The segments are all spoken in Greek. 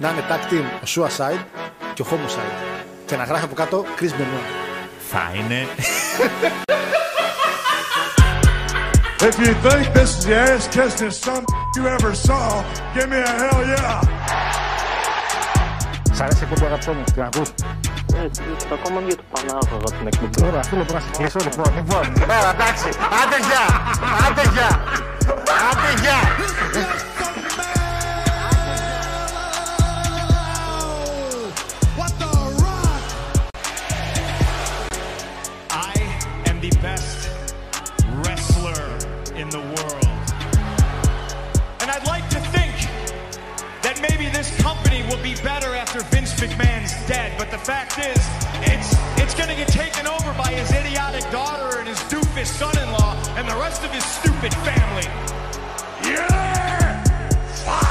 να είναι tag team ο Suicide και ο Homicide. Και να γράφει από κάτω Chris Benoit. Θα είναι. If you think this is the ass kissing some you ever saw, give me a hell yeah. Σ' αρέσει η αγαπητό μου, την ακούς. Ε, ακόμα για το Πανάγωγα την εκπομπή. Ωραία, θέλω να σε κλείσω λοιπόν. Λοιπόν, Ωραία, εντάξει. Άντε γεια. Άντε γεια. Άντε γεια. And the rest of his stupid family. Yeah! What?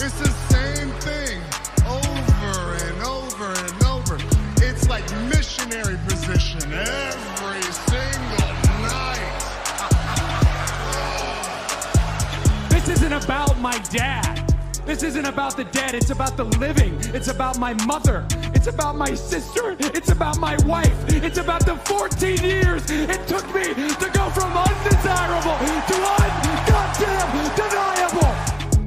It's the same thing over and over and over. It's like missionary position every single night. This isn't about my dad. This isn't about the dead. It's about the living. It's about my mother. It's about my sister. It's about my wife. It's about the 14 years it took me to go from undesirable to ungoddamn deniable.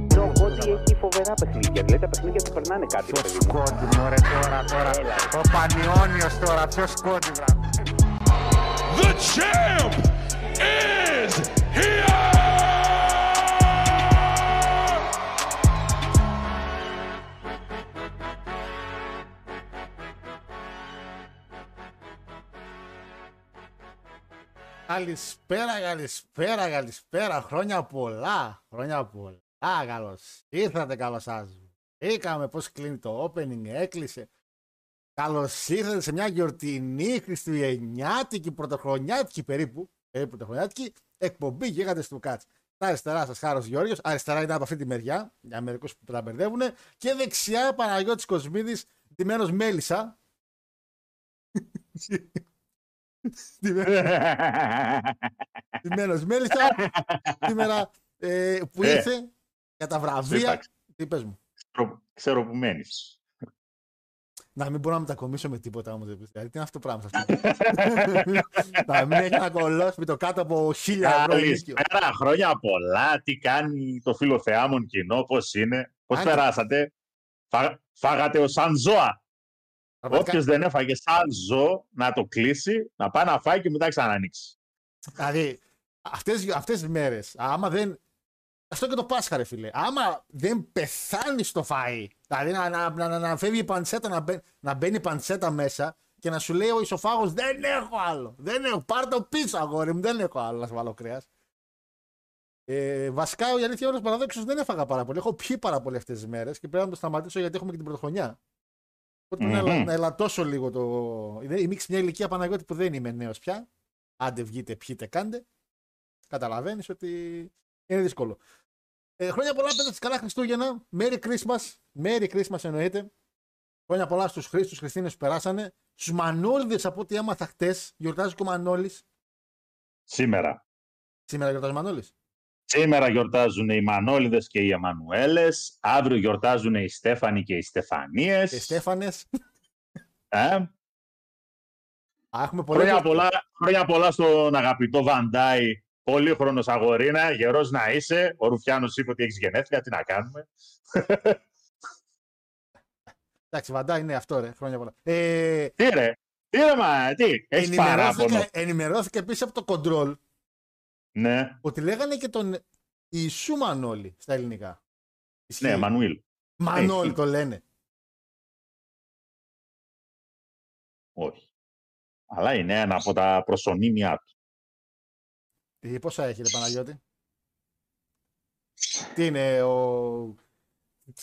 Το Κόντι έχει φοβερά παιχνίδια. Δηλαδή τα παιχνίδια του περνάνε κάτι. ρε παιδί μου. Κόντι, μωρέ, τώρα, τώρα. Ο Πανιόνιος τώρα, ποιος κόντι, βρά. The champ is here! Καλησπέρα, καλησπέρα, καλησπέρα. Χρόνια πολλά. Χρόνια πολλά. Καλώς ήρθατε, καλώς σας βρήκαμε. Πώς κλείνει το opening, έκλεισε. Καλώς ήρθατε σε μια γιορτινή Χριστουγεννιάτικη, πρωτοχρονιάτικη περίπου. Περίπου πρωτοχρονιάτικη εκπομπή γίγαντε του Κάτ. Στα αριστερά σας Χάρος Γιώργο. Αριστερά είναι από αυτή τη μεριά, για μερικούς που τα μπερδεύουν. Και δεξιά Παναγιώτης Κοσμίδης, ντυμένος μέλισσα. Ντυμένο μέλισσα. Σήμερα ε, που Ε. ήρθε για τα βραβεία. Σύμπαξη. Τι πες μου. Ξέρω, ξέρω που μένει. Να μην μπορώ να μετακομίσω με τίποτα όμως. Δηλαδή, τι είναι αυτό το πράγμα σε αυτό. να μην έχει ένα κολόσπι το κάτω από χίλια ευρώ ενίκιο. Καλησπέρα, χρόνια πολλά. Τι κάνει το φίλο θεάμον κοινό, πώς είναι, πώς Αν- περάσατε. Φά, φάγατε ω σαν ζώα. Πραγματικά, Όποιος δεν έφαγε σαν ζώο, να το κλείσει, να πάει να φάει και μετά ξανανοίξει. Δηλαδή, αυτές, αυτές τις μέρες, άμα δεν... Αυτό και το Πάσχα, ρε φίλε. Άμα δεν πεθάνεις το φαΐ, δηλαδή να, να, να, να, να φεύγει η παντσέτα, να, μπαι- να μπαίνει η παντσέτα μέσα και να σου λέει ο ισοφάγος δεν έχω άλλο. Δεν έχω. Πάρ το πίσω, αγόρι μου. Δεν έχω άλλο να σου βάλω κρέας. Ε, βασικά, η αλήθεια είναι παραδόξως δεν έφαγα πάρα πολύ. Έχω πιει πάρα πολύ αυτές τις μέρες και πρέπει να το σταματήσω γιατί έχουμε και την πρωτοχρονιά. Οπότε να, ελα- Μμμ. να ελαττώσω λίγο το. Είναι η μίξη μια ηλικία Παναγιώτη που δεν είμαι νέος πια. Άντε βγείτε, πιείτε, κάντε. Καταλαβαίνεις ότι είναι δύσκολο. Ε, χρόνια πολλά, πέντε καλά Χριστούγεννα. Merry Christmas. Merry Christmas εννοείται. Χρόνια πολλά στους Χρήστους Χριστίνες που περάσανε. Στους Μανόλιδε από ό,τι έμαθα χτες. Γιορτάζει και ο Μανώλης. Σήμερα. Σήμερα γιορτάζει ο Μανώλης. Σήμερα γιορτάζουν οι Μανόλιδες και οι Εμμανουέλες. Αύριο γιορτάζουν οι Στέφανοι και οι Στεφανίες. Και Στέφανες. Ε; Έχουμε πολλά. Χρόνια, πολλά, χρόνια πολλά στον αγαπητό Βαντάι. Πολύχρονος αγορίνα, γερός να είσαι. Ο Ρουφιάνος είπε ότι έχεις γενέθλια, τι να κάνουμε. Εντάξει, Βαντά είναι αυτό, ρε. Χρόνια πολλά. Ε, Τι ρε, τι ρε μα, τι, έχεις παράπονο. ενημερώθηκα, ενημερώθηκα επίσης από το control Ναι, ότι λέγανε και τον Ιησού Μανώλη στα ελληνικά. Ισχύει. ναι, Μανουήλ. Μανώλη Ε, το λένε. Όχι. Αλλά είναι ένα από τα προσωνύμια του. Τι, πόσα έχει, ρε Παναγιώτη; Τι είναι ο...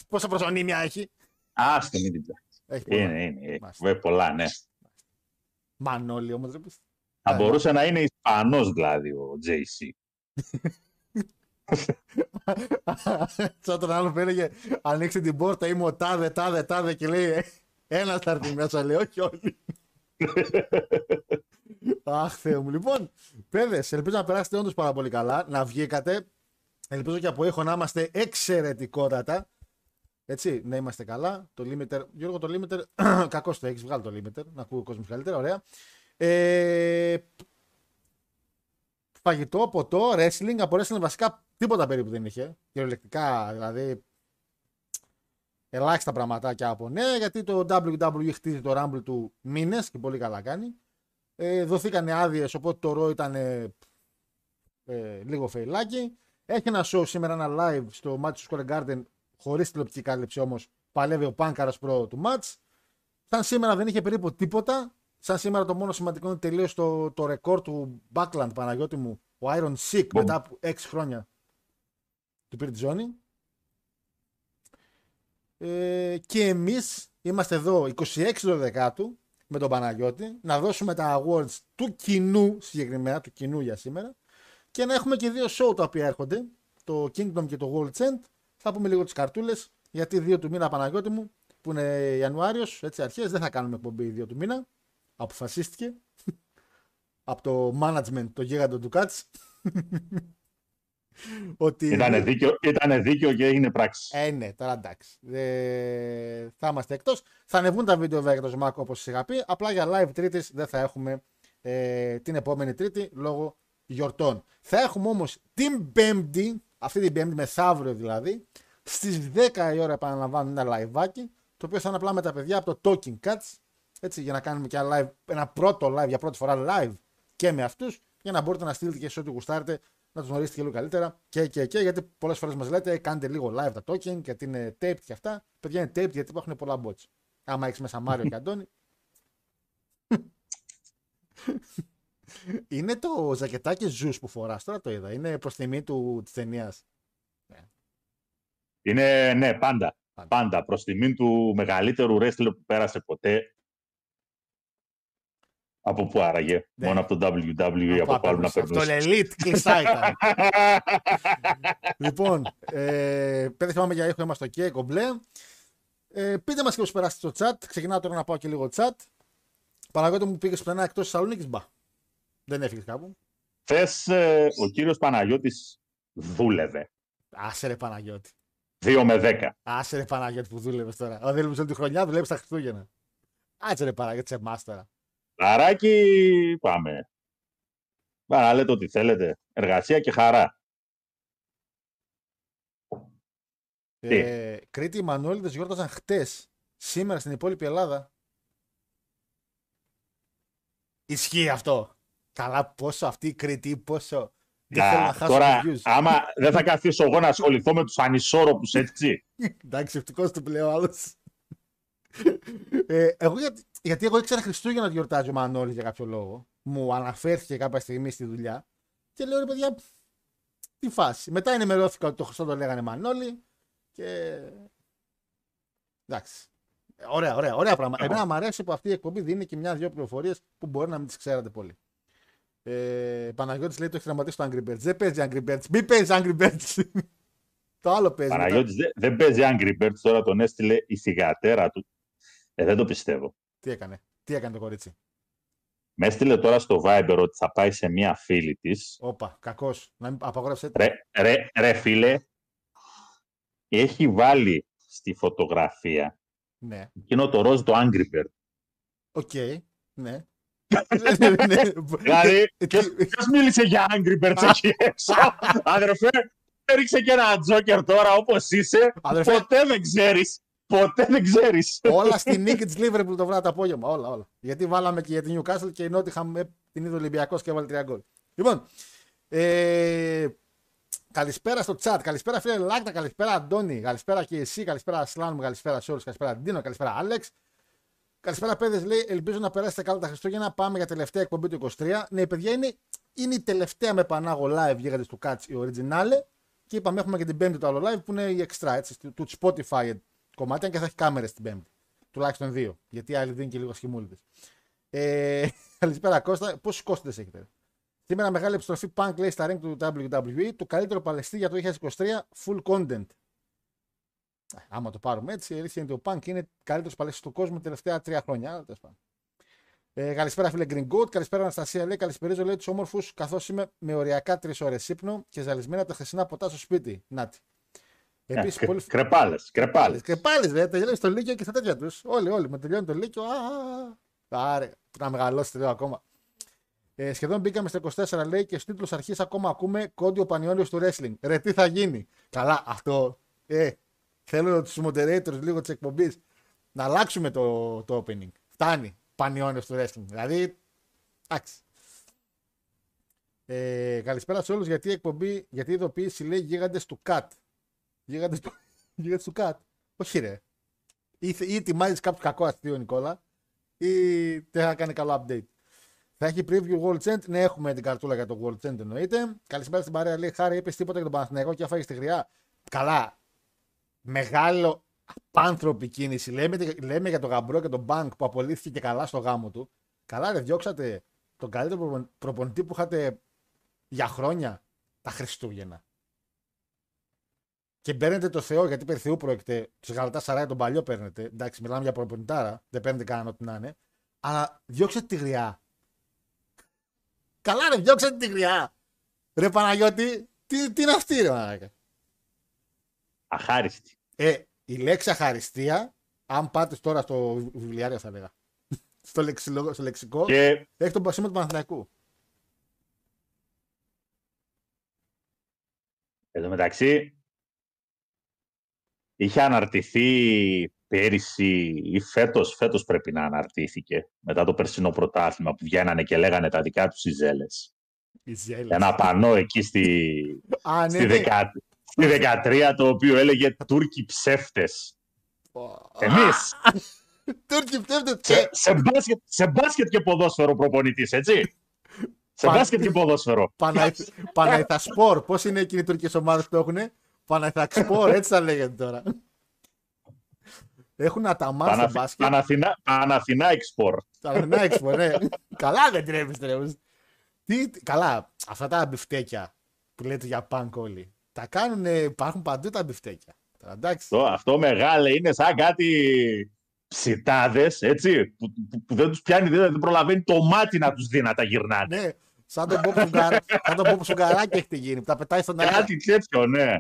Πόσα προσωνύμια έχει; Άστο, μην την ψάχνεις. Έχει πολλά. Είναι, είναι. Μάλιστα. Βέβαια πολλά, ναι. Μανώλη όμως. Ρε, Θα Α, μπορούσε να είναι Ισπανός δηλαδή ο JC. Σαν τον άλλο που έλεγε ανοίξτε την πόρτα είμαι ο τάδε τάδε τάδε και λέει «Ε, ένα θα έρθει μέσα λέει όχι όλοι. Αχ Θεέ μου. Λοιπόν, παιδες, ελπίζω να περάσετε όντως πάρα πολύ καλά, να βγήκατε. Ελπίζω και από ήχο να είμαστε εξαιρετικότατα. Έτσι, να είμαστε καλά. Το limiter, Γιώργο, το limiter, κακό το έχεις βγάλει το limiter, να ακούει ο κόσμος καλύτερα. Ωραία. Ε, φαγητό, ποτό, wrestling. Από wrestling βασικά τίποτα περίπου δεν είχε. Κυριολεκτικά, δηλαδή. Ελάχιστα πραγματάκια από νέα, γιατί το WWE χτίζει το Rumble του μήνες και πολύ καλά κάνει. Ε, δοθήκανε άδειες, οπότε το Raw ήταν ε, ε, λίγο φεϊλάκι. Έχει ένα show σήμερα, ένα live στο Match Square Garden, χωρίς τηλεοπτική κάλυψη όμως. Παλεύει ο Πάνκαρα Pro του Match. Σαν σήμερα δεν είχε περίπου τίποτα. Σαν σήμερα το μόνο σημαντικό είναι τελείω το, το ρεκόρ του Backland Παναγιώτη μου, ο Iron Sick μετά από 6 χρόνια του πήρε τη ζώνη. Ε, και εμείς είμαστε εδώ 26 Δεκάτου με τον Παναγιώτη να δώσουμε τα awards του κοινού συγκεκριμένα, του κοινού για σήμερα και να έχουμε και δύο show τα οποία έρχονται, το Kingdom και το World's End. Θα πούμε λίγο τις καρτούλες γιατί δύο του μήνα Παναγιώτη μου που είναι Ιανουάριος, έτσι αρχές, δεν θα κάνουμε εκπομπή δύο του μήνα. Αποφασίστηκε από το management, το γίγαντο του Κάτς. ότι... Ήταν δίκαιο, ήτανε δίκαιο και έγινε πράξη. Ε, ναι, τώρα εντάξει. Ε, θα είμαστε εκτός. Θα ανεβούν τα βίντεο βέβαια για το Smack όπως είχα πει. Απλά για live Τρίτης δεν θα έχουμε ε, την επόμενη Τρίτη λόγω γιορτών. Θα έχουμε όμως την Πέμπτη, αυτή την Πέμπτη μεθαύριο δηλαδή, στις 10 η ώρα επαναλαμβάνω ένα live το οποίο θα είναι απλά με τα παιδιά από το Talking Cats. Έτσι, για να κάνουμε και ένα, live, ένα πρώτο live για πρώτη φορά live και με αυτούς, για να μπορείτε να στείλετε και σε ό,τι γουστάρετε να τους γνωρίσετε και λίγο καλύτερα και, και, και γιατί πολλές φορές μας λέτε κάντε λίγο live τα token γιατί είναι taped και αυτά. Παιδιά είναι taped γιατί υπάρχουν πολλά bots. Άμα έχεις μέσα Μάριο και Αντώνη. είναι το ζακετάκι ζους που φοράς τώρα το είδα. Είναι προς τιμή του της ταινίας. Είναι, ναι, πάντα. Πάντα, πάντα προς τιμή του μεγαλύτερου wrestler που πέρασε ποτέ από πού άραγε, ναι. μόνο από το WWE, από, από πού άλλο να περνούσε. Αυτό Elite κλειστά ήταν. λοιπόν, ε, πέντε θυμάμαι για ήχο, είμαστε ok, κομπλέ. Ε, πείτε μας και πώς περάσετε στο chat. Ξεκινάω τώρα να πάω και λίγο chat. Παναγιώτη μου πήγες πλανά εκτός Θεσσαλονίκης, μπα. Δεν έφυγες κάπου. Θες, ε, ο κύριος Παναγιώτης δούλευε. Άσε ρε Παναγιώτη. 2 με 10. Άσε ρε Παναγιώτη που δούλευες τώρα. Ο δούλευε όλη τη χρονιά, δουλεύει τα Χριστούγεννα. Άσε ρε Παναγιώτη, σε εμάς τώρα. Αράκι, πάμε. Να λέτε ό,τι θέλετε. Εργασία και χαρά. Ε, Κρήτη, οι Μανώλιδες γιόρταζαν χτες. Σήμερα στην υπόλοιπη Ελλάδα. Ισχύει αυτό. Καλά πόσο αυτή η Κρήτη, πόσο... Δεν θέλω να χάσω τώρα, άμα δεν θα καθίσω εγώ να ασχοληθώ με τους ανισόρροπους, έτσι. Εντάξει, ευτυχώς του πλέον άλλος. Ε, εγώ γιατί, γιατί εγώ ήξερα Χριστούγεννα να γιορτάζει ο Μανώλης για κάποιο λόγο. Μου αναφέρθηκε κάποια στιγμή στη δουλειά και λέω ρε παιδιά, τι φάση. Μετά ενημερώθηκα ότι το Χριστό το λέγανε Μανώλη και. Εντάξει. Ωραία, ωραία, ωραία πράγματα. Εμένα μου αρέσει που αυτή η εκπομπή δίνει και μια-δυο πληροφορίες που μπορεί να μην τις ξέρατε πολύ. Ε, Παναγιώτης λέει το έχεις τραυματίσει το Angry Birds. Δεν παίζει Angry Birds. Μην παίζει Angry Birds. το άλλο παίζει. Παναγιώτης δεν, δεν παίζει Angry Birds. Τώρα τον έστειλε η θηγατέρα του ε, δεν το πιστεύω. Τι έκανε, τι έκανε το κορίτσι; Με έστειλε τώρα στο Viber ότι θα πάει σε μία φίλη της. Όπα, κακός. Να μην απαγόρευσε. Ρε, ρε, ρε, φίλε, έχει βάλει στη φωτογραφία ναι. εκείνο το ροζ το Angry Bird. OK, okay, ναι. δηλαδή, ποιος μίλησε για Angry Birds εκεί έξω, αδερφέ, έριξε και ένα τζόκερ τώρα όπως είσαι, ποτέ δεν ξέρεις. Ποτέ δεν ξέρεις. όλα στη νίκη τη Λίβερπουλ το βράδυ το απόγευμα. Όλα, όλα. Γιατί βάλαμε και για την Newcastle και η Νότιχαμ την είδε Ολυμπιακός και έβαλε τρία γκολ. Λοιπόν, ε, καλησπέρα στο chat. Καλησπέρα φίλε Λάκτα, καλησπέρα Αντώνη, καλησπέρα και εσύ, καλησπέρα Σλάν καλησπέρα σε όλους, καλησπέρα Ντίνο, καλησπέρα Άλεξ. Καλησπέρα παιδες, λέει, ελπίζω να περάσετε καλά τα Χριστούγεννα. Πάμε για τελευταία εκπομπή του 23. Ναι, παιδιά, είναι, είναι η τελευταία με πανάγω live Γίγαντες του Κατς η original. Και είπαμε, έχουμε και την Πέμπτη το άλλο live που είναι η extra, έτσι, του Spotify κομμάτια και θα έχει κάμερες την Πέμπτη. Τουλάχιστον δύο. Γιατί οι άλλοι δίνουν και λίγο σχημούλιδες. Ε, καλησπέρα Κώστα. Πόσου κόστητες έχετε. Σήμερα μεγάλη επιστροφή Punk λέει στα ring του WWE. Το καλύτερο παλαιστή για το 2023 full content. Ε, άμα το πάρουμε έτσι, η αλήθεια είναι ότι ο Punk είναι καλύτερος παλαιστή του κόσμου τα τελευταία τρία χρόνια. Ε, καλησπέρα, φίλε Green Good. Καλησπέρα, Αναστασία. Λέει καλησπέριζω, λέει τους όμορφους, καθώς είμαι με οριακά τρεις ώρες ύπνο και ζαλισμένα τα χθεσινά ποτά στο σπίτι. Νάτι. Επίσης, πολύ... Κρεπάλες. Κρεπάλες. Κρεπάλες, δε. Τελειώνεις το Λύκειο και στα τέτοια τους. Όλοι, όλοι. Με τελειώνει το Λύκειο. Α, Άρε, να μεγαλώσει το ακόμα. Ε, σχεδόν μπήκαμε στα 24 λέει και στου τίτλου αρχής ακόμα ακούμε κόντιο πανιόνιος του wrestling. Ρε, τι θα γίνει; Καλά, αυτό. Ε, θέλω τους moderators λίγο της εκπομπής να αλλάξουμε το, το opening. Φτάνει. Πανιόνιος του wrestling. Δηλαδή, εντάξει. Ε, καλησπέρα σε όλους γιατί η εκπομπή, γιατί η ειδοποίηση λέει γίγαντες του cut. Γίγαντες του, γίγαντες του cut. Όχι, ρε. Ή, ή ετοιμάζεις κάποιο κακό αστείο, Νικόλα, ή δεν θα κάνει καλό update. Θα έχει preview World End. Ναι, έχουμε την καρτούλα για το World End εννοείται. Καλησπέρα στην παρέα. Λέει Χάρη, είπες τίποτα για τον Παναθηναϊκό και αφάγει τη γριά. Καλά. Μεγάλο απάνθρωπη κίνηση. Λέμε, λέμε για τον γαμπρό και τον Μπανκ που απολύθηκε και καλά στο γάμο του. Καλά, ρε, διώξατε τον καλύτερο προπονητή που είχατε για χρόνια τα Χριστούγεννα. Και παίρνετε το Θεό, γιατί περί Θεού πρόκειται. Τους Γαλατά Σαράι τον παλιό παίρνετε. Εντάξει, μιλάμε για προπονητάρα. Δεν παίρνετε κανέναν ό,τι να είναι. Αλλά διώξατε τη γριά. Καλά, ρε, διώξατε τη γριά. Ρε Παναγιώτη, τι, τι είναι αυτή, ρε Παναγιώτη; Αχάριστη. Ε, η λέξη αχαριστία, αν πάτε τώρα στο βιβλιάριο, θα λέγα. στο, λεξιλο, στο λεξικό, και... έχει τον πασίμα του Παναθηναϊκού. Εν τω μεταξύ, είχε αναρτηθεί πέρυσι ή φέτος, φέτος πρέπει να αναρτήθηκε μετά το περσινό πρωτάθλημα που βγαίνανε και λέγανε τα δικά τους οι ζέλες. Οι ζέλες. Ένα πανό εκεί στη, Α, ναι, στη, ναι. δεκα, στη 13 το οποίο έλεγε Τούρκοι ψεύτες. Εμείς. Τούρκοι ψεύτες. σε, σε, μπάσκετ, σε μπάσκετ και ποδόσφαιρο προπονητής, έτσι. σε Πα- μπάσκετ και ποδόσφαιρο. Παναϊθ- Παναϊθασπορ. Πώς είναι εκείνοι οι τουρκικές ομάδες που το έχουν. Παναϊθαξπορ, έτσι θα λέγεται τώρα. Έχουν αταμά στο Παναθη- μπάσκετ. Παναθηνά, Παναθηνά Εξπορ. Παναθηνά Expo, ναι. Καλά δεν τρέμεις τρέμεις. Τι, τι- καλά, αυτά τα μπιφτέκια που λέτε για πανκ όλοι. Τα κάνουν, υπάρχουν παντού τα μπιφτέκια. Τώρα, εντάξει. Αυτό, αυτό μεγάλε είναι σαν κάτι ψητάδες, έτσι, που, που, που δεν τους πιάνει, δεν, δεν προλαβαίνει το μάτι να τους δει να τα γυρνάνε. Ναι, σαν τον Μπόπ Σουγκαρά- σαν τον Μπόπ Σουγκαράκη έχετε γίνει, που τα πετάει στον αέρα. Κάτι τέτοιο, ναι.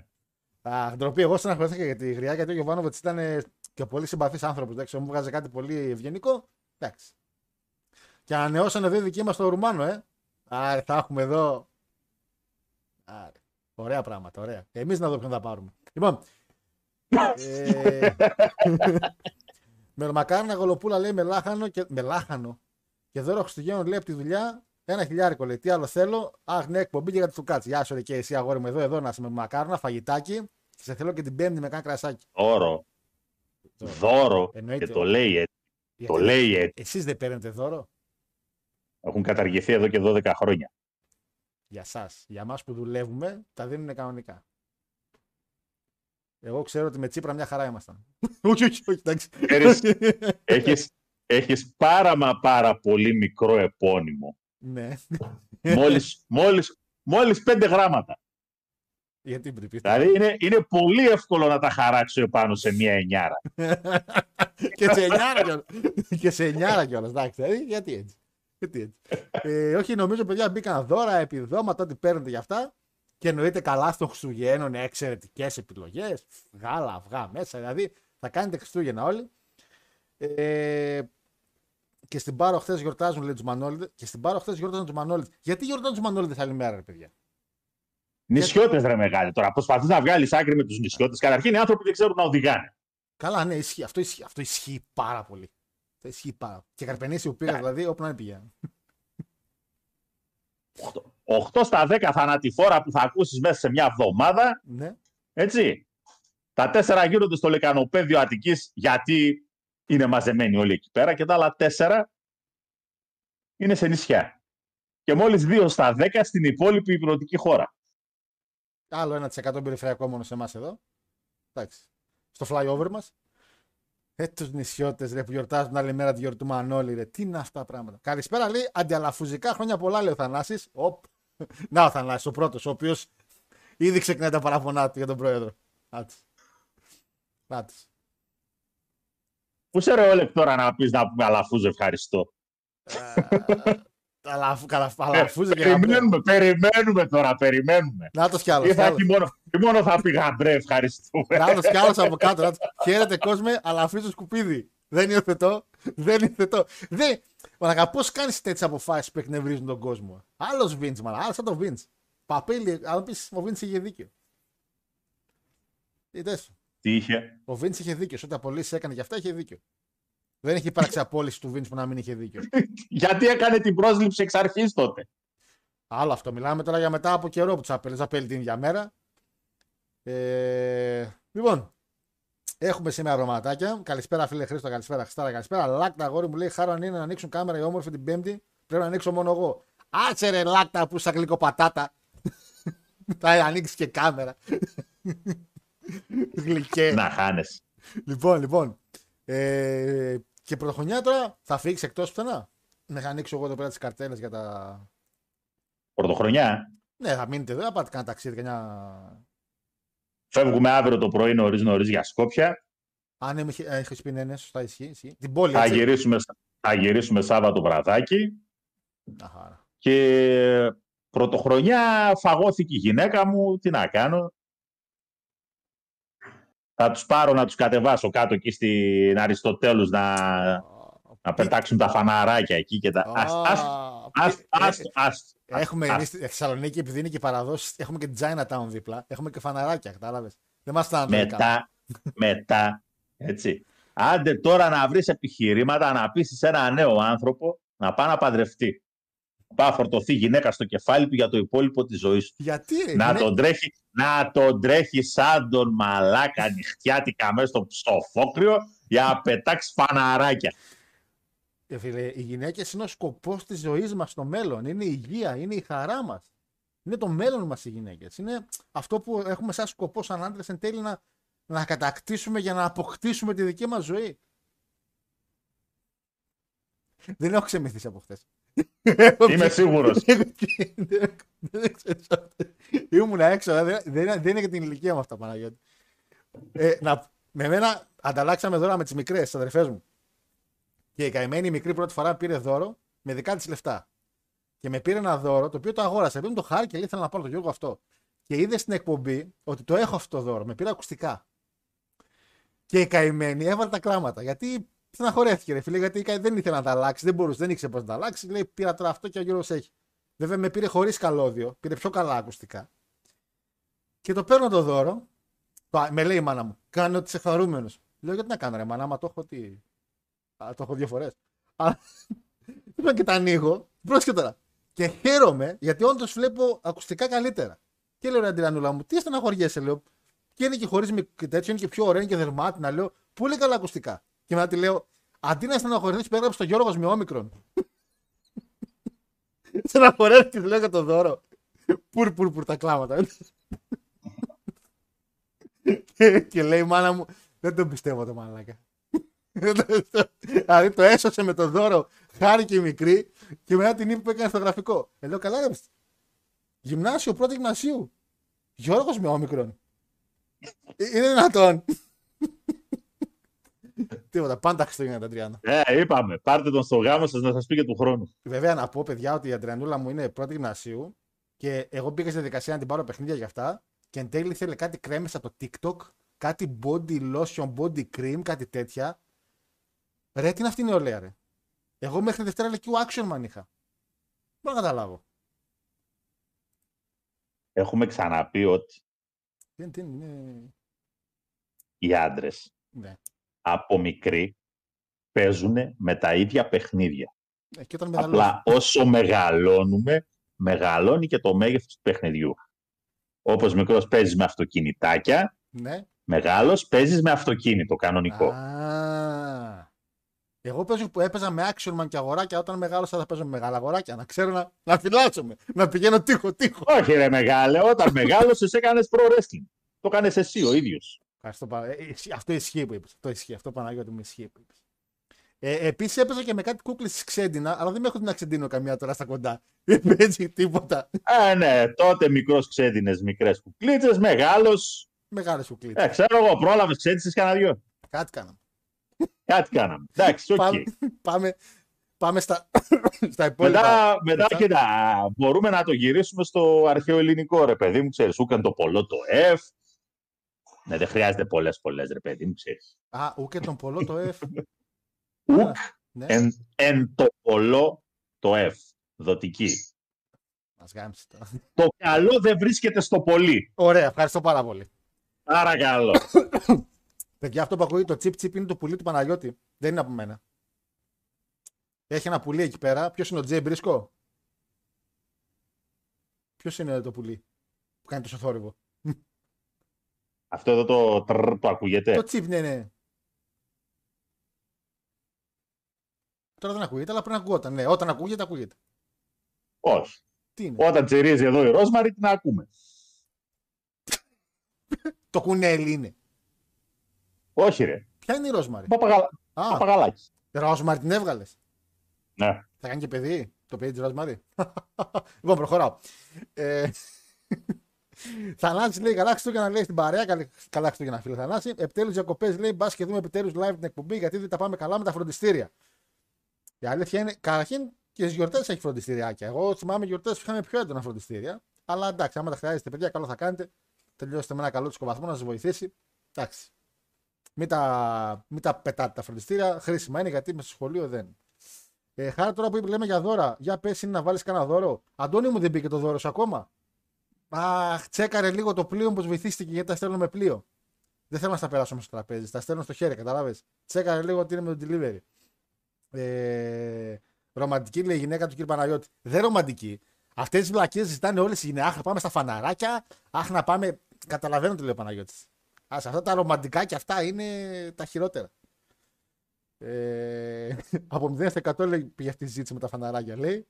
Α, ντροπή, εγώ στεναχωρήθηκα για τη γριά γιατί ο Γιωβάνοβιτς ήταν ε, και πολύ συμπαθής άνθρωπος. Εντάξει, μου βγάζει κάτι πολύ ευγενικό. Εντάξει. Και ανανεώσανε εδώ οι δικοί μας το Ρουμάνο, ε. Άρα θα έχουμε εδώ. Άρα. Ωραία πράγματα, ωραία. Εμείς να δω ποιον θα πάρουμε. Λοιπόν. ε, με μακάρινα γολοπούλα λέει με λάχανο και. Με λάχανο. Και δώρο Χριστουγέννων λέει από τη δουλειά ένα χιλιάρικο λέει. Τι άλλο θέλω. Αχ, ναι, εκπομπή και για του κάτσε. Γεια σου, ρε, και εσύ αγόρι μου εδώ, εδώ να είσαι με μακάρινα, φαγητάκι. Και σε θέλω και την Πέμπτη με κάνα κρασάκι. Δώρο. Δώρο. Εννοείται. Και το λέει έτσι. Το Γιατί λέει έτσι. Εσείς δεν παίρνετε δώρο; Έχουν καταργηθεί εδώ και 12 χρόνια. για σας. Για μας που δουλεύουμε τα δίνουν κανονικά. Εγώ ξέρω ότι με Τσίπρα μια χαρά ήμασταν. όχι, όχι, όχι, εντάξει. Ξέρεις, έχεις, έχεις πάρα μα πάρα πολύ μικρό επώνυμο. ναι. μόλις, μόλις, μόλις πέντε γράμματα. Γιατί πριν πείτε. Δηλαδή είναι, είναι πολύ εύκολο να τα χαράξω επάνω σε μία εννιάρα. και σε εννιάρα κιόλας. και σε εννιάρα κιόλας. Εντάξει, δηλαδή, γιατί έτσι. Γιατί έτσι. ε, όχι, νομίζω παιδιά μπήκαν δώρα, επιδόματα, ό,τι παίρνετε για αυτά. Και εννοείται καλά στον Χριστουγέννων εξαιρετικές επιλογές. Γάλα, αυγά μέσα. Δηλαδή θα κάνετε Χριστούγεννα όλοι. Ε, και στην Πάρο χθες γιορτάζουν λέει τους Μανώλιδε. Και στην Πάρο χθες γιορτάζουν τους Μανώλιδε. Γιατί γιορτάζουν τους Μανώλιδε άλλη μέρα, ρε παιδιά; Νησιώτες ρε μεγάλη τώρα. Προσπαθείς να βγάλεις άκρη με τους νησιώτες. Καταρχήν οι άνθρωποι δεν ξέρουν να οδηγάνε. Καλά, ναι, ισχύει. Αυτό ισχύει, αυτό ισχύει πάρα πολύ. Αυτό ισχύει πάρα πολύ. Και καρπενήσι που πήγα, δηλαδή, όπου να είναι πηγαίνουν. 8 στα 10 θανατηφόρα που θα ακούσεις μέσα σε μια εβδομάδα, Ναι. έτσι. Τα τέσσερα γίνονται στο λεκανοπέδιο Αττικής γιατί είναι μαζεμένοι όλοι εκεί πέρα και τα άλλα τέσσερα είναι σε νησιά. Και μόλις 2 στα 10 στην υπόλοιπη υπηρετική χώρα. Άλλο 1% περιφερειακό μόνο σε εμάς εδώ. Εντάξει. Στο flyover μας. Ε, τους νησιώτες ρε που γιορτάζουν άλλη μέρα τη γιορτή του Μανώλη, ρε. Τι είναι αυτά τα πράγματα. Καλησπέρα, λέει αντιαλαφουζικά χρόνια πολλά, λέει ο Θανάσης. Οπ. Να ο Θανάσης, ο πρώτος, ο οποίος ήδη ξεκινάει τα παραφωνά του για τον πρόεδρο. Άτσε. Άτσε. Πού σε ρε Όλεκ τώρα να πεις να πούμε αλαφούζ ευχαριστώ. Αλλά αφού καλά, αλλά αφού και γαμπρέ. Περιμένουμε, περιμένουμε τώρα, περιμένουμε. Να το κι Ή άλλος. θα έχει μόνο, ή μόνο θα πει γαμπρέ, ευχαριστούμε. Να το κι άλλος από κάτω. να το- Χαίρετε κόσμε, αλλά αφήσω σκουπίδι. Δεν υιοθετώ. Δεν υιοθετώ. Δεν... Μαλακα, πώς κάνεις τέτοιες αποφάσεις που εκνευρίζουν τον κόσμο; Άλλος Βίντ, μαλακα, άλλος σαν τον Βίντ. Παπέλι, αν πεις ο Βίντ είχε δίκιο. Είδες, Τι είχε; ο Βινς είχε δίκιο. Σε Ό,τι απολύσεις έκανε και αυτά είχε δίκιο. Δεν έχει υπάρξει απόλυση του Βινς που να μην είχε δίκιο. Γιατί έκανε την πρόσληψη εξ αρχής τότε. Άλλο αυτό. Μιλάμε τώρα για μετά από καιρό που τους απέλυε. Απέλυε την ίδια μέρα. Ε, λοιπόν, έχουμε σήμερα αρωματάκια. Καλησπέρα, φίλε Χρήστο. Καλησπέρα, Χριστάρα. Καλησπέρα. Λάκτα, αγόρι μου λέει: Χάρο αν είναι να ανοίξουν κάμερα οι όμορφοι την Πέμπτη. Πρέπει να ανοίξω μόνο εγώ. Άσε ρε, Λάκτα, που σαν γλυκοπατάτα. Θα ανοίξεις και κάμερα. Γλυκέ. Να χάνεσαι. Λοιπόν, λοιπόν. Ε, και πρωτοχρονιά τώρα θα φύγεις εκτός πουθενά. Να ανοίξω εγώ εδώ πέρα τις καρτέλες για τα. Πρωτοχρονιά; Ναι, θα μείνετε εδώ, θα πάτε κανένα ταξίδι, κανένα Φεύγουμε αύριο το πρωί νωρίς νωρίς για Σκόπια. Αν έχει, έχεις πει ναι, ναι, σωστά ισχύει. ισχύει. Την πόλη, Θα έτσι. γυρίσουμε, θα γυρίσουμε Σάββατο βραδάκι. Αχάρα. Και πρωτοχρονιά φαγώθηκε η γυναίκα μου. Τι να κάνω. Θα τους πάρω να τους κατεβάσω κάτω εκεί στην Αριστοτέλους να, να πετάξουν τα φαναράκια εκεί και τα... Ας, ας, ας, ας, ας, Έχουμε ας, εμείς στη Θεσσαλονίκη, επειδή είναι και παραδόσεις, έχουμε και Chinatown δίπλα. Έχουμε και φαναράκια, κατάλαβες. Δεν μας τα μετά, μετά, έτσι. Άντε τώρα να βρεις επιχειρήματα να πείσεις ένα νέο άνθρωπο να πάει να παντρευτεί. Πάει να φορτωθεί γυναίκα στο κεφάλι του για το υπόλοιπο της ζωής του. Γιατί ρε, να, γυναί- τον τρέχει, να τον τρέχει σαν τον μαλάκα νυχτιάτικα μέσα στο ψοφόκριο για να πετάξει φαναράκια. Ε, φίλε, οι γυναίκες είναι ο σκοπός της ζωής μας στο μέλλον. Είναι η υγεία, είναι η χαρά μας. Είναι το μέλλον μας οι γυναίκες. Είναι αυτό που έχουμε σαν σκοπό, σαν άντρες, εν τέλει να, να κατακτήσουμε για να αποκτήσουμε τη δική μας ζωή. Δεν έχω ξεμυθίσει από χθες. Είμαι σίγουρος. Ήμουν έξω, δεν, δεν, είναι- δεν είναι για την ηλικία μου αυτά, Παναγιώτη. Ε, να, με μένα ανταλλάξαμε δώρα με τις μικρές, τις αδερφές μου. Και η καημένη η μικρή πρώτη φορά πήρε δώρο με δικά της λεφτά. Και με πήρε ένα δώρο το οποίο το αγόρασε. Επειδή μου το χάρη και λέει: Θέλω να πάρω το Γιώργο αυτό. Και είδε στην εκπομπή ότι το έχω αυτό το δώρο. Με πήρε ακουστικά. Και η καημένη έβαλε τα κλάματα. Γιατί στεναχωρέθηκε, ρε φίλε, γιατί δεν ήθελε να τα αλλάξει. Δεν μπορούσε, δεν ήξερε πώς να τα αλλάξει. Λέει: Πήρα τώρα αυτό και ο Γιώργο έχει. Βέβαια με πήρε χωρίς καλώδιο. Πήρε πιο καλά ακουστικά. Και το παίρνω το δώρο. Το- Με λέει η μάνα μου: Κάνε ότι είσαι χαρούμενος. Λέω: Γιατί να κάνω, ρε μάνα, άμα το έχω τι. Α, το έχω δύο φορές. Αλλά λοιπόν και τα ανοίγω. Πρόσεχε τώρα. Και χαίρομαι γιατί όντως βλέπω ακουστικά καλύτερα. Και λέω ρε Αντριανούλα μου, τι στεναχωριέσαι, λέω. Και είναι και χωρίς τέτοιο, είναι και πιο ωραίο, είναι και δερμάτινα, λέω. Πολύ καλά ακουστικά. Και μετά τη λέω, αντί να στεναχωρηθεί, πέραψε το Γιώργος με όμικρον. Στεναχωρέθηκε, λέω για το δώρο. Πουρ, πουρ, πουρ τα κλάματα. και, και λέει η μάνα μου, δεν τον πιστεύω το μαλάκα. δηλαδή το έσωσε με το δώρο, χάρη η μικρή και μετά την είπε που έκανε στο γραφικό. Ε, λέω καλά ρε. ψ. Γυμνάσιο, πρώτο γυμνασίου. Γιώργος με όμικρον. Ε, Είναι δυνατόν. Τίποτα, πάντα Χριστούγεννα τα 30. Ε, είπαμε, πάρτε τον στο γάμο σας να σας πει και του χρόνου. Βέβαια να πω παιδιά ότι η Αντριανούλα μου είναι πρώτη γυμνασίου και εγώ πήγα στη διαδικασία να την πάρω παιχνίδια για αυτά και εν τέλει ήθελε κάτι κρέμες από το TikTok, κάτι body lotion, body cream, κάτι τέτοια. Ρε, τι είναι αυτή η νεολαία, ρε; Εγώ μέχρι Δευτέρα Λυκειού action man είχα. Μπορώ να καταλάβω. Έχουμε ξαναπεί ότι Δεν, δεν είναι. οι άντρες Ναι. Από μικροί παίζουν με τα ίδια παιχνίδια. Ε, Και όταν μεγαλώσει. Απλά όσο μεγαλώνουμε, μεγαλώνει και το μέγεθος του παιχνιδιού. Όπως μικρός παίζεις με αυτοκινητάκια, Ναι. μεγάλος παίζεις με αυτοκίνητο κανονικό. Α, εγώ παίζω που έπαιζα με action man και αγοράκια. Όταν μεγάλωσα θα παίζω με μεγάλα αγοράκια. Να ξέρω να, να φυλάσσομαι. Να πηγαίνω τείχο, τείχο. Όχι ρε μεγάλε, όταν μεγάλωσες έκανες pro wrestling. Το έκανες εσύ ο ίδιος. Ευχαριστώ πάρα- ε, ισχύει- Αυτό ισχύει που είπες. Αυτό ισχύει. Αυτό Παναγιώτη μου ισχύει που είπες. Ε, Επίσης έπαιζα και με κάτι κούκλες της ξέντινα, αλλά δεν με έχω την αξεντίνο καμία τώρα στα κοντά. Δεν παίζει τίποτα. Ε, ναι, τότε μικρός ξέδινες μικρές κουκλίτσες, μεγάλος. Μεγάλες κουκλίτσες. Ε, ξέρω εγώ, πρόλαβες ξέδισες κανένα δυο. Κάτι κάναμε. Κάτι κάναμε. Εντάξει, οκ. Πάμε, πάμε, Πάμε στα, στα υπόλοιπα. Μετά, μετά λεπτά. κοίτα, μπορούμε να το γυρίσουμε στο αρχαίο ελληνικό, ρε παιδί μου, ξέρεις, ουκ εν τω πολλώ το ευ. Ναι, δεν χρειάζεται πολλές πολλές, ρε παιδί μου, ξέρεις. Α, ουκ εν τω πολλώ το ευ. Ουκ, Ναι, εν, εν τω πολλώ το ευ, δοτική. μας γάμισε τώρα. Το καλό δεν βρίσκεται στο πολύ. Ωραία, ευχαριστώ πάρα πολύ. Παρακαλώ. Παιδιά, αυτό που ακούει το τσιπ τσιπ είναι το πουλί του Παναγιώτη. Δεν είναι από μένα. Έχει ένα πουλί εκεί πέρα. Ποιος είναι ο Τζέι Μπρίσκο; Ποιος είναι το πουλί που κάνει τόσο θόρυβο. Αυτό εδώ το τρρ το ακούγεται. Το τσιπ, ναι, ναι. Τώρα δεν ακούγεται, αλλά πριν ακούγονταν. Ναι, όταν ακούγεται, ακούγεται. Όχι. Τι είναι; Όταν τσιρίζει εδώ η Ρόσμαρη, την ακούμε. Το κουνέλι είναι. Όχι ρε. Ποια είναι η Ρόσμαρη; Παπαγαλα... Α, Παπαγαλάκι. Ρόσμαρη την έβγαλες; Ναι. Θα κάνει και παιδί. Το παιδί της Ρόσμαρη. λοιπόν, προχωράω. Ε, Θανάση λέει καλά Χριστούγεννα λέει στην παρέα. Καλή- Καλά Χριστούγεννα, φίλε Θανάση. Επιτέλους διακοπές λέει μπας και δούμε επιτέλους live την εκπομπή γιατί δεν τα πάμε καλά με τα φροντιστήρια. Η αλήθεια είναι, καταρχήν και στις γιορτές έχει φροντιστηριάκια. Εγώ θυμάμαι γιορτές που είχαμε πιο έντονα φροντιστήρια. Αλλά εντάξει, άμα τα χρειάζεστε, παιδιά, καλό θα κάνετε. Τελειώσετε με ένα καλό τσικοβαθμό να σας βοηθήσει. Εντάξει. Μην τα, μην τα πετάτε τα φροντιστήρια. Χρήσιμα είναι γιατί με στο σχολείο δεν. Ε, χάρη τώρα που λέμε για δώρα, για πες είναι να βάλεις κανένα δώρο. Αντώνη μου δεν μπήκε το δώρο σου ακόμα. Αχ, τσέκαρε λίγο το πλοίο πώ βοηθήστηκε γιατί τα στέλνω με πλοίο. Δεν θέλω να στα περάσω στο τραπέζι, τα στέλνω στο χέρι, καταλάβει. Τσέκαρε λίγο ότι είναι με το delivery. Ε, ρομαντική λέει η γυναίκα του κ. Παναγιώτη. Δεν ρομαντική. Αυτές τις βλακίες ζητάνε όλες οι γυναίκε. Αχ, να πάμε στα φαναράκια. Αχ, να πάμε. Καταλαβαίνω τι λέει ο Παναγιώτης. Α αυτά τα ρομαντικά και αυτά είναι τα χειρότερα. Ε, από 0 στα 100 λέει, πήγε αυτή η συζήτηση με τα φαναράκια. Λέει.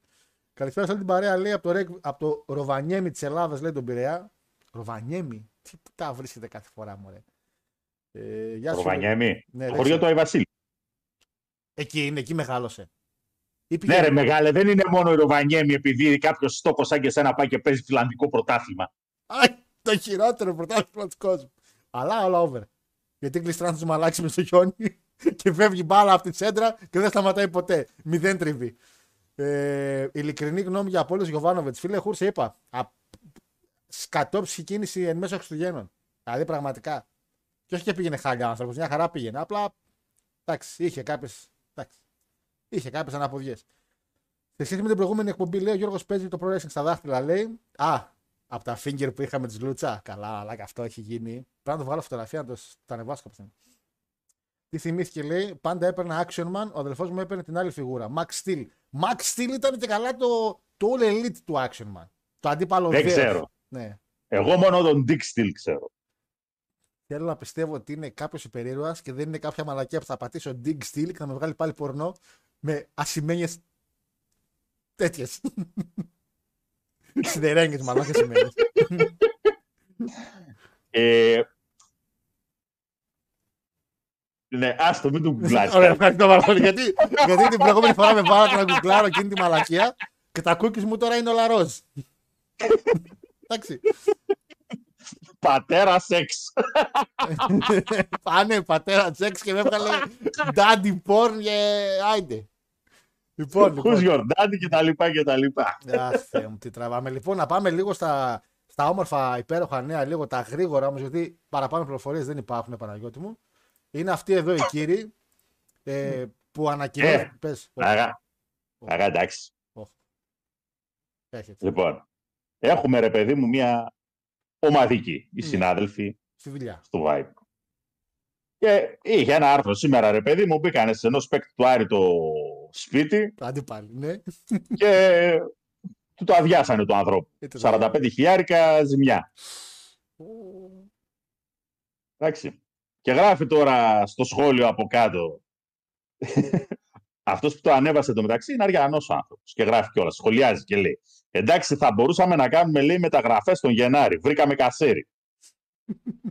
Καλησπέρα σε όλη την παρέα. Λέει από το, Ρεκ- από το Ροβανιέμι της Ελλάδας, λέει τον Πειραιά. Ροβανιέμι; Τι που τα βρίσκεται κάθε φορά, μωρέ; Ε, γεια σου, Προβανιέμι. Ναι, Το ρε, χωριό εσύ. του Αϊβασίλη. Εκεί είναι, εκεί μεγάλωσε. Ή Ναι, ρε πήγε- μεγάλε, δεν είναι μόνο η Ροβανιέμι επειδή κάποιος τόπο σαν και σένα πάει και παίζει φιλανδικό πρωτάθλημα. Αϊ, το χειρότερο πρωτάθλημα του κόσμου. Αλλά όλα over. Γιατί κλειστράνε τους μαλάξει με στο χιόνι και φεύγει μπάλα από τη τσέντρα και δεν σταματάει ποτέ. Μηδέν τριβή. Ε, ειλικρινή γνώμη για Απόλυο Γιωβάνοβετ. Φίλε Χούρ, σε είπα. Α, σκατόψυχη κίνηση εν μέσω Χριστουγέννων. Δηλαδή πραγματικά. Και όχι και πήγαινε χάλια ο άνθρωπος, μια χαρά πήγαινε. Απλά εντάξει, είχε κάποιες. Είχε κάποιες αναποδιές. Σε σχέση με την προηγούμενη εκπομπή, λέει ο Γιώργος παίζει το Pro Wrestling στα δάχτυλα. Λέει, Α, από τα finger που είχαμε της Λούτσα. Καλά, αλλά και αυτό έχει γίνει. Πρέπει να το βγάλω φωτογραφία, να το, το ανεβάσω κάποια στιγμή. Τι θυμήθηκε, λέει, πάντα έπαιρνα Action Man, ο αδελφός μου έπαιρνε την άλλη φιγούρα. Max Steel. Max Steel ήταν και καλά το, το All Elite του Action Man. Το αντίπαλο Δεν δέος. ξέρω. Ναι. Εγώ μόνο τον Dick Steel ξέρω. Θέλω να πιστεύω ότι είναι κάποιος υπερήρωας και δεν είναι κάποια μαλακία που θα πατήσω Dig Steel και θα με βγάλει πάλι πορνό με ασημένιες τέτοιες. Σιδερένιε, μάλλον, όχι ασημένιες. Ε... Ναι, άστο, μην του γκουγκλάρεις. Ωραία, ευχαριστώ πάρα πολύ. γιατί, γιατί την προηγούμενη φορά με βάλατε να γκουγκλάρω εκείνη τη μαλακία και τα cookies μου τώρα είναι όλα ροζ. Εντάξει. Πατέρα σεξ. Πάνε πατέρα τσέξ και με έβγαλε daddy porn και άιντε. Λοιπόν, λοιπόν. Who's your daddy και τα λοιπά και τα λοιπά. Αχ, Θεέ μου, τι τραβάμε. Λοιπόν, να πάμε λίγο στα, στα όμορφα υπέροχα νέα, λίγο τα γρήγορα όμως, γιατί παραπάνω πληροφορίες δεν υπάρχουν, Παναγιώτη μου. Είναι αυτοί εδώ οι κύριοι ε, που ανακοινώνουν. Ε, Πες, Αγά. Αγά, εντάξει. έχετε, Λοιπόν, έχουμε ρε παιδί μου μια ομαδική, οι Ναι. συνάδελφοι στη δουλειά. στο Vibe. Και είχε ένα άρθρο σήμερα, ρε παιδί μου, μπήκανε σε ενός παίκτη του Άρη το σπίτι Αντί πάλι, ναι. και του το αδειάσανε το ανθρώπου. Είτε το- 45 χιλιάρικα ζημιά. Εντάξει. Και γράφει τώρα στο σχόλιο από κάτω. Αυτός που το ανέβασε το μεταξύ είναι αριανός ο άνθρωπος. Και γράφει κιόλας, σχολιάζει και λέει Εντάξει, θα μπορούσαμε να κάνουμε λέει μεταγραφές τον Γενάρη. Βρήκαμε κασέρι.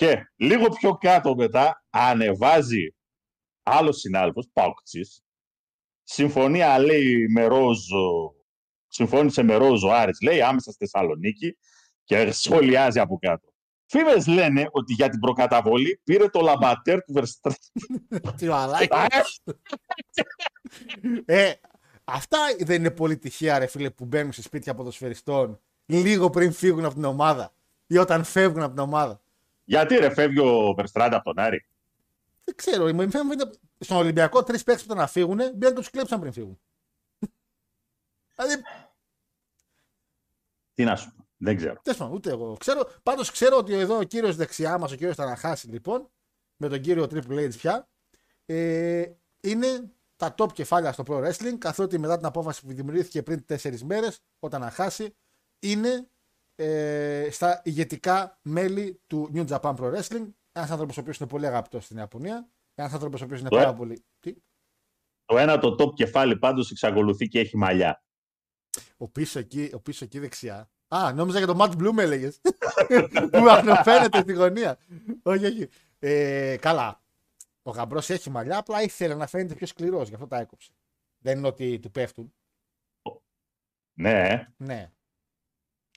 και λίγο πιο κάτω μετά ανεβάζει άλλος συνάδελφος, Πάουκτσης. Συμφωνία λέει με Ρόζο, συμφώνησε με Ρόζο Άρης, λέει άμεσα στη Θεσσαλονίκη και σχολιάζει από κάτω. Φήμες λένε ότι για την προκαταβολή πήρε το λαμπατέρ του Verstappen. Τι μαλάκι. ε, αυτά δεν είναι πολύ τυχαία, ρε φίλε, που μπαίνουν σε σπίτια ποδοσφαιριστών λίγο πριν φύγουν από την ομάδα ή όταν φεύγουν από την ομάδα. Γιατί ρε φεύγει ο Verstappen από τον Άρη; Δεν ξέρω. μου φαίνεται στον Ολυμπιακό τρεις παίκτες που ήταν να φύγουν, μπήκαν και τους κλέψαν πριν φύγουν. δηλαδή. Τι να σου πω. Δεν ξέρω. Τέλος πάντων, ούτε εγώ ξέρω. Πάντως ξέρω ότι εδώ ο κύριος δεξιά μας, ο κύριος Ταναχάση, λοιπόν, με τον κύριο Triple H πια, ε, είναι τα top κεφάλια στο Pro Wrestling, καθότι μετά την απόφαση που δημιουργήθηκε πριν τέσσερις μέρες, ο Ταναχάση είναι ε, στα ηγετικά μέλη του New Japan Pro Wrestling. Ένας άνθρωπος ο οποίος είναι πολύ αγαπητός στην Ιαπωνία. Ένας άνθρωπος ο οποίος είναι Το πάρα ε- πολύ. Τι; Το ένα το top κεφάλι πάντως εξακολουθεί και έχει μαλλιά. Ο πίσω εκεί, ο πίσω εκεί δεξιά. Α, νόμιζα για το Matt Blue με έλεγες. που αναφέρεται στη γωνία. όχι, όχι. Ε, καλά. Ο γαμπρός έχει μαλλιά, απλά ήθελε να φαίνεται πιο σκληρός, γι' αυτό τα έκοψε. Δεν είναι ότι του πέφτουν. Ναι. Ναι.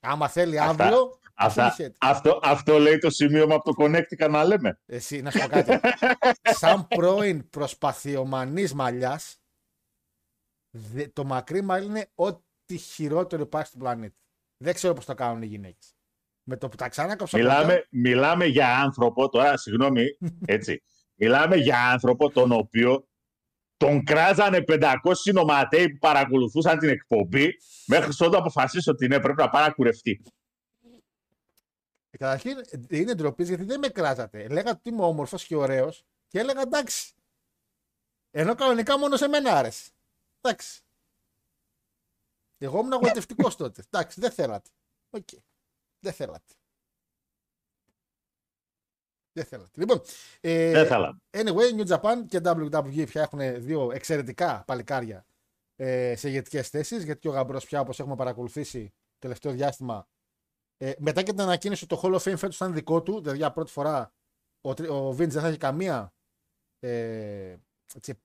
Άμα θέλει Αυτά- αύριο. Αυτά, αφήνει έτσι. αυτό, αυτό λέει το σημείωμα από το Connecticut να λέμε. Εσύ, να σου πω κάτι. Σαν πρώην προσπαθειομανής μαλλιάς, το μακρύ μαλλί είναι ό,τι χειρότερο υπάρχει στον πλανήτη. Δεν ξέρω πώς το κάνουν οι γυναίκες. Με το που τα ξανάκοψα. Μιλάμε, μιλάμε για άνθρωπο, τώρα συγγνώμη, έτσι. μιλάμε για άνθρωπο τον οποίο τον κράζανε 500 συνοματέοι που παρακολουθούσαν την εκπομπή μέχρι όταν αποφασίσει ότι ναι, πρέπει να πάει να κουρευτεί. Καταρχήν είναι ντροπή σας γιατί δεν με κράζατε. Λέγατε ότι είμαι όμορφος και ωραίος και έλεγα εντάξει. Ενώ κανονικά μόνο σε μένα άρεσε. Εντάξει. Εγώ ήμουν γοητευτικός τότε. Εντάξει, δεν θέλατε. Οκ. Δεν θέλατε. Δεν θέλατε. Λοιπόν, ε, Δεν θέλαμε. Anyway, New Japan και WWE πια έχουν δύο εξαιρετικά παλικάρια ε, σε ηγετικές θέσεις. Γιατί ο Γαμπρός πια, όπως έχουμε παρακολουθήσει το τελευταίο διάστημα, ε, μετά και την ανακοίνωση ότι το Hall of Fame φέτος ήταν δικό του, δηλαδή για πρώτη φορά ο, τρι- ο Vince δεν θα έχει καμία. Ε, έτσι,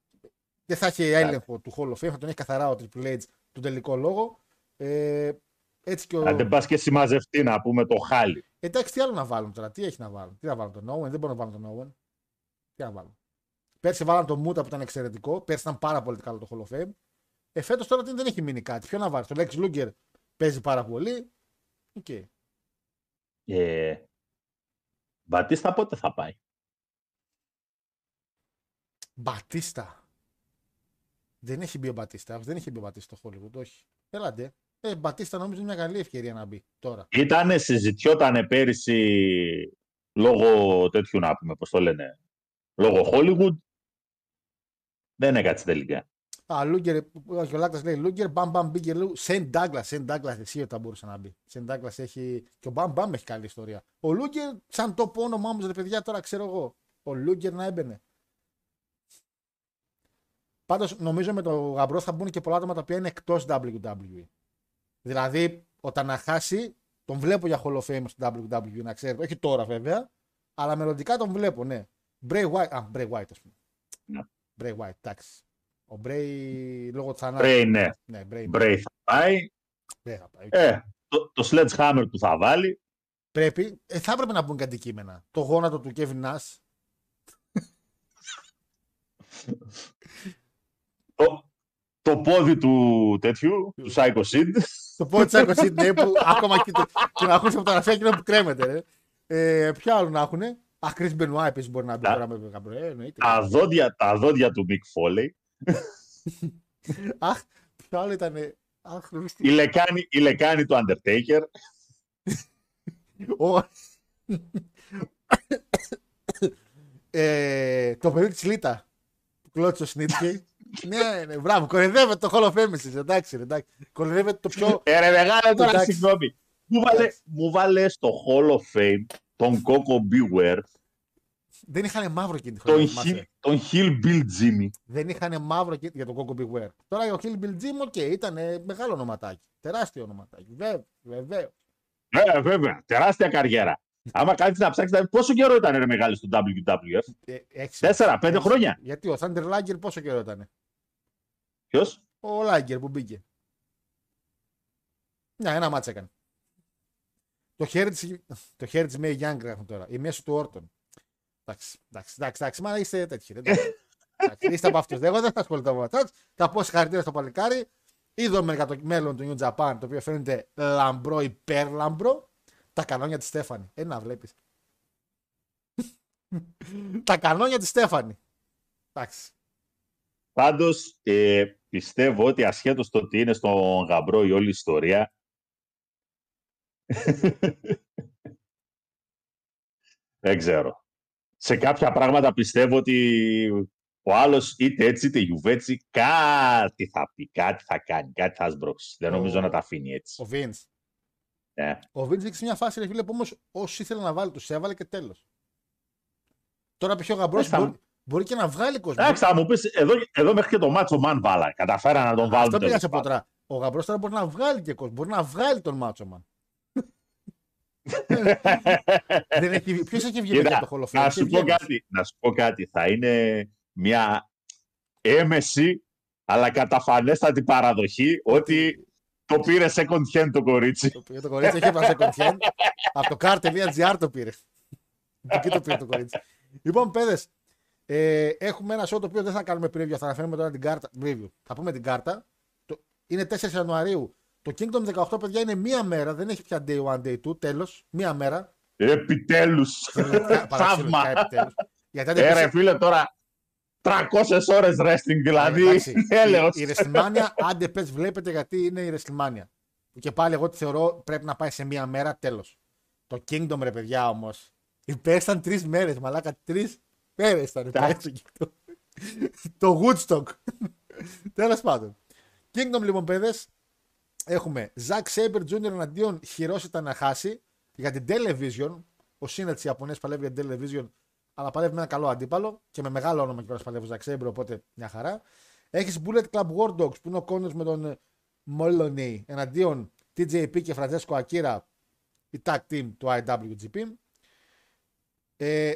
δεν θα έχει έλεγχο του Hall of Fame, θα τον έχει καθαρά ο Triple H τον τελικό λόγο. Ε, έτσι και ο... Αν δεν πας και συμμαζευτεί να πούμε το χάλι. Εντάξει, τι άλλο να βάλουν τώρα, τι έχει να βάλουν. Τι να βάλουν τον Owen, δεν μπορούν να βάλουν τον Owen. Τι να βάλουν. Πέρσι βάλαν τον Μούτα που ήταν εξαιρετικό. Πέρσι ήταν πάρα πολύ καλό το Hall of Fame. Ε, φέτος τώρα δεν έχει μείνει κάτι. Ποιο να βάλεις. Το Lex Luger παίζει πάρα πολύ. Οκ. Ε, Μπατίστα πότε θα πάει; Μπατίστα. Δεν έχει μπει ο Μπατίστα. Δεν έχει μπει ο Μπατίστα στο Hollywood, όχι. Έλατε. Ε, Μπατίστα νομίζω είναι μια καλή ευκαιρία να μπει τώρα. Ήτανε, συζητιότανε πέρυσι λόγω τέτοιου να πούμε, πώς το λένε, λόγω Hollywood. Δεν έκατσε τελικά. Α, Λούγκερ, όχι, ο Λάκτα λέει Λούγκερ, Μπαμ Μπαμ μπήκε Λου. Σεν Ντάγκλας, Σεν Ντάγκλας, εσύ ότι θα μπορούσε να μπει. Σεν Ντάγκλας έχει. και ο Μπαμ Μπαμ έχει καλή ιστορία. Ο Λούγκερ, σαν το πω όνομά μου, ρε παιδιά, τώρα ξέρω εγώ. Ο Λούγκερ να έμπαινε. Πάντως νομίζω με το γαμπρό θα μπουν και πολλά άτομα τα οποία είναι εκτός WWE. Δηλαδή, όταν να χάσει, τον βλέπω για Hall of Fame στο WWE, να ξέρετε. Όχι τώρα βέβαια, αλλά μελλοντικά τον βλέπω, ναι. Bray White, α, Bray White, ας πούμε. Ναι. Bray White, εντάξει. Ο Bray λόγω του θανάτου. Μπρέι, ναι. Ναι, Bray. Μπρέι θα πάει. Bray θα πάει. Ε, το, το sledgehammer που θα βάλει. Πρέπει, ε, θα έπρεπε να μπουν και αντικείμενα. Το γόνατο του Kevin Nash. Το, το πόδι του τέτοιου, του Psycho Sid. Το πόδι τη Άκο Σίδνεϊ που ακόμα και, το- και να ακούσει φωτογραφία εκείνο που κρέμεται. Ρε. Ε, ποιο άλλο να έχουν. Α, Chris Benoit επίσης μπορεί να μπει Τα- τώρα με γαμπρό. Ε, εννοείται. τα, δόντια, τα δόντια του Mick Foley. Αχ, ποιο άλλο ήταν. Αχ, νομίζω- Η λεκάνη, η λεκάνη του Undertaker. Ο- ε, το παιδί της Λίτα που κλώτσε ο Σνίτσκι. Ναι, ναι, μπράβο, κορυδεύεται το Hall of Fame εσείς, εντάξει, ρε, εντάξει. Κορυδεύεται το πιο. Ε, ρε μεγάλε τώρα, Εντάξει. συγγνώμη. Μου βάλε, μου βάλε στο Hall of Fame τον Coco Beware, Δεν είχαν μαύρο εκείνη τη τον, χρονιά. Hill, θυμάσαι. τον Hill Bill Jimmy. Δεν είχαν μαύρο εκείνη για τον Coco Beware. Τώρα ο Hill Bill Jim, οκ, ήταν ε, μεγάλο ονοματάκι. Τεράστιο ονοματάκι. Βέβαια, βεβαίως. Ε, βέβαια, τεράστια καριέρα. Άμα κάτι να ψάξεις, να δεις πόσο καιρό ήταν ρε μεγάλη στο WWF. Ε, έξι- Τέσσερα, πέντε έξι. χρόνια. Γιατί ο Thunder Lager πόσο καιρό ήταν. Ποιος; Ο Lager που μπήκε. Ναι, ένα μάτσα έκανε. Το χέρι της, το χέρι της May Young γράφουν τώρα. Η μέση του Όρτον. Εντάξει, εντάξει, εντάξει, εντάξει, μα είστε τέτοιοι. ρε, εντάξει. Εντάξει, είστε από αυτούς. Εγώ δεν θα ασχοληθώ με αυτά. Θα πω συγχαρητήρια στο παλικάρι. Είδαμε για το μέλλον του New Japan, το οποίο φαίνεται λαμπρό, υπερλαμπρό. Τα κανόνια της Στέφανη. Ε, να βλέπεις. Τα κανόνια της Στέφανη. Εντάξει. Πάντως, ε, πιστεύω ότι ασχέτως το τι είναι στον γαμπρό η όλη ιστορία, δεν ξέρω. Σε κάποια πράγματα πιστεύω ότι ο άλλος είτε έτσι είτε γιουβέτσι κάτι θα πει, κάτι θα κάνει, κάτι θα σμπρώξει. Δεν νομίζω Ο- να τα αφήνει έτσι. Ο Vince. Ναι. Ο Vince δείξει μια φάση, ρε φίλε, που όμως όσοι ήθελε να βάλει, τους έβαλε και τέλος. Τώρα π.χ. ο Γαμπρός Ε, θα- μπορεί, μπορεί και να βγάλει κόσμο. Εντάξει, θα μου πεις, εδώ, εδώ μέχρι και το μάτσο μαν βάλα. Καταφέρα να τον βάλουν. Αυτό πήγα τέλος σε πω πάντων. τώρα. Ο Γαμπρός τώρα μπορεί να βγάλει και κόσμο. Μπορεί να βγάλει τον Μάτσομαν. Δεν έχει... Ποιος έχει βγει Κοίτα, για το χολοφόνι. να σου πω κάτι, να σου πω κάτι. Θα είναι μια έμεση αλλά καταφανέστατη παραδοχή ότι το πήρε second hand το κορίτσι. Το, το κορίτσι έχει έβαλε κοντιέν. Από το car.gr το πήρε. Εκεί το πήρε το κορίτσι. Λοιπόν, παιδες, ε, έχουμε ένα show το οποίο δεν θα κάνουμε preview, θα αναφέρουμε τώρα την κάρτα. Preview. Θα πούμε την κάρτα. Το, είναι 4 Ιανουαρίου. Το Kingdom 18, παιδιά, είναι μία μέρα. Δεν έχει πια day one, day two. Τέλος. Μία μέρα. Επιτέλους. Παραξενικά, Θαύμα. επιτέλους. Γιατί αν Ε, δεν ρε φίλε τώρα 300 ώρες wrestling δηλαδή. Εντάξει, Έλεος. Η, η WrestleMania, άντε πες βλέπετε γιατί είναι η WrestleMania. Και πάλι εγώ τη θεωρώ πρέπει να πάει σε μία μέρα τέλος. Το Kingdom ρε παιδιά όμως. Υπέσταν τρεις μέρες μαλάκα. Τρεις μέρες ήταν υπέσταν το Kingdom. το Woodstock. Τέλος πάντων. Kingdom λοιπόν παιδες. Έχουμε Zack Saber Jr. εναντίον Χειρόση Ταναχάση για την Television. Ο Σίνετ της Ιαπωνίας παλεύει για την Television, αλλά παλεύει με ένα καλό αντίπαλο και με μεγάλο όνομα και παλεύει ο Zack Saber, οπότε μια χαρά. Έχεις Bullet Club War Dogs που είναι ο κόνο με τον Moloney εναντίον TJP και Φραντζέσκο Ακύρα, η tag team του IWGP. Ε,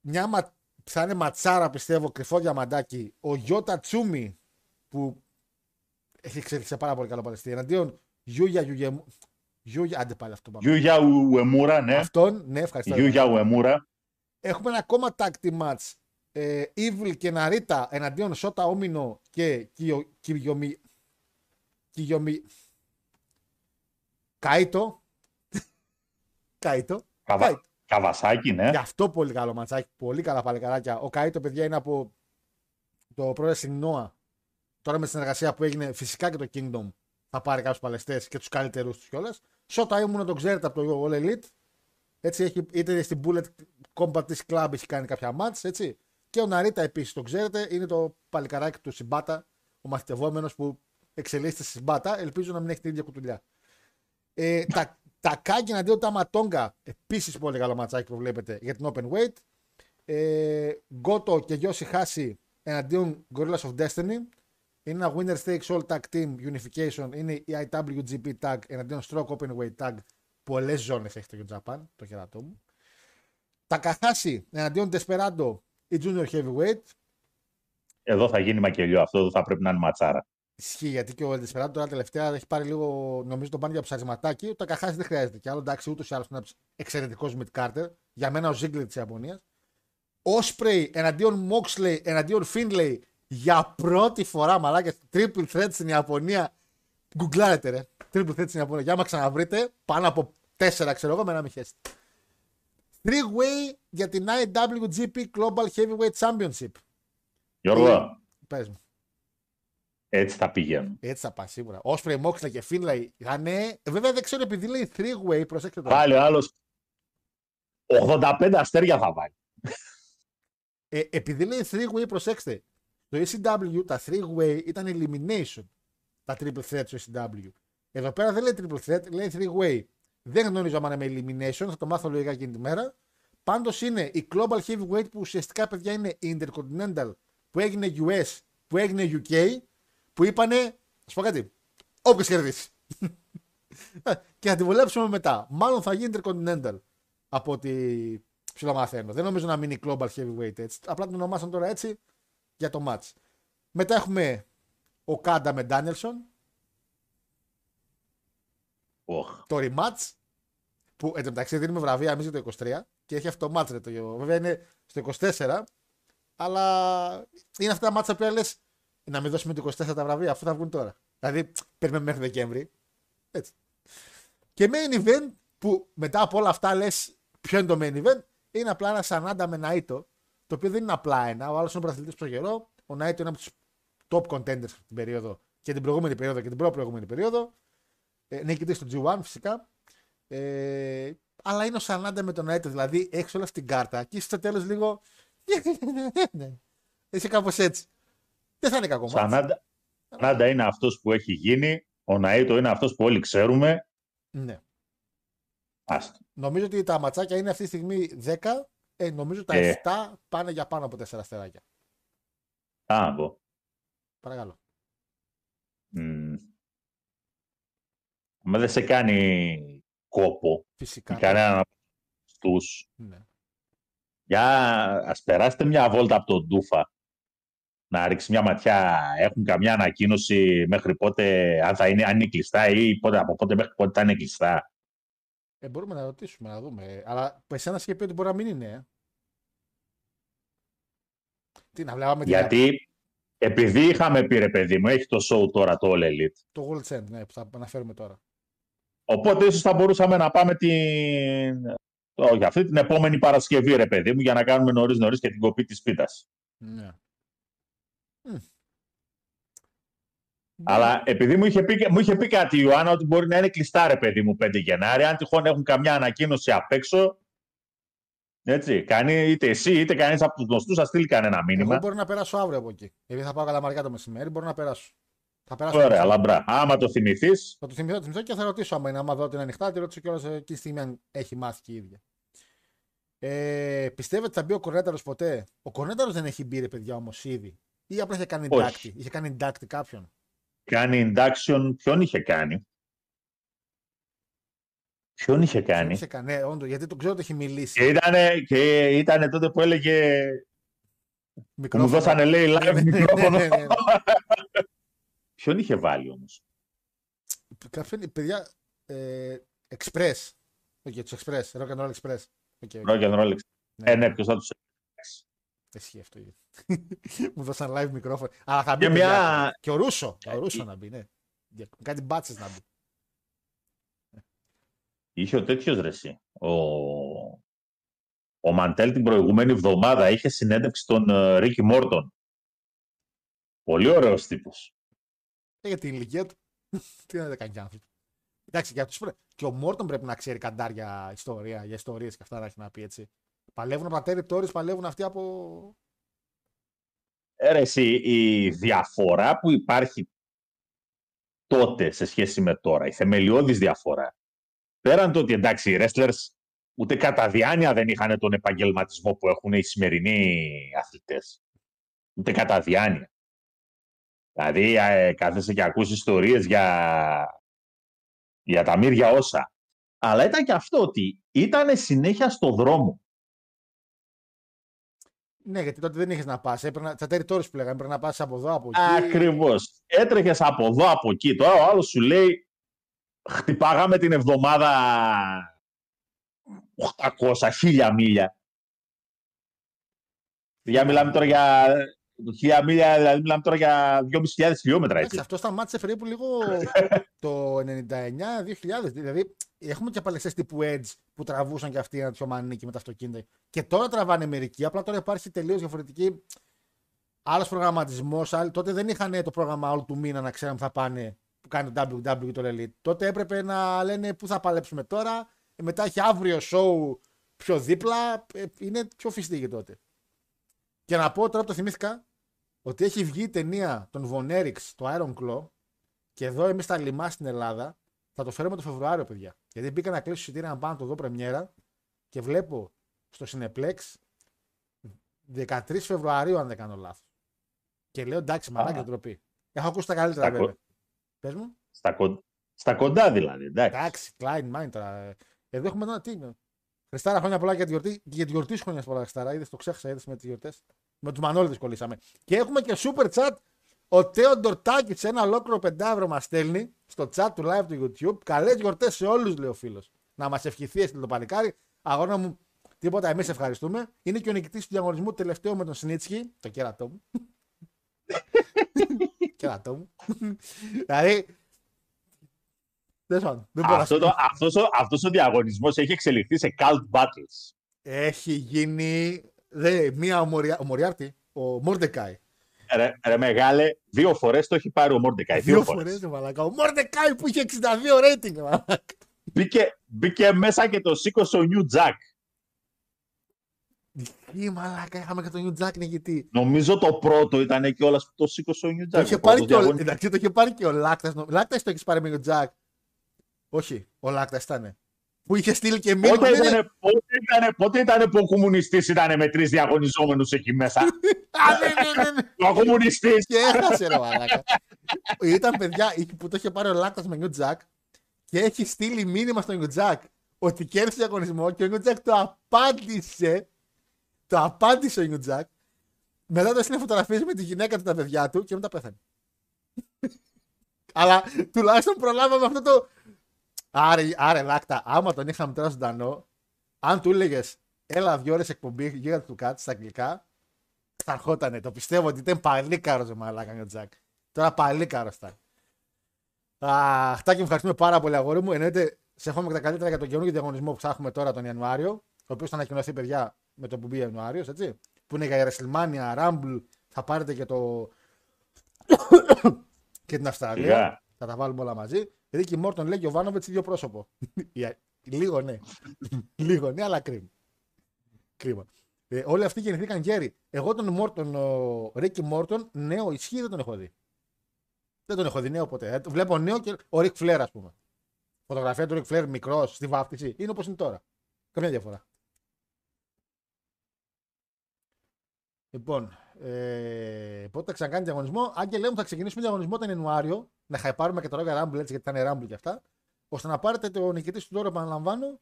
μια μα... θα είναι ματσάρα πιστεύω κρυφό διαμαντάκι ο Γιώτα Τσούμι που έχει εξέλιξει σε πάρα πολύ καλό παλαιστή εναντίον Γιούγια Γιούγια Γιούγια, άντε πάλι αυτό πάμε. Γιούγια Ουεμούρα, ναι. Αυτόν, ναι, ευχαριστώ. Γιούγια Ουεμούρα. Έχουμε ένα ακόμα tag team match. Ε, Evil και Ναρίτα εναντίον Σότα Όμινο και Κιο- Κυριομι... Κιγιομι... Κάιτο. Κάιτο. Καβα... Κάιτο. Καβασάκι, ναι. Γι' αυτό πολύ καλό ματσάκι. Πολύ καλά παλικαράκια. Ο Κάιτο, παιδιά, είναι από το Pro Wrestling Noah. Τώρα με τη συνεργασία που έγινε, φυσικά και το Kingdom θα πάρει κάποιους παλαιστές και τους καλύτερους τους κιόλας. Σότα ήμουν τον ξέρετε από το All Elite. Έτσι, έχει, είτε στην Bullet Combat της Club έχει κάνει κάποια match, έτσι. Και ο Ναρίτα επίσης τον ξέρετε, είναι το παλικαράκι του Σιμπάτα, ο μαθητευόμενος που εξελίσσεται στη Σιμπάτα. Ελπίζω να μην έχει την ίδια κουτουλιά. Ε, τα, τα Κάγκη εναντίον τα Ματόγκα, επίσης πολύ καλό ματσάκι που βλέπετε για την Open Weight. Ε, Γκότο και Γιώση Χάση εναντίον Gorillas of Destiny. Είναι ένα Winner Stakes All Tag Team Unification. Είναι η IWGP Tag εναντίον Stroke Open Weight Tag. Πολλές ζώνες έχει το Japan, το χερατό μου. Τα Καθάση εναντίον Desperado η Junior Heavyweight. Εδώ θα γίνει μακελιό αυτό, εδώ θα πρέπει να είναι ματσάρα. Ισχύει γιατί και ο Desperado τώρα τελευταία έχει πάρει λίγο, νομίζω τον πάνε για ψαρισματάκι. Ο Τακαχάση δεν χρειάζεται κι άλλο. Εντάξει, ούτως ή άλλως είναι εξαιρετικός Mid Carter. Για μένα ο Ziggler της Ιαπωνίας. Osprey εναντίον Moxley εναντίον Finlay για πρώτη φορά μαλάκια. Triple threat στην Ιαπωνία. Γκουγκλάρετε ρε. Triple threat στην Ιαπωνία. Για άμα ξαναβρείτε πάνω από τέσσερα ξέρω εγώ με να μην χέσετε. Three way για την IWGP Global Heavyweight Championship. Γιώργο, Πες μου. Έτσι θα πηγαίνουν. Έτσι θα πάει σίγουρα. Osprey, Moxley και Finlay. Θα είναι... Βέβαια δεν ξέρω επειδή λέει three way, προσέξτε τώρα. Πάλι ο άλλος 85 αστέρια θα βάλει. Ε, επειδή λέει three way, προσέξτε. Το ECW τα three way ήταν elimination. Τα triple threat στο ECW. Εδώ πέρα δεν λέει triple threat, λέει three way. Δεν γνωρίζω αν είναι με elimination, θα το μάθω λογικά εκείνη τη μέρα. Πάντως είναι η Global Heavyweight που ουσιαστικά παιδιά είναι η Intercontinental που έγινε US, που έγινε UK, που είπανε, α πω κάτι, όποιος κερδίσει. και θα τη βολέψουμε μετά. Μάλλον θα γίνει Intercontinental από ό,τι ψιλομαθαίνω. Δεν νομίζω να μείνει Global Heavyweight έτσι. Απλά την ονομάσαν τώρα έτσι για το match. Μετά έχουμε ο Κάντα με Danielson, Οχ. το rematch. Που εν τω μεταξύ δίνουμε βραβεία εμείς για το 23 και έχει αυτό το μάτς. ρε, Το, βέβαια είναι στο 24, αλλά είναι αυτά τα μάτσα που λες να μην δώσουμε το 24 τα βραβεία αφού θα βγουν τώρα. Δηλαδή, περιμένουμε μέχρι Δεκέμβρη. Έτσι. Και main event που μετά από όλα αυτά λες ποιο είναι το main event, είναι απλά ένα Σανάντα με Ναΐτο, το οποίο δεν είναι απλά ένα. Ο άλλος είναι ο πρωταθλητή πιο καιρό. Ο Ναΐτο είναι από τους top contenders την περίοδο και την προηγούμενη περίοδο και την προ-προηγούμενη περίοδο. Ε, νικητής στο G1 φυσικά. Ε, αλλά είναι ο Σανάντα με τον Ναΐτο, δηλαδή έχεις όλα στην κάρτα και είσαι στο τέλος λίγο. Είσαι κάπως έτσι. Δεν θα είναι κακό μάτς. Σανάντα, Σανάντα είναι αυτός που έχει γίνει. Ο Ναΐτο είναι αυτός που όλοι ξέρουμε. Ναι. Άστο. Νομίζω ότι τα ματσάκια είναι αυτή τη στιγμή 10. Ε, νομίζω τα Ε. 7 πάνε για πάνω από 4 αστεράκια. Α, μπο. Παρακαλώ. Μμ. Μα δεν σε κάνει κόπο Φυσικά. κανέναν από τους. Ναι. Για ας περάσετε μια βόλτα από τον Ντούφα. Να ρίξει μια ματιά. Έχουν καμιά ανακοίνωση μέχρι πότε, αν θα είναι, αν είναι κλειστά ή πότε, από πότε μέχρι πότε θα είναι κλειστά. Ε, μπορούμε να ρωτήσουμε, να δούμε. Αλλά εσένα είχε πει ότι μπορεί να μην είναι. ε. Τι να βλέπαμε την- Γιατί επειδή είχαμε πει ρε παιδί μου, έχει το show τώρα το All Elite. το World End, ναι, που θα αναφέρουμε τώρα. Οπότε ίσως θα μπορούσαμε να πάμε την... Όχι, αυτή την επόμενη Παρασκευή, ρε παιδί μου, για να κάνουμε νωρίς νωρίς και την κοπή της πίτας. Ναι. Μμ. Αλλά επειδή μου είχε, πει, και- μου είχε πει κάτι η Ιωάννα ότι μπορεί να είναι κλειστά, ρε παιδί μου, 5 Γενάρη. Αν τυχόν έχουν καμιά ανακοίνωση απ' έξω, έτσι, κάνει είτε εσύ είτε κανείς από τους γνωστούς θα στείλει κανένα Εγώ μήνυμα. μπορώ να περάσω αύριο από εκεί. Επειδή θα πάω καλαμαριά το μεσημέρι, μπορώ να περάσω. Θα περάσω. Ωραία, θα- λαμπρά. Άμα το θυμηθείς, Θα το θυμηθώ, το θυμηθώ και θα ρωτήσω άμα είναι. Άμα δω ότι είναι ανοιχτά, τη ρωτήσω κιόλας εκείνη τη στιγμή αν έχει μάθει και η ίδια. Ε, πιστεύετε ότι θα μπει ο Κορνέταρος ποτέ; Ο Κορνέταρος δεν έχει μπει, ρε παιδιά, όμως ήδη. Ή απλά είχε κάνει Όχι. induct. Είχε κάνει induct κάποιον; κάνει induction, ποιον είχε κάνει; Ποιον είχε Δεν κάνει; είχε κάνει, ναι, όντως, γιατί το ξέρω ότι έχει μιλήσει. Και ήτανε, και ήτανε τότε που έλεγε που μου Μικρόφωνο. δώσανε λέει Ναι, live ναι, μικρόφωνο. ναι, ναι, ναι. Ποιον είχε βάλει όμως; Κάποιον, παιδιά, ε, Express. Οκ, τους Express, Rock and Roll Express. Οκ, οκ. Rock and Roll. Ναι. Ε, ναι, ποιος θα τους Ισχύει αυτό. Μου δώσαν live μικρόφωνο. Αλλά θα μπει. Και παιδιά. μια- Και ο Ρούσο. Και ο Ε, Ρούσο ε- να μπει, ναι. Για- Κάτι μπάτσες να μπει. Είχε ο τέτοιος ρε εσύ. Ο, ο Μαντέλ την προηγούμενη εβδομάδα είχε συνέντευξη τον ε, Ρίκι Μόρτον. Πολύ ωραίος τύπος. Ε, για την ηλικία του. Τι να κάνει άνθρωπο. Εντάξει, για τους... πρέ- και ο Μόρτον πρέπει να ξέρει καντάρια ιστορία, για ιστορίες και αυτά να έχει να πει έτσι. Παλεύουν από τα territories, παλεύουν αυτοί από. Ε, ρε εσύ, η διαφορά που υπάρχει τότε σε σχέση με τώρα, η θεμελιώδης διαφορά, πέραν το ότι εντάξει οι wrestlers ούτε κατά διάνοια δεν είχαν τον επαγγελματισμό που έχουν οι σημερινοί αθλητές. Ούτε κατά διάνοια. Δηλαδή ε, κάθεσαι και ακούς ιστορίες για, για τα μύρια όσα. Αλλά ήταν και αυτό ότι ήταν συνέχεια στο δρόμο. Ναι, γιατί τότε δεν είχες να πας. Τα territories που λέγαμε, πρέπει να πας από εδώ, από εκεί. Ακριβώς. Έτρεχες από εδώ, από εκεί. Τώρα ο άλλος σου λέει χτυπάγαμε την εβδομάδα 800, 1000 μίλια. Για μιλάμε τώρα για 1000 μίλια, δηλαδή μιλάμε τώρα για 2.500 χιλιόμετρα. Εντάξει, Έτσι. αυτό σταμάτησε περίπου λίγο το 99-2000. Δηλαδή, έχουμε και παλαιστέ τύπου Edge που τραβούσαν και αυτοί ένα τέτοιο μανίκι με τα αυτοκίνητα. Και τώρα τραβάνε μερικοί. Απλά τώρα υπάρχει τελείως διαφορετική. Άλλος προγραμματισμός. Τότε δεν είχαν το πρόγραμμα όλου του μήνα να ξέρουν που θα πάνε που κάνει το WWE το Elite. Τότε έπρεπε να λένε πού θα παλέψουμε τώρα. Ε, Μετά έχει αύριο show πιο δίπλα. Ε, Είναι πιο φυστήκη τότε. Και να πω τώρα που το θυμήθηκα ότι έχει βγει η ταινία των Von Eriks, το Iron Claw, και εδώ εμείς στα λιμά στην Ελλάδα θα το φέρουμε το Φεβρουάριο, παιδιά. Γιατί μπήκα να κλείσω εισιτήρια να πάω να το δω πρεμιέρα και βλέπω στο Cineplex 13 Φεβρουαρίου, αν δεν κάνω λάθος. Και λέω εντάξει, μαλάκα ντροπή. Έχω ακούσει τα καλύτερα, Στα κο- βέβαια. Πες μου. Στα, κον- στα κοντά δηλαδή. Εντάξει. Εντάξει, Klein Mind τώρα. Εδώ έχουμε ένα τι είναι. Χριστάρα, χρόνια πολλά για τη γιορτή. Και για τη γιορτή σου χρόνια πολλά, Χριστάρα. Είδες το ξέχασα, είδες με τις γιορτές. Με τους Μανώλιδε κολλήσαμε. Και έχουμε και super chat. Ο Τέο Ντορτάκη, ένα ολόκληρο πεντάβρο μας στέλνει στο chat του live του YouTube. Καλές γιορτές σε όλους, λέει ο φίλος. να μας ευχηθεί έστειλε το παλικάρι. Αγώνα μου, τίποτα, εμείς ευχαριστούμε. Είναι και ο νικητής του διαγωνισμού τελευταίο με τον Σνίτσκι, το κέρατό μου. κέρατό μου. δηλαδή. τέλος πάντων, Δεν μπορώ να Αυτό σου το, αυτός, ο, αυτός ο διαγωνισμός έχει εξελιχθεί σε cult battles. Έχει γίνει. Δε, μία ο, Μορια... ο Μοριάρτη, ο Μόρντεκάι. Ρε, ρε μεγάλε, δύο φορές το έχει πάρει ο Μόρντεκάι. Δύο, Δύο φορές. φορές, μαλάκα. Ο Μόρντεκάι που είχε 62 rating, μαλάκα. Μπήκε, μπήκε μέσα και το σήκωσε ο Νιου Τζακ. Τι μαλάκα, είχαμε και τον Νιου Τζάκ νικητή. Νομίζω το πρώτο ήταν κιόλας που το σήκωσε ο Νιου Το Τζακ. είχε το πάρει πρώτο και ο, διαγωνισμό. εντάξει, το είχε πάρει και ο Λάκτας. Λάκτας το έχεις πάρει με τον Τζακ. Όχι, ο Λάκτα ήταν. Που είχε στείλει και μήνυμα. Πότε ναι, ναι. ήταν, πότε, ήτανε, πότε ήτανε που ο κομμουνιστής ήταν με τρεις διαγωνιζόμενους εκεί μέσα; Α, ναι, ναι, ναι, ναι. ο κομμουνιστής. Και έχασε ρε μαλάκα. Ήταν παιδιά είχε- που το είχε πάρει ο Λάκτα με Νιου Τζακ και έχει στείλει μήνυμα στον Νιου Τζακ ότι κέρδισε διαγωνισμό και ο Νιου Τζακ του απάντησε. Του απάντησε ο Νιου Τζακ. Μετά του έστειλε φωτογραφίες με τη γυναίκα του τα παιδιά του και μετά πέθανε. Αλλά τουλάχιστον προλάβαμε αυτό το. Άρε, άρε Λάκτα, άμα τον είχαμε τώρα ζωντανό, αν του έλεγες έλα δύο ώρες εκπομπή γύρω του κάτι στα αγγλικά, θα ερχότανε. Το πιστεύω ότι ήταν παλίκαρος μαλάκα ο Τζακ. Τώρα παλίκαρος ήταν. Αχ, Τάκη, μου ευχαριστούμε πάρα πολύ, αγόρι μου. Εννοείται, σε εύχομαι και τα καλύτερα για τον καινούργιο διαγωνισμό που θα έχουμε τώρα τον Ιανουάριο. Ο οποίος θα ανακοινωθεί, παιδιά, με το που μπει Ιανουάριος, έτσι. Που είναι για WrestleMania, Rumble. Θα πάρετε και το. και την Αυστραλία. Σιγά. Θα τα βάλουμε όλα μαζί. Ρίκη Μόρτον λέει και ο Βάνοβετ ίδιο πρόσωπο. Λίγο ναι. Λίγο ναι, αλλά κρίμα. Κρίμα. Ε, όλοι αυτοί γεννηθήκαν γέροι. Εγώ τον Μόρτον, ο Ρίκη Μόρτον, νέο ισχύει δεν τον έχω δει. Δεν τον έχω δει νέο ποτέ. Ε, βλέπω νέο και ο Ρικ Φλερ, ας πούμε. Φωτογραφία του Ρικ Φλερ μικρός στη βάφτιση είναι όπως είναι τώρα. Καμία διαφορά. Λοιπόν, ε, πότε θα ξανακάνει διαγωνισμό; Άγγελε μου, θα ξεκινήσουμε διαγωνισμό τον Ιανουάριο. Να χαϊπάρουμε και το Royal Rumble έτσι, γιατί ήταν Rumble και αυτά. ώστε να πάρετε το νικητή του τώρα, επαναλαμβάνω,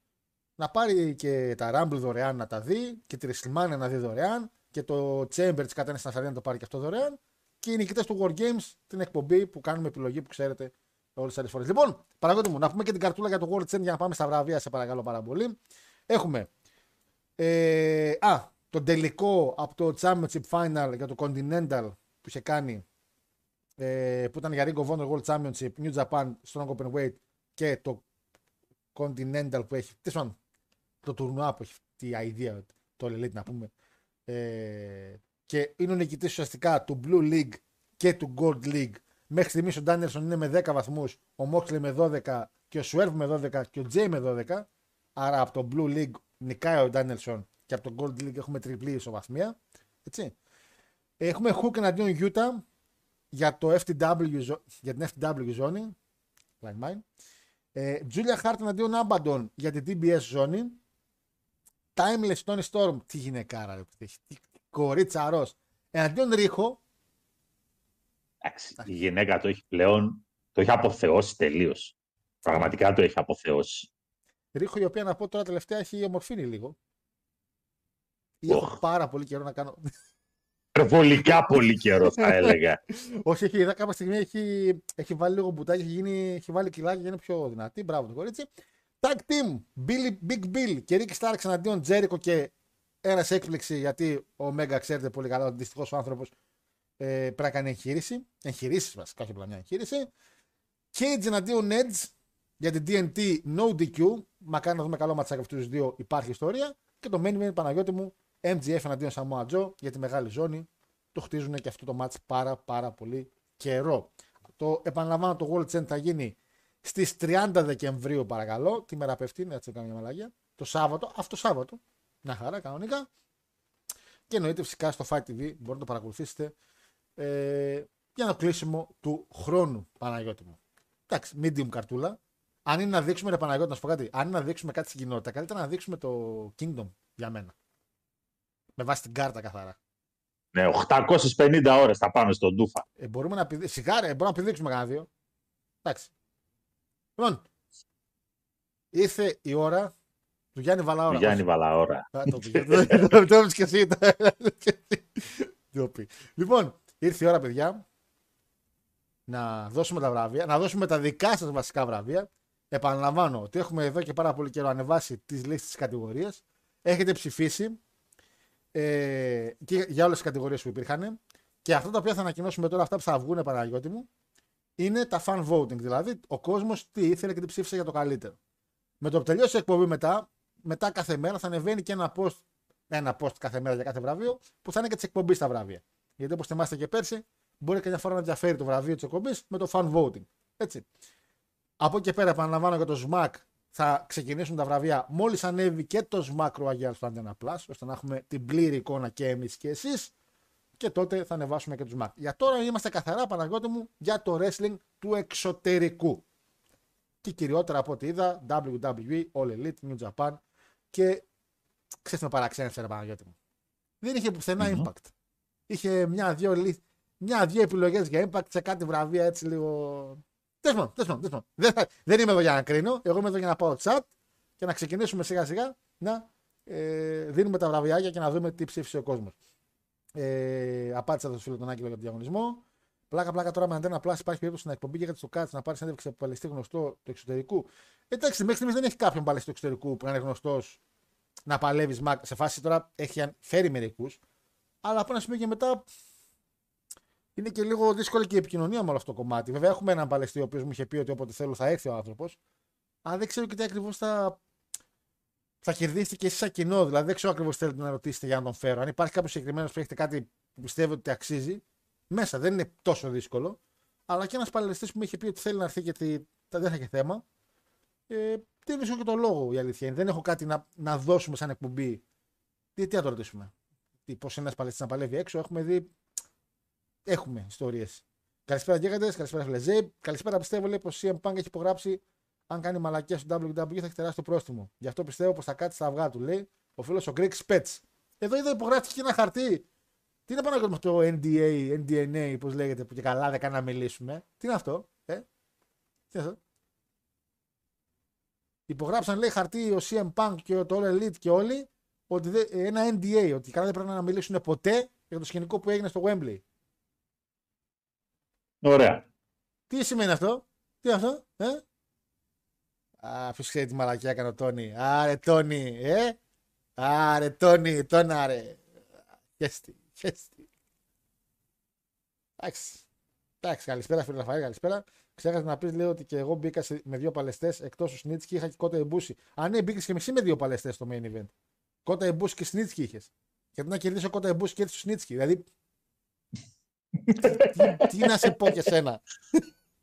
να πάρει και τα Rumble δωρεάν να τα δει και τη WrestleMania να δει δωρεάν και το Chamber της κατένεση στην να το πάρει και αυτό δωρεάν. Και οι νικητές του War Games, την εκπομπή που κάνουμε επιλογή που ξέρετε όλες τις άλλες φορές. Λοιπόν, παραγωγή μου, να πούμε και την καρτούλα για το World Chain για να πάμε στα βραβεία, σε παρακαλώ πάρα πολύ. Έχουμε. Ε, α, τον τελικό από το Championship Final για το Continental που είχε κάνει ε, που ήταν για Ring of Honor World Championship, New Japan, Strong Open Weight και το Continental που έχει, τι πάντων, το τουρνουά που έχει τη idea, το All Elite να πούμε. Ε, και είναι ο νικητής ουσιαστικά του Blue League και του Gold League. Μέχρι στιγμής ο Ντάνιελσον είναι με 10 βαθμούς, ο Moxley με 12 και ο Swerve με 12 και ο Jay με 12. Άρα από το Blue League νικάει ο Ντάνιελσον και από το Gold League έχουμε τριπλή ισοβαθμία. Έτσι. Έχουμε Hook εναντίον Utah για, το FTW, ζω- για την FTW ζώνη. Like mine. Ε, Julia Hart εναντίον Abaddon για την TBS ζώνη. Timeless Tony Storm. Τι γυναικάρα, ρε, τι, τι κορίτσα ροζ. Εναντίον Ρίχο. Εντάξει, η γυναίκα το έχει πλέον, το έχει αποθεώσει τελείως. Πραγματικά το έχει αποθεώσει. Ρίχο η οποία να πω τώρα τελευταία έχει ομορφύνει λίγο. Ή έχω Οχ. πάρα πολύ καιρό να κάνω. Υπερβολικά πολύ καιρό θα έλεγα. Όχι, έχει, είδα κάποια στιγμή έχει, έχει βάλει λίγο μπουτάκι, έχει, γίνει, έχει βάλει κιλάκι για να είναι πιο δυνατή. Μπράβο το κορίτσι. Tag team, Billy, Big Bill και Ricky Starks εναντίον Τζέρικο και ένας έκπληξη γιατί ο Μέγα ξέρετε πολύ καλά ότι δυστυχώς ο άνθρωπος ε, πρέπει να κάνει εγχείρηση. Εγχειρήσεις βασικά, όχι απλά μια εγχείρηση. Cage εναντίον Edge για την TNT No DQ. Μακάρι να δούμε καλό ματσάκι αυτούς τους δύο. Υπάρχει ιστορία. Και το main event Παναγιώτη μου MGF εναντίον Samoa Joe για τη μεγάλη ζώνη. Το χτίζουν και αυτό το match πάρα πάρα πολύ καιρό. Το επαναλαμβάνω το World Chain θα γίνει στις 30 Δεκεμβρίου παρακαλώ. Τι μέρα πέφτει, να έτσι κάνω μια μαλάγια. Το Σάββατο, αυτό Σάββατο. Μια χαρά κανονικά. Και εννοείται φυσικά στο Fight TV μπορείτε να το παρακολουθήσετε ε, για το κλείσιμο του χρόνου Παναγιώτη μου. Εντάξει, medium καρτούλα. Αν είναι να δείξουμε, ρε Παναγιώτη, να σου πω κάτι. Αν είναι να δείξουμε κάτι στην κοινότητα, καλύτερα να δείξουμε το Kingdom για μένα. Με βάση την κάρτα καθαρά. Ναι, 850 ώρες θα πάμε στον Ντούφα. Ε, μπορούμε να πηδή... Σιγά, ρε, μπορούμε να πηδήξουμε κανένα δύο. Εντάξει. Λοιπόν, ήρθε η ώρα του Γιάννη Βαλαόρα. Γιάννη Βαλαόρα. Α, το πήγε. Το- Το το έπαιξε και εσύ. το- το πει. Λοιπόν, ήρθε η ώρα, παιδιά, να δώσουμε τα βραβεία, να δώσουμε τα δικά σας βασικά βραβεία. Επαναλαμβάνω ότι έχουμε εδώ και πάρα πολύ καιρό ανεβάσει τις λύσει της κατηγορίας. Έχετε ψηφίσει ε, και για όλες τις κατηγορίες που υπήρχαν. Και αυτά τα οποία θα ανακοινώσουμε τώρα, αυτά που θα βγουν, Παναγιώτη μου, είναι τα fan voting. Δηλαδή, ο κόσμος τι ήθελε και τι ψήφισε για το καλύτερο. Με το που τελειώσει η εκπομπή μετά, μετά κάθε μέρα θα ανεβαίνει και ένα post, ένα post κάθε μέρα για κάθε βραβείο, που θα είναι και της εκπομπής τα βραβεία. Γιατί όπως θυμάστε και πέρσι, μπορεί και μια φορά να διαφέρει το βραβείο της εκπομπής με το fan voting. Έτσι. Από εκεί και πέρα, επαναλαμβάνω για το SMAC, θα ξεκινήσουν τα βραβεία μόλις ανέβει και το SMAC Royal στο Antenna Plus, ώστε να έχουμε την πλήρη εικόνα και εμείς και εσείς. Και τότε θα ανεβάσουμε και του SMAC. Για τώρα είμαστε καθαρά, Παναγιώτη μου, για το wrestling του εξωτερικού. Και κυριότερα από ό,τι είδα, WWE, All Elite, New Japan και ξέρεις με παραξένευσε, Παναγιώτη μου. Δεν είχε πουθενά impact. Είχε μια-δυο μια, δύο επιλογές για impact σε κάτι βραβεία έτσι λίγο. Τέλος πάντων, δεν, δεν είμαι εδώ για να κρίνω. Εγώ είμαι εδώ για να πάω chat και να ξεκινήσουμε σιγά σιγά να ε, δίνουμε τα βραβιάκια και να δούμε τι ψήφισε ο κόσμος. Ε, απάντησα το φίλο τον Άγγελο για τον διαγωνισμό. Πλάκα, πλάκα τώρα με αντένα πλάση υπάρχει περίπτωση να εκπομπή για το κάτσε να πάρει συνέντευξη από παλαιστή γνωστό του εξωτερικού. Εντάξει, μέχρι στιγμής δεν έχει κάποιον παλαιστή του εξωτερικού που να είναι γνωστός να παλεύεις σε φάση τώρα έχει φέρει μερικούς. Αλλά από ένα σημείο και μετά είναι και λίγο δύσκολη και η επικοινωνία με όλο αυτό το κομμάτι. Βέβαια, έχουμε έναν παλαιστή ο οποίος μου είχε πει ότι όποτε θέλω θα έρθει ο άνθρωπος. Αλλά δεν ξέρω και τι ακριβώς θα, θα κερδίσετε και εσείς σαν κοινό. Δηλαδή, δεν ξέρω ακριβώς θέλετε να ρωτήσετε για να τον φέρω. Αν υπάρχει κάποιος συγκεκριμένος που έχετε κάτι που πιστεύετε ότι αξίζει, μέσα δεν είναι τόσο δύσκολο. Αλλά και ένας παλαιστής που μου είχε πει ότι θέλει να έρθει γιατί δεν θα έχει θέμα. Ε, δεν βρίσκω και το λόγο η αλήθεια είναι. Δεν έχω κάτι να, να δώσουμε σαν εκπομπή. Τι, τι να το ρωτήσουμε; Πώς είναι ένας παλαιστής να παλεύει έξω; Έχουμε δει έχουμε ιστορίες. Καλησπέρα Γίγαντε, καλησπέρα Φλεζέ. Καλησπέρα πιστεύω λέει πως η CM Punk έχει υπογράψει. Αν κάνει μαλακία στο WWE θα έχει τεράστιο το πρόστιμο. Γι' αυτό πιστεύω πως θα κάτσει στα αυγά του, λέει ο φίλος ο Greg Spets. Εδώ είδα υπογράφηκε ένα χαρτί. Τι είναι πάνω από το NDA, NDNA, πώς λέγεται, που και καλά δεν κάνει να μιλήσουμε. Τι είναι αυτό, ε; Τι είναι αυτό; Υπογράψαν λέει χαρτί ο CM Punk και το All Elite και όλοι ότι ένα NDA, ότι καλά δεν πρέπει να μιλήσουν ποτέ για το σκηνικό που έγινε στο Wembley. Ωραία. Τι σημαίνει αυτό, τι είναι αυτό, ε; Α, ποιος ξέρει τι μαλακιά έκανε ο Τόνι. Άρε Τόνι, ε; Άρε Τόνι, Τόνα ρε. Χέστη, χέστη. Εντάξει. Εντάξει, καλησπέρα φίλε Ραφαήλ, καλησπέρα. Ξέχασα να πεις λέει ότι και εγώ μπήκα με δύο παλαιστές εκτός του Σνίτσκι είχα και κότα εμπούση. Α, ναι, μπήκες και μισή με δύο παλαιστές στο main event. Κότα εμπούση και Σνίτσκι είχες. Γιατί να κερδίσω κότα εμπούση και έρθει στο Σνίτσκι. Δηλαδή τι, τι, να σε πω και σένα.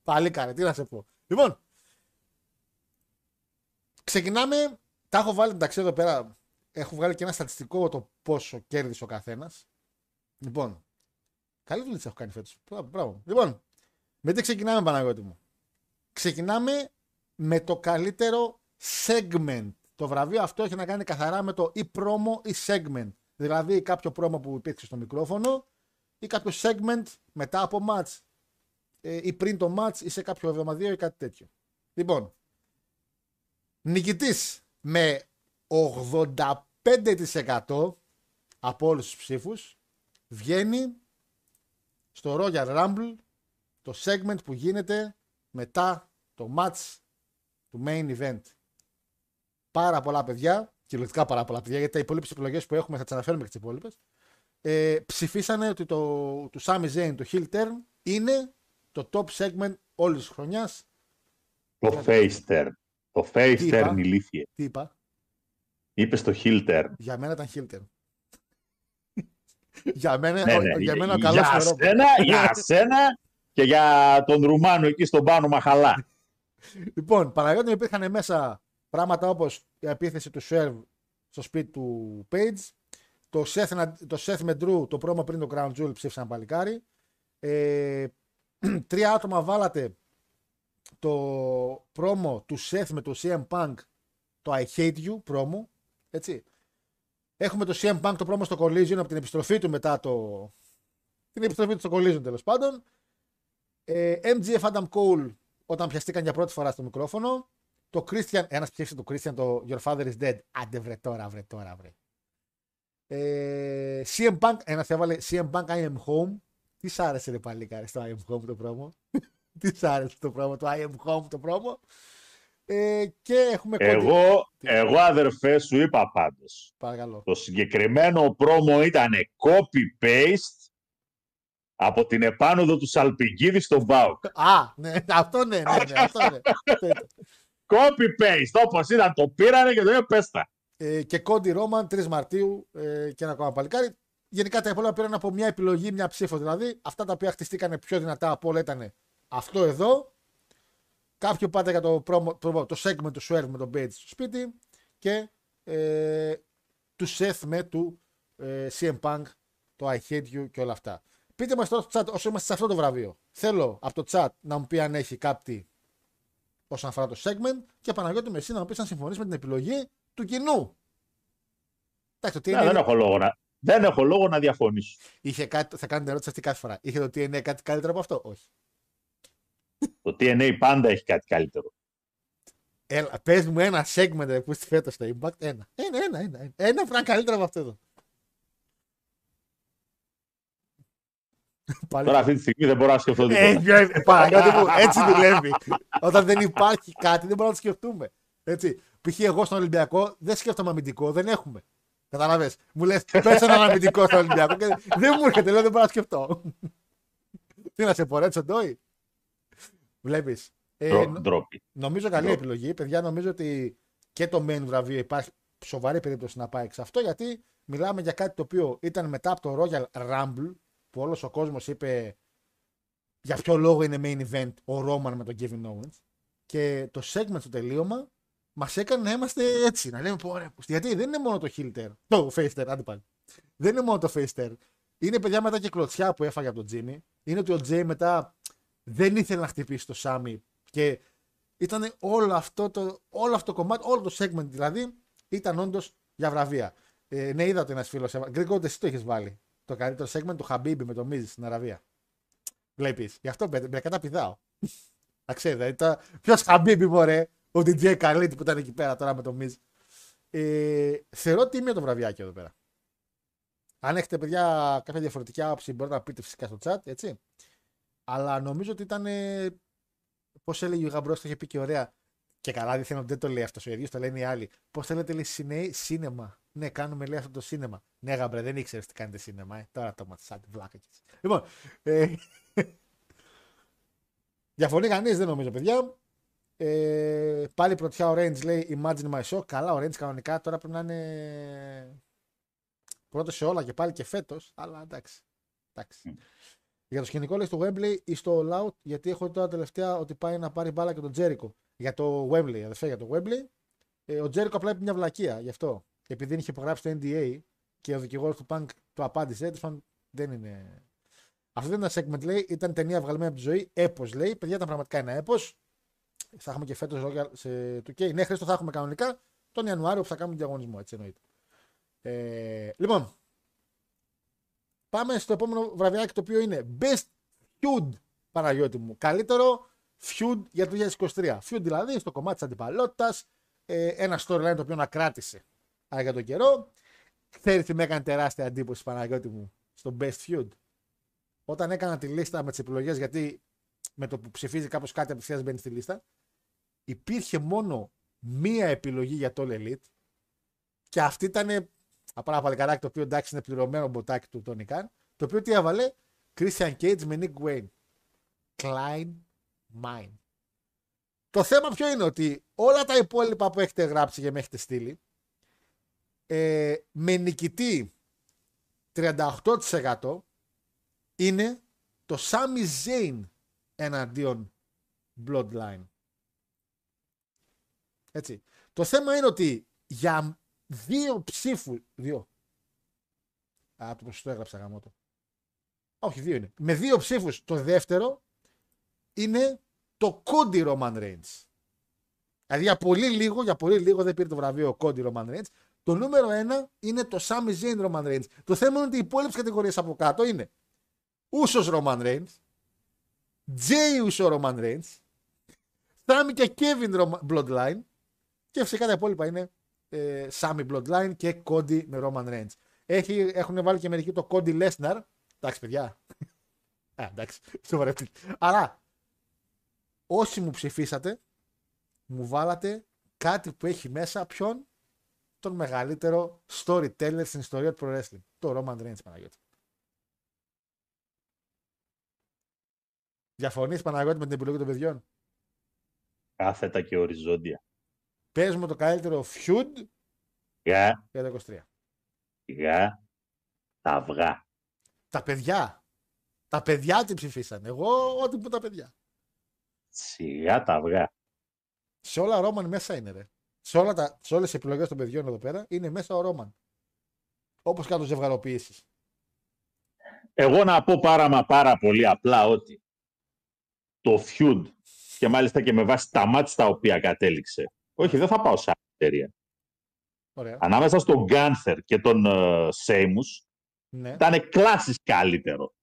Πάλι κάνε, τι να σε πω. Λοιπόν, ξεκινάμε. Τα έχω βάλει εντάξει εδώ πέρα. Έχω βγάλει και ένα στατιστικό το πόσο κέρδισε ο καθένας. Λοιπόν, καλή δουλειά έχω κάνει φέτος. Μπράβο. Λοιπόν, με τι ξεκινάμε, Παναγιώτη μου; Ξεκινάμε με το καλύτερο segment. Το βραβείο αυτό έχει να κάνει καθαρά με το ή promo ή segment. Δηλαδή κάποιο promo που υπήρξε στο μικρόφωνο ή κάποιο segment μετά από match ε, ή πριν το match ή σε κάποιο εβδομαδίο ή κάτι τέτοιο. Λοιπόν, νικητής με 85% από όλους τους ψήφους βγαίνει στο Royal Rumble το segment που γίνεται μετά το match του main event. Πάρα πολλά παιδιά, κυριολεκτικά πάρα πολλά παιδιά, γιατί τα υπόλοιπες επιλογές που έχουμε θα τις αναφέρουμε και τις υπόλοιπες ε, ψηφίσανε ότι το του Sami Zayn, το Hill Turn, είναι το top segment όλης της χρονιάς. Το face turn. Το face turn ηλίθιε. Τι είπα; Είπες το Hill turn. Για μένα ήταν Hill turn. για μένα, ναι, ναι. για μένα για, για σένα, για σένα και για τον Ρουμάνο εκεί στον πάνω Μαχαλά. λοιπόν, Παναγιώτη υπήρχαν μέσα πράγματα όπως η επίθεση του Σέρβ στο σπίτι του Page, το Seth, το Seth Medru, το πρόμο πριν το Crown Jewel ψήφισαν παλικάρι. Ε, τρία άτομα βάλατε το πρόμο του Seth με το CM Punk, το I Hate You πρόμο. Έτσι. Έχουμε το CM Punk το πρόμο στο Collision από την επιστροφή του μετά το... Την επιστροφή του στο Collision τέλος πάντων. Ε, MGF Adam Cole όταν πιαστήκαν για πρώτη φορά στο μικρόφωνο. Το Christian, ένας ψήφισε το Christian το Your Father is Dead. Άντε βρε τώρα, βρε τώρα, βρε. Ε, CM Punk, ένας έβαλε CM Punk I am home. Τι σ' άρεσε ρε παλικάρι στο I am home το πρόμο. Τι σ' άρεσε το πρόμο, το I am home το πρόμο. Ε, και έχουμε κόντι. Εγώ, εγώ αδερφέ σου είπα πάντως. Παρακαλώ. Το συγκεκριμένο πρόμο ήταν copy-paste από την επάνωδο του Σαλπιγκίδη στον Μπάουκ. Α, ναι, αυτό ναι, ναι, ναι, αυτό ναι. Copy-paste, όπως ήταν το πήρανε και το είπε πέστα. Ε, και Κόντι Ρόμαν 3 Μαρτίου ε, και ένα ακόμα παλικάρι. Γενικά τα υπόλοιπα πήραν από μια επιλογή, μια ψήφο δηλαδή. Αυτά τα οποία χτιστήκαν πιο δυνατά από όλα ήταν αυτό εδώ. Κάποιο πάτε για το, promo, promo, το segment του Swerve με τον Page στο σπίτι και ε, του Seth με του ε, CM Punk, το I Hate You και όλα αυτά. Πείτε μας τώρα στο chat όσο είμαστε σε αυτό το βραβείο. Θέλω από το chat να μου πει αν έχει κάτι όσον αφορά το segment και Παναγιώτη με εσύ να μου πεις αν συμφωνείς με την επιλογή του κοινού. Εντάξει, το Ναι, TNA δεν, έχω λόγο να, δεν έχω λόγο να διαφωνήσω. είχε κάτι, θα κάνετε ερώτηση αυτή κάθε φορά. Είχε το TNA κάτι καλύτερο από αυτό, όχι. Το TNA πάντα έχει κάτι καλύτερο. Έλα, πες μου ένα segment ρε, που είστε φέτος στο Impact. Ένα. Ένα, ένα, ένα. Ένα, ένα που να είναι καλύτερο από αυτό εδώ. Πάλι Τώρα αυτή τη στιγμή δεν μπορώ να σκεφτώ Ε, τίποτα. ε, Παναγιώτη μου, έτσι δουλεύει. Όταν δεν υπάρχει κάτι, δεν μπορούμε να το σκεφτούμε. Έτσι. Π.χ. εγώ στον Ολυμπιακό δεν σκέφτομαι αμυντικό, δεν έχουμε. Κατάλαβε. Μου λες, πες έναν αμυντικό στον Ολυμπιακό και δεν μου έρχεται, λέω δεν μπορώ να σκεφτώ. Τι να σε πορέτσω, Ντόι. Βλέπεις. Ε, Ντρο- νο- Ντρόπι. νομίζω καλή Ντροπή. επιλογή. Παιδιά, νομίζω ότι και το main βραβείο υπάρχει σοβαρή περίπτωση να πάει σε αυτό γιατί μιλάμε για κάτι το οποίο ήταν μετά από το Royal Rumble που όλος ο κόσμος είπε για ποιο λόγο είναι main event ο Roman με τον Kevin Owens και το segment στο τελείωμα μας έκανε να είμαστε έτσι, να λέμε πω ωραία, πως- γιατί δεν είναι μόνο το heel turn, το face turn, άντε πάλι. Δεν είναι μόνο το face turn. Είναι παιδιά μετά και κλωτσιά που έφαγε από τον Jimmy. Είναι ότι ο Jay μετά δεν ήθελε να χτυπήσει το Σάμι και ήταν όλο αυτό το, όλο αυτό το κομμάτι, όλο το segment δηλαδή ήταν όντως για βραβεία. Ε, ναι, είδα ότι ένας φίλος. Γκρικόντε, εσύ το έχεις βάλει. Το καλύτερο segment του Χαμπίμπι με το Μίζ στην Αραβία. Βλέπεις. Γι' αυτό με, με καταπηδάω. Να ξέρετε, ήταν. Ποιος Χαμπίμπι, μωρέ; Ο DJ Khalid που ήταν εκεί πέρα τώρα με το Μίζ. Ε, θεωρώ τίμιο το βραβιάκι εδώ πέρα. Αν έχετε παιδιά κάποια διαφορετική άποψη, μπορείτε να πείτε φυσικά στο chat, έτσι. Αλλά νομίζω ότι ήταν. Πώς έλεγε ο Γαμπρός, το είχε πει και ωραία. Και καλά, δίθεν δεν το λέει αυτός ο ίδιος, το λένε οι άλλοι. Πώς θέλετε, λέει, συνέ, cinema. Ναι, κάνουμε, λέει, αυτό το cinema. Ναι, γαμπρέ, δεν ήξερες τι κάνετε cinema. Ε. Τώρα το μάθατε, βλάκα κι εσύ. Λοιπόν. Ε, διαφωνεί κανείς, δεν νομίζω, παιδιά. Ε, πάλι πρωτιά ο Range λέει Imagine my show. Καλά, ο Range κανονικά τώρα πρέπει να είναι πρώτος σε όλα και πάλι και φέτος. Αλλά εντάξει. εντάξει. Για το σκηνικό λέει στο Wembley ή στο All Out, γιατί έχω δει τώρα τελευταία ότι πάει να πάρει μπάλα και τον Τζέρικο. Για το Wembley, αδερφέ, για το Wembley. Ε, ο Τζέρικο απλά είπε μια βλακεία γι' αυτό. Επειδή δεν είχε υπογράψει το NDA και ο δικηγόρος του Punk του απάντησε, τέλος πάντων, δεν είναι. Αυτό δεν ήταν segment, λέει, ήταν ταινία βγαλμένη από τη ζωή. Έπω, λέει. Παιδιά, ήταν πραγματικά ένα έπω. Θα έχουμε και φέτος σε του K. Ναι, Χρήστο, θα έχουμε κανονικά τον Ιανουάριο που θα κάνουμε τον διαγωνισμό, έτσι εννοείται. Ε, λοιπόν, πάμε στο επόμενο βραβιάκι το οποίο είναι Best Feud Παναγιώτη μου. Καλύτερο feud για το 2023. Feud δηλαδή στο κομμάτι της αντιπαλότητας. Ε, ένα storyline το οποίο να κράτησε α, για τον καιρό. Ξέρεις τι με έκανε τεράστια εντύπωση Παναγιώτη μου στο Best Feud; Όταν έκανα τη λίστα με τις επιλογές, γιατί με το που ψηφίζει κάπως κάτι απευθεία μπαίνει στη λίστα, υπήρχε μόνο μία επιλογή για το All Elite και αυτή ήταν από ένα παλικαράκι το οποίο εντάξει είναι πληρωμένο μποτάκι του Tony Khan, το οποίο τι έβαλε; Christian Cage με Nick Wayne. Klein Mine. Το θέμα ποιο είναι; Ότι όλα τα υπόλοιπα που έχετε γράψει και με έχετε στείλει ε, με νικητή 38% είναι το Sami Zayn εναντίον Bloodline. Έτσι. Το θέμα είναι ότι για δύο ψήφου. Δύο. Α, το ποσοστό έγραψα γάμο το. Όχι, δύο είναι. Με δύο ψήφους το δεύτερο είναι το Cody Roman Reigns. Δηλαδή για πολύ λίγο, για πολύ λίγο δεν πήρε το βραβείο ο Cody Roman Reigns. Το νούμερο ένα είναι το Sami Zayn Roman Reigns. Το θέμα είναι ότι οι υπόλοιπες κατηγορίες από κάτω είναι Ούσος Roman Reigns, Jay Uso Roman Reigns, Sami και Kevin Roman Bloodline και φυσικά τα υπόλοιπα είναι ε, Sami Bloodline και Cody με Roman Reigns. Έχει, έχουν βάλει και μερικοί το Cody Lesnar. Εντάξει, παιδιά. Α, εντάξει, σοβαρευτείτε. Αλλά όσοι μου ψηφίσατε, μου βάλατε κάτι που έχει μέσα ποιον; Τον μεγαλύτερο storyteller στην ιστορία του pro wrestling. Το Roman Reigns, Παναγιώτη. Διαφωνείς, Παναγιώτη, με την επιλογή των παιδιών; Κάθετα και οριζόντια. Πες μου το καλύτερο feud Σιγά, για το 23. σιγά, τα αυγά. Τα παιδιά. Τα παιδιά τι ψηφίσαν. Εγώ ό,τι που τα παιδιά. Σιγά τα αυγά. Σε όλα Ρόμαν μέσα είναι, ρε. Σε, όλα τα, σε όλες τις επιλογές των παιδιών εδώ πέρα είναι μέσα ο Ρόμαν. Όπως κάτω ζευγαροποιήσεις. Εγώ να πω πάρα μα πάρα πολύ απλά ότι το feud και μάλιστα και με βάση τα ματς τα οποία κατέληξε. Όχι, δεν θα πάω σε άλλη εταιρεία. Ωραία. Ανάμεσα στον Γκάνθερ και τον ε, Σέιμους Ναι, ήταν κλάσεις καλύτερο.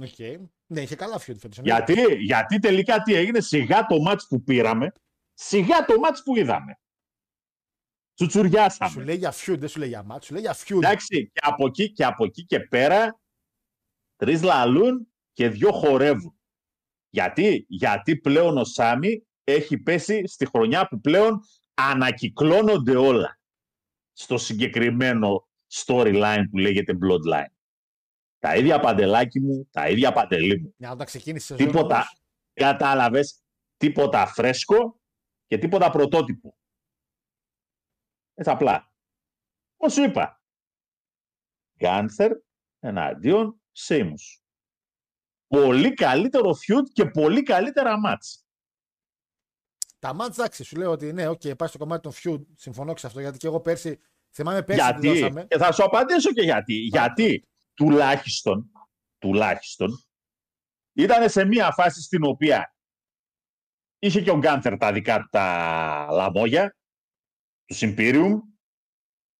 οκ. ναι, είχε καλά feud φέτος. Γιατί, γιατί τελικά τι έγινε, σιγά το ματς που πήραμε, σιγά το ματς που είδαμε. Τσουτσουριάσαμε. Σου λέει για feud, δεν σου λέει για match, σου λέει για feud. Εντάξει, και από εκεί και από εκεί και πέρα, τρεις λαλούν και δυο χορεύουν. Γιατί, γιατί πλέον ο Σάμι έχει πέσει στη χρονιά που πλέον ανακυκλώνονται όλα στο συγκεκριμένο storyline που λέγεται Bloodline. Τα ίδια παντελάκι μου, τα ίδια παντελή μου. Για να όταν ξεκίνησες η σεζόν Τίποτα, όμως, κατάλαβες, τίποτα φρέσκο και τίποτα πρωτότυπο. Έτσι απλά. Πώς σου είπα. Γκάνθερ εναντίον Σέιμους. Πολύ καλύτερο feud και πολύ καλύτερα ματς. Τα match, εντάξει, σου λέω ότι ναι, οκ, πάει στο κομμάτι των feud. Συμφωνώ σε αυτό γιατί και εγώ πέρσι. Θυμάμαι πέρσι τι Γιατί, δώσαμε. και θα σου απαντήσω και γιατί. Γιατί τουλάχιστον, τουλάχιστον, ήταν σε μια φάση στην οποία είχε και ο Γκάνθερ τα δικά του τα λαμόγια, του Imperium,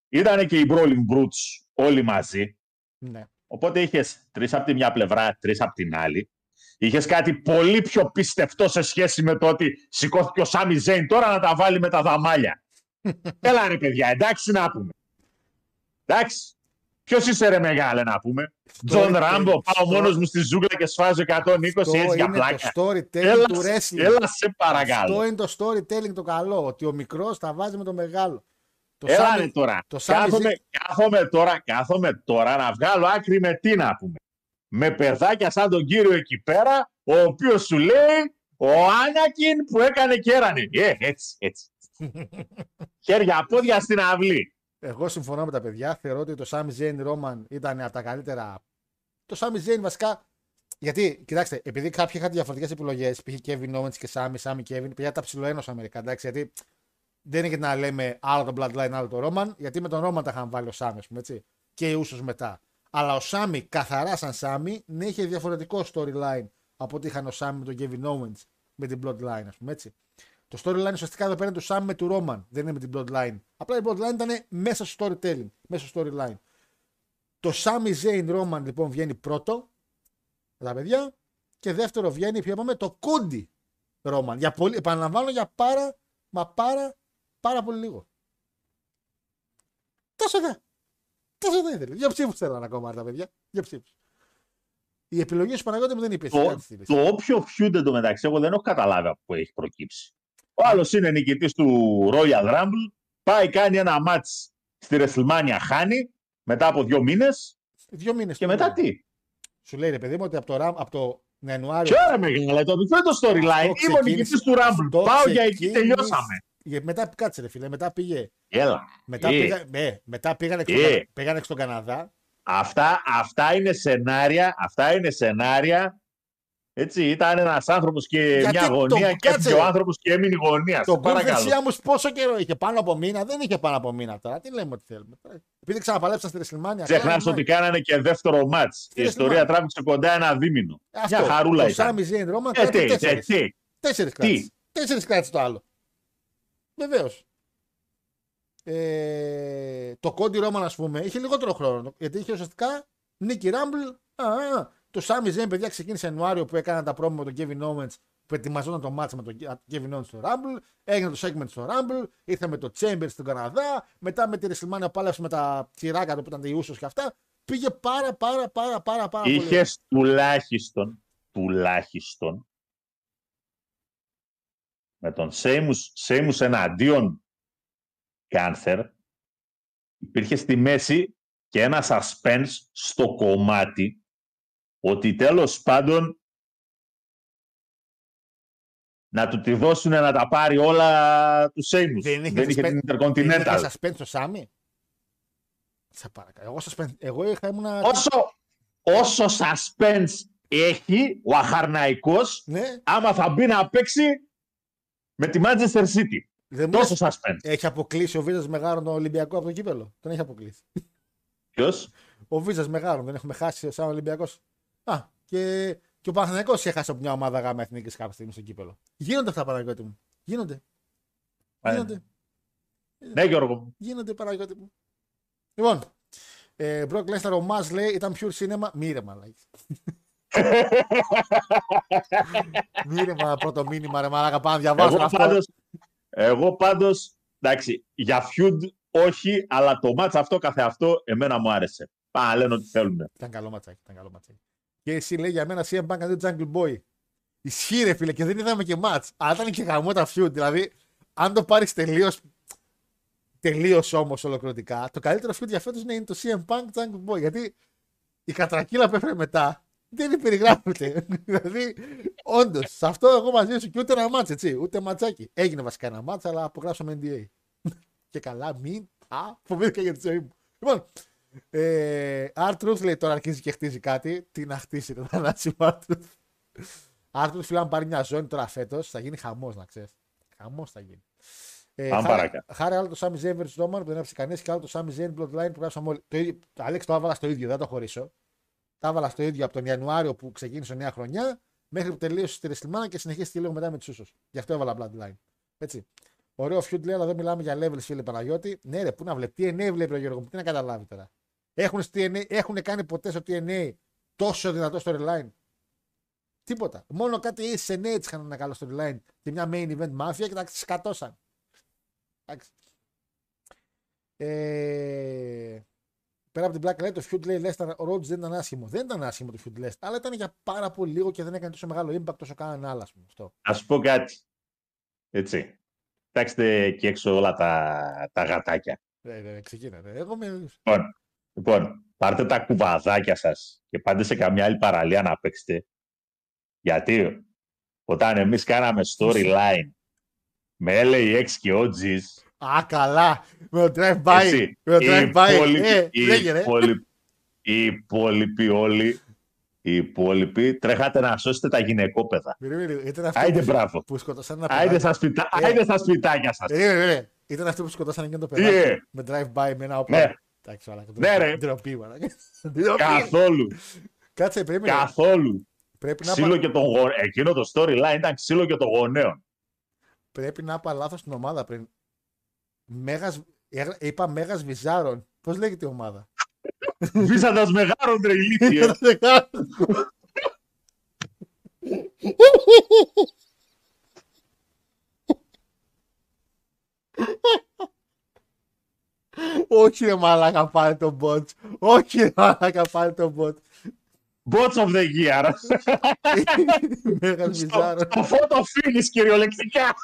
ήταν και οι Brawling Brutes όλοι μαζί, Ναι. οπότε είχες τρεις από τη μια πλευρά, τρεις από την άλλη. Είχες κάτι πολύ πιο πιστευτό σε σχέση με το ότι σηκώθηκε ο Σάμι Ζέιν τώρα να τα βάλει με τα δαμάλια. Έλα ρε παιδιά, εντάξει να πούμε. Εντάξει. Ποιος είσαι ρε μεγάλε να πούμε. Τζον Storytelling, Ράμπο, πάω στο- μόνος μου στη ζούγκλα και σφάζω 120 Αυτό έτσι για είναι πλάκα. το storytelling Έλα, του wrestling. έλα σε παρακαλώ. Αυτό είναι το storytelling το καλό. Ότι ο μικρός τα βάζει με το μεγάλο. Το Έλα Σάμι- ρε τώρα. το Σάμι κάθομαι, Ζή- κάθομαι, τώρα. κάθομαι τώρα να βγάλω άκρη με τι να πούμε. Με παιδάκια σαν τον κύριο εκεί πέρα, ο οποίος σου λέει ο Άνακιν που έκανε και έρανε. Ε, έτσι, έτσι. Χέρια, πόδια στην αυλή. Εγώ συμφωνώ με τα παιδιά. Θεωρώ ότι το Sami Zayn Roman ήταν από τα καλύτερα. Το Sami Zayn βασικά. Γιατί, κοιτάξτε, επειδή κάποιοι είχαν διαφορετικές επιλογές, π.χ. Kevin Owens και Sami, Sami Kevin, παιδιά τα ψιλοένωσα μερικά. Εντάξει, γιατί δεν είναι και να λέμε άλλο το Bloodline, άλλο το Roman, γιατί με τον Roman τα είχαν βάλει ο Sami, ας πούμε έτσι. Και οι ούσου μετά. Αλλά ο Sami, καθαρά σαν Sami, ναι, είχε διαφορετικό storyline από ό,τι είχαν ο Sami με τον Kevin Owens με την Bloodline, ας πούμε έτσι. Το storyline ουσιαστικά εδώ πέρα είναι του Sam με του Roman. Δεν είναι με την Bloodline. Απλά η Bloodline ήταν μέσα στο storytelling, μέσα στο storyline. Το Sami Zayn Roman λοιπόν βγαίνει πρώτο με τα παιδιά και δεύτερο βγαίνει, ποιο είπαμε, το Cody Roman. Για πολύ, επαναλαμβάνω για πάρα, μα πάρα, πάρα πολύ λίγο. Τόσο δε. Τόσο δεν ήθελε; Δύο ψήφους θέλανε ακόμα τα παιδιά. Δύο ψήφους. Η επιλογή σου Παναγιώτη μου δεν είπε. εσύ, Το, κάτι στη λίστα. το όποιο feud εντωμεταξύ, εγώ δεν έχω καταλάβει από πού έχει προκύψει. Ο άλλος είναι νικητής του Royal Rumble, πάει κάνει ένα match στη WrestleMania, χάνει μετά από δύο μήνες Δύο μήνες. και μετά τι; Σου λέει ρε παιδί μου ότι από το, Ram, από το Ιανουάριο. Και ώρα μεγάλα, το αυτό είναι το storyline. Αυτό Είμαι ο ξεκίνησε- νικητής του Rumble. αυτό Πάω για εκεί, ξεκίνησε- τελειώσαμε. Για- Μετά, κάτσε ρε φίλε, μετά πήγε. Έλα. Μετά, Ε, πήγα, ναι, μετά πήγανε, Ε. στον, πήγανε στον Καναδά. Αυτά, αυτά είναι σενάρια, αυτά είναι σενάρια. Έτσι, ήταν ένας άνθρωπος και Γιατί μια το- γωνία και κάτσε, έφυγε ο ρε. άνθρωπος και έμεινε η γωνία. Το Σε γκολ παρακαλώ. δεξιά μου πόσο καιρό είχε, πάνω από μήνα. Δεν είχε πάνω από μήνα τώρα. Τι λέμε ότι θέλουμε. τώρα. Επειδή ξαναπαλέψαν στη Ρεσλιμάνια. Ξεχνάς ότι κάνανε και δεύτερο μάτς. Η Στη ιστορία WrestleMania. τράβηξε κοντά ένα δίμηνο. Αυτό. Μια χαρούλα το ήταν. Σάμι Ζέιν Ρώμα Ε, κράτη τι, τι, τέσσερις. τι. Τέσσερις κράτησε. Τέσσερις κράτησε το άλλο. Βεβαίως. Ε, το Κόντι Ρόμαν, ας πούμε, είχε λιγότερο χρόνο. Γιατί είχε ουσιαστικά Νίκη Ράμπλ. Α, α, το Σάμι Ζέιν, παιδιά, ξεκίνησε Ιανουάριο που έκαναν τα πρόμο με τον Kevin Owens που ετοιμαζόταν το μάτς με τον Kevin Owens στο Rumble. Έγινε το segment στο Rumble. Ήρθε με το Chambers στον Καναδά. Μετά με τη WrestleMania πάλευσε με τα τσιράκα του που ήταν οι Ούσος και αυτά. Πήγε πάρα πάρα πάρα πάρα πάρα πολύ. Είχε τουλάχιστον, τουλάχιστον με τον Σέιμους, Σέιμους εναντίον Κάνθερ υπήρχε στη μέση και ένα suspense στο κομμάτι ότι τέλος πάντων να του τη δώσουν να τα πάρει όλα τους Σέιμους. Δεν είχε, Δεν είχε suspense- την Δεν είχε Intercontinental. suspense στο Σάμι. Σε παρακαλώ. Εγώ, suspense, εγώ είχα ήμουνα... Όσο, όσο suspense έχει ο Αχαρναϊκός, Ναι, άμα θα μπει να παίξει με τη Manchester City. δεν μου Τόσο λες, suspense. έχει αποκλείσει ο Βίζας Μεγάρον τον Ολυμπιακό από το κύπελο; Τον έχει αποκλείσει. Ποιος; Ο Βίζας Μεγάρον δεν έχουμε χάσει σαν Ολυμπιακός. Α, και, και ο Παναθηναϊκός είχε χάσει από μια ομάδα γάμα εθνικής κάποια στιγμή στο κύπελο. Γίνονται αυτά Παναγιώτη μου. Γίνονται. Ε, Γίνονται. Ναι, Γιώργο. μου. Γίνονται Παναγιώτη μου. Λοιπόν, ε, Brock Lesnar ο Μάς λέει ήταν pure cinema. Μύρε μαλάκι. Μύρε μα πρώτο μήνυμα ρε μαλάκα πάνω να διαβάσω Εγώ αυτό. πάντως, εγώ πάντως, εντάξει, για feud όχι, αλλά το match αυτό καθε αυτό εμένα μου άρεσε. Πά, λένε ό,τι θέλουν. Ήταν καλό ματσάκι, ήταν καλό ματσάκι. Και εσύ λέει για μένα CM Punk αντί Jungle Boy. Ισχύει ρε φίλε και δεν είδαμε και μάτς. Αλλά ήταν και γαμό τα feud. Δηλαδή, αν το πάρεις τελείως τελείως όμως ολοκληρωτικά, το καλύτερο feud για φέτος είναι το CM Punk Jungle Boy. Γιατί η κατρακύλα που έφερε μετά δεν περιγράφεται. δηλαδή, όντως, σε αυτό εγώ μαζί σου και ούτε ένα μάτς, έτσι. Ούτε ματσάκι. Έγινε βασικά ένα μάτς, αλλά απογράψαμε NDA. και καλά, μην. Α, φοβήθηκα για τη ζωή μου. Λοιπόν, ε, R-Truth λέει τώρα αρχίζει και χτίζει κάτι. Τι να χτίσει το θανάσιμο R-Truth. R-Truth φίλε, αν πάρει μια ζώνη τώρα φέτος, θα γίνει χαμός να ξέρεις. Χαμός θα γίνει. Ε, Πάμε χάρη- παρακάτω. Χάρη άλλο το Sami Zayn vs. Roman που δεν έφυγε κανείς και άλλο το Sami Zayn Bloodline που γράψαμε όλοι. Το ίδιο, Αλέξη το έβαλα στο ίδιο, δεν το χωρίσω. Τα έβαλα στο ίδιο από τον Ιανουάριο που ξεκίνησε η νέα χρονιά μέχρι που τελείωσε στη Ρεστιμάνα και συνεχίστηκε λίγο μετά με τους ίσους. Γι' αυτό έβαλα Bloodline. Έτσι. Ωραίο feud λέει, αλλά εδώ μιλάμε για levels, φίλε Παναγιώτη. Ναι, ρε, πού να βλέπει. TNA βλέπει ο Γιώργο μου, τι να καταλάβει τώρα. Έχουν, στο TNA, έχουν κάνει ποτέ στο TNA τόσο δυνατό storyline; Τίποτα. Μόνο κάτι SNA τη είχαν ένα καλό storyline και μια main event mafia και τα σκατώσαν. Εντάξει. Ε, πέρα από την Black Light, το feud λέει Lester Rhodes δεν ήταν άσχημο. Δεν ήταν άσχημο το feud Lester, αλλά ήταν για πάρα πολύ λίγο και δεν έκανε τόσο μεγάλο impact όσο κάνανε άλλα. Ας πούμε, αυτό. Να σου πω κάτι. Έτσι. Κοιτάξτε εκεί έξω όλα τα, τα γατάκια. Ε, ε, ξεκίνατε. Εγώ με... Λοιπόν, λοιπόν, πάρτε τα κουβαδάκια σας και πάτε σε καμιά άλλη παραλία να παίξετε. Γιατί όταν εμείς κάναμε storyline με LAX και OGs, Α, καλά. Με το drive by. έτσι, Με το οι drive by. υπόλοιποι- Ε, οι λέγε, ρε. υπόλοιποι- οι υπόλοιποι όλοι, οι υπόλοιποι τρέχατε να σώσετε τα γυναικόπαιδα. Περίμενε, Ήταν αυτό Άιντε που, μπράβο. που σκοτώσαν ένα Άιντε παιδάκι. στα, σπιτά, Ε. άιντε στα σπιτάκια σας. Περίμενε, περίμενε. Ήταν αυτό που σκοτώσαν εκείνο το Τι, παιδάκι. ε; Με drive by με ένα όπλο. Ναι. Εντάξει, μαλάκα, Ναι, ρε. Ντροπή, μαλάκα. Ντροπή. Καθόλου. Κάτσε, περίμενε. Καθόλου. Πρέπει να, Ξύλο είπα, και των γο... Εκείνο το storyline ήταν ξύλο και των γονέων. πρέπει να είπα λάθος την ομάδα πριν. Μέγας, έγρα- είπα Μέγας Βυζάρων. Πώς λέγεται η ομάδα; Βίζοντας μεγάλον ρε ηλίθιε. Όχι ρε μαλάκα πάρε τον bot. Όχι ρε μαλάκα πάρε τον bot. Bots of the year. Μέγας Στο Βυζάρων. στο photo finish κυριολεκτικά.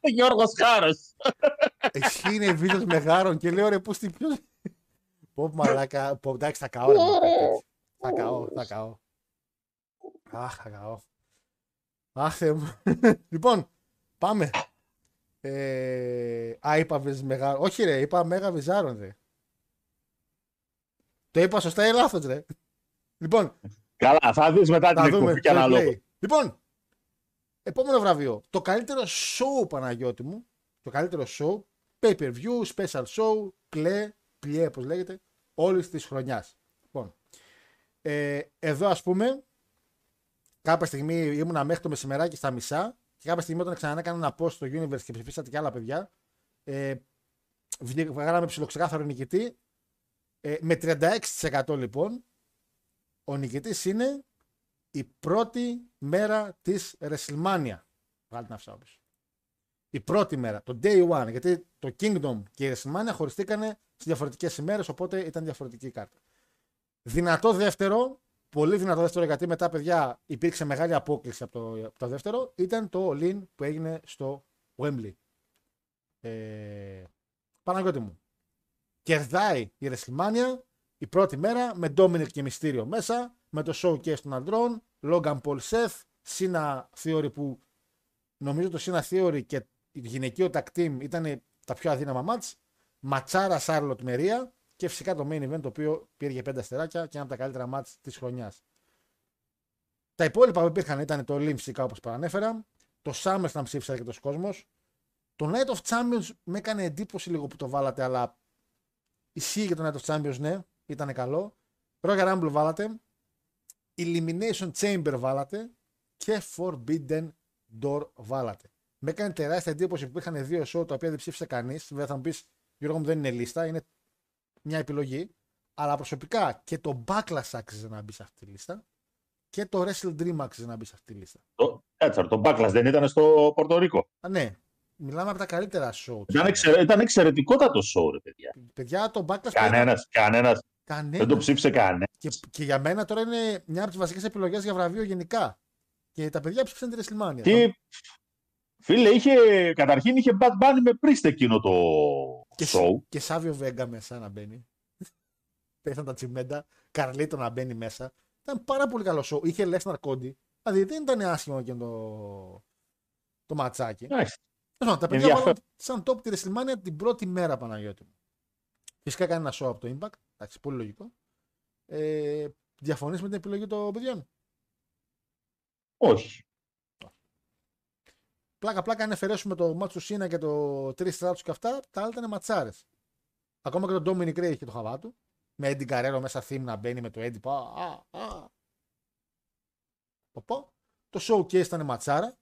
Γιώργος Χάρος. Εσύ είναι βίντεο μεγάρων και λέω ρε πού στην ποιος... Πω μαλάκα, πω εντάξει θα καώ ρε μαλάκα, έτσι. Θα καώ, θα καώ. Αχ, θα καώ. Αχ, Θεέ μου. λοιπόν, πάμε. Ε, α, είπα βυζ μεγάρο. Όχι ρε, είπα μέγα βυζάρων ρε. Το είπα σωστά ή λάθος ρε; Λοιπόν, Καλά, θα δεις μετά την θα δούμε. εκπομπή και ένα fair λόγο. play. Λοιπόν, επόμενο βραβείο. Το καλύτερο show, Παναγιώτη μου. Το καλύτερο show. Pay per view, special show, play, play όπως λέγεται, όλης της χρονιάς. Λοιπόν, ε, εδώ ας πούμε, κάποια στιγμή ήμουνα μέχρι το μεσημεράκι στα μισά και κάποια στιγμή όταν ξανά έκανα ένα post στο Universe και ψηφίσατε και άλλα παιδιά, ε, βγή- βγάλαμε ψιλοξεκάθαρο νικητή. Ε, με 36% λοιπόν, ο νικητής είναι η πρώτη μέρα της WrestleMania. Βγάλτε την αυσά πίσω. Η πρώτη μέρα, το day one, γιατί το Kingdom και η WrestleMania χωριστήκανε σε διαφορετικές ημέρες, οπότε ήταν διαφορετική η κάρτα. Δυνατό δεύτερο, πολύ δυνατό δεύτερο γιατί μετά, παιδιά, υπήρξε μεγάλη απόκληση από το, από το δεύτερο. Ήταν το all που έγινε στο Wembley. Ε, Παναγιώτη μου. Κερδάει η WrestleMania η πρώτη μέρα με Dominic και Μυστήριο μέσα, με το showcase των αντρών, Logan Paul Seth, Sina Theory που νομίζω το Sina Theory και η γυναικείο tag team ήταν τα πιο αδύναμα μάτς, Ματσάρα Σάρλοτ Μερία και φυσικά το main event το οποίο πήρε πέντε αστεράκια και ένα από τα καλύτερα μάτς της χρονιάς. Τα υπόλοιπα που υπήρχαν ήταν το Limp φυσικά όπως παρανέφερα, το SummerSlam ψήφισε αρκετός κόσμος, το Night of Champions με έκανε εντύπωση λίγο που το βάλατε, αλλά ισχύει για το Night of Champions, ναι, ήταν καλό. Royal Rumble βάλατε, Elimination Chamber βάλατε και Forbidden Door βάλατε. Με έκανε τεράστια εντύπωση που υπήρχαν δύο show τα οποία δεν ψήφισε κανείς. Βέβαια θα μου πεις, Γιώργο μου δεν είναι λίστα, είναι μια επιλογή. Αλλά προσωπικά και το Backlash άξιζε να μπει σε αυτή τη λίστα και το Wrestle Dream άξιζε να μπει σε αυτή τη λίστα. Το, έτσι, το Backlash δεν ήταν στο Πορτορίκο. Α, ναι. Μιλάμε από τα καλύτερα show. Ήταν, εξαιρε, ήταν εξαιρετικότατο show, ρε παιδιά. Παιδιά, το Backlash. Κανένας, κανένας. Κανένας. Δεν το ψήφισε κανένας. Και, και για μένα τώρα είναι μια από τις βασικές επιλογές για βραβείο γενικά. Και τα παιδιά ψήφισαν τη WrestleMania. Τι, φίλε, είχε, καταρχήν είχε Bad Bunny με πρίστε εκείνο το και, show. και Σάβιο Βέγγα μέσα να μπαίνει. Πέθαν τα τσιμέντα. Καρλίτο να μπαίνει μέσα. Ήταν πάρα πολύ καλό show. Είχε Λέσναρ Κόντι. Δηλαδή δεν ήταν άσχημο και το, το ματσάκι. Nice. Λοιπόν, τα παιδιά βάλαν σαν top τη WrestleMania την πρώτη μέρα Παναγιώτη μου. Φυσικά κάνει ένα show από το Impact. Εντάξει, πολύ λογικό. Ε, Διαφωνείς με την επιλογή των παιδιών; Όχι. Πλάκα πλάκα αν αφαιρέσουμε το μάτσο Σίνα και το τρεις στράτους και αυτά, τα άλλα ήταν ματσάρες. Ακόμα και το Dominic Ray είχε το χαβά του. Με Eddie Guerrero μέσα θύμ να μπαίνει με το Eddie. Πα, α, α. Πω, Το showcase ήταν ματσάρα.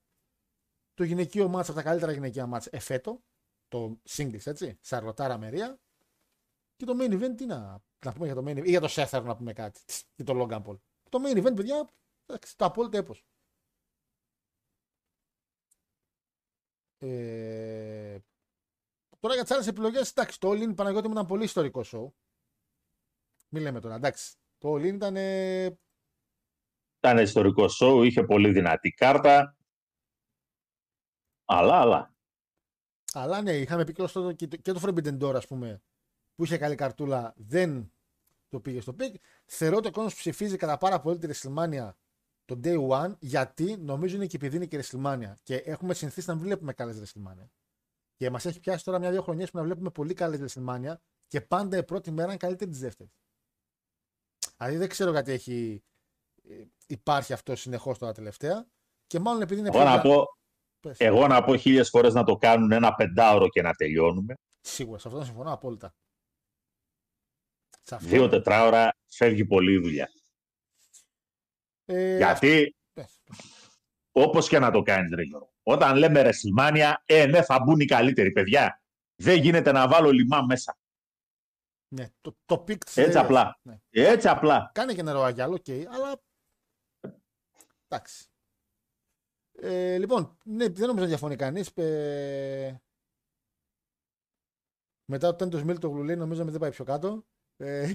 Το γυναικείο μάτσα από τα καλύτερα γυναικεία μάτσα εφέτο. Το singles έτσι. Σαρλοτάρα Μερία. Και το main event τι να, να πούμε για το main event. Ή για το Seth να πούμε κάτι. Και το Logan Paul. Το main event, παιδιά, το απόλυτο έπος. Ε, τώρα για τις άλλες επιλογές, εντάξει, το All In Παναγιώτη μου ήταν πολύ ιστορικό show. Μην λέμε τώρα, εντάξει. Το All In ήταν. Ήταν ιστορικό show, είχε πολύ δυνατή κάρτα. Αλλά, αλλά. Αλλά ναι, είχαμε πει και το, και το Forbidden Door, ας πούμε, που είχε καλή καρτούλα, δεν το πήγε στο pick. Θεωρώ ότι ο κόσμος ψηφίζει κατά πάρα πολύ τη WrestleMania το day one, γιατί νομίζω είναι και επειδή είναι και WrestleMania. Και έχουμε συνηθίσει να βλέπουμε καλές WrestleMania. Και μας έχει πιάσει τώρα μια-δύο χρονιές που να βλέπουμε πολύ καλές WrestleMania και πάντα η πρώτη μέρα είναι καλύτερη της δεύτερης. Δηλαδή δεν ξέρω γιατί έχει υπάρχει αυτό συνεχώς τώρα τελευταία. Και μάλλον επειδή είναι εγώ, να πω, εγώ να πω χίλιες φορές να το κάνουν ένα πεντάωρο και να τελειώνουμε. Σίγουρα, σε αυτό συμφωνώ απόλυτα. Δύο τετράωρα φεύγει πολλή δουλειά. Ε, Γιατί, όπως και να το κάνεις, Ρε Γιώργο, όταν λέμε WrestleMania, ε, ναι, θα μπουν οι καλύτεροι παιδιά. Δεν γίνεται να βάλω λιμά μέσα. Ναι, το, το pick Έτσι απλά. Ναι. Έτσι απλά. Κάνε και νερό αγιάλο, OK, okay, αλλά. Εντάξει. Ε, λοιπόν, ναι, δεν νομίζω να διαφωνεί κανείς. Ε... Μετά το τέντο Μίλ το γλουλί, νομίζω δεν πάει πιο κάτω. Ε...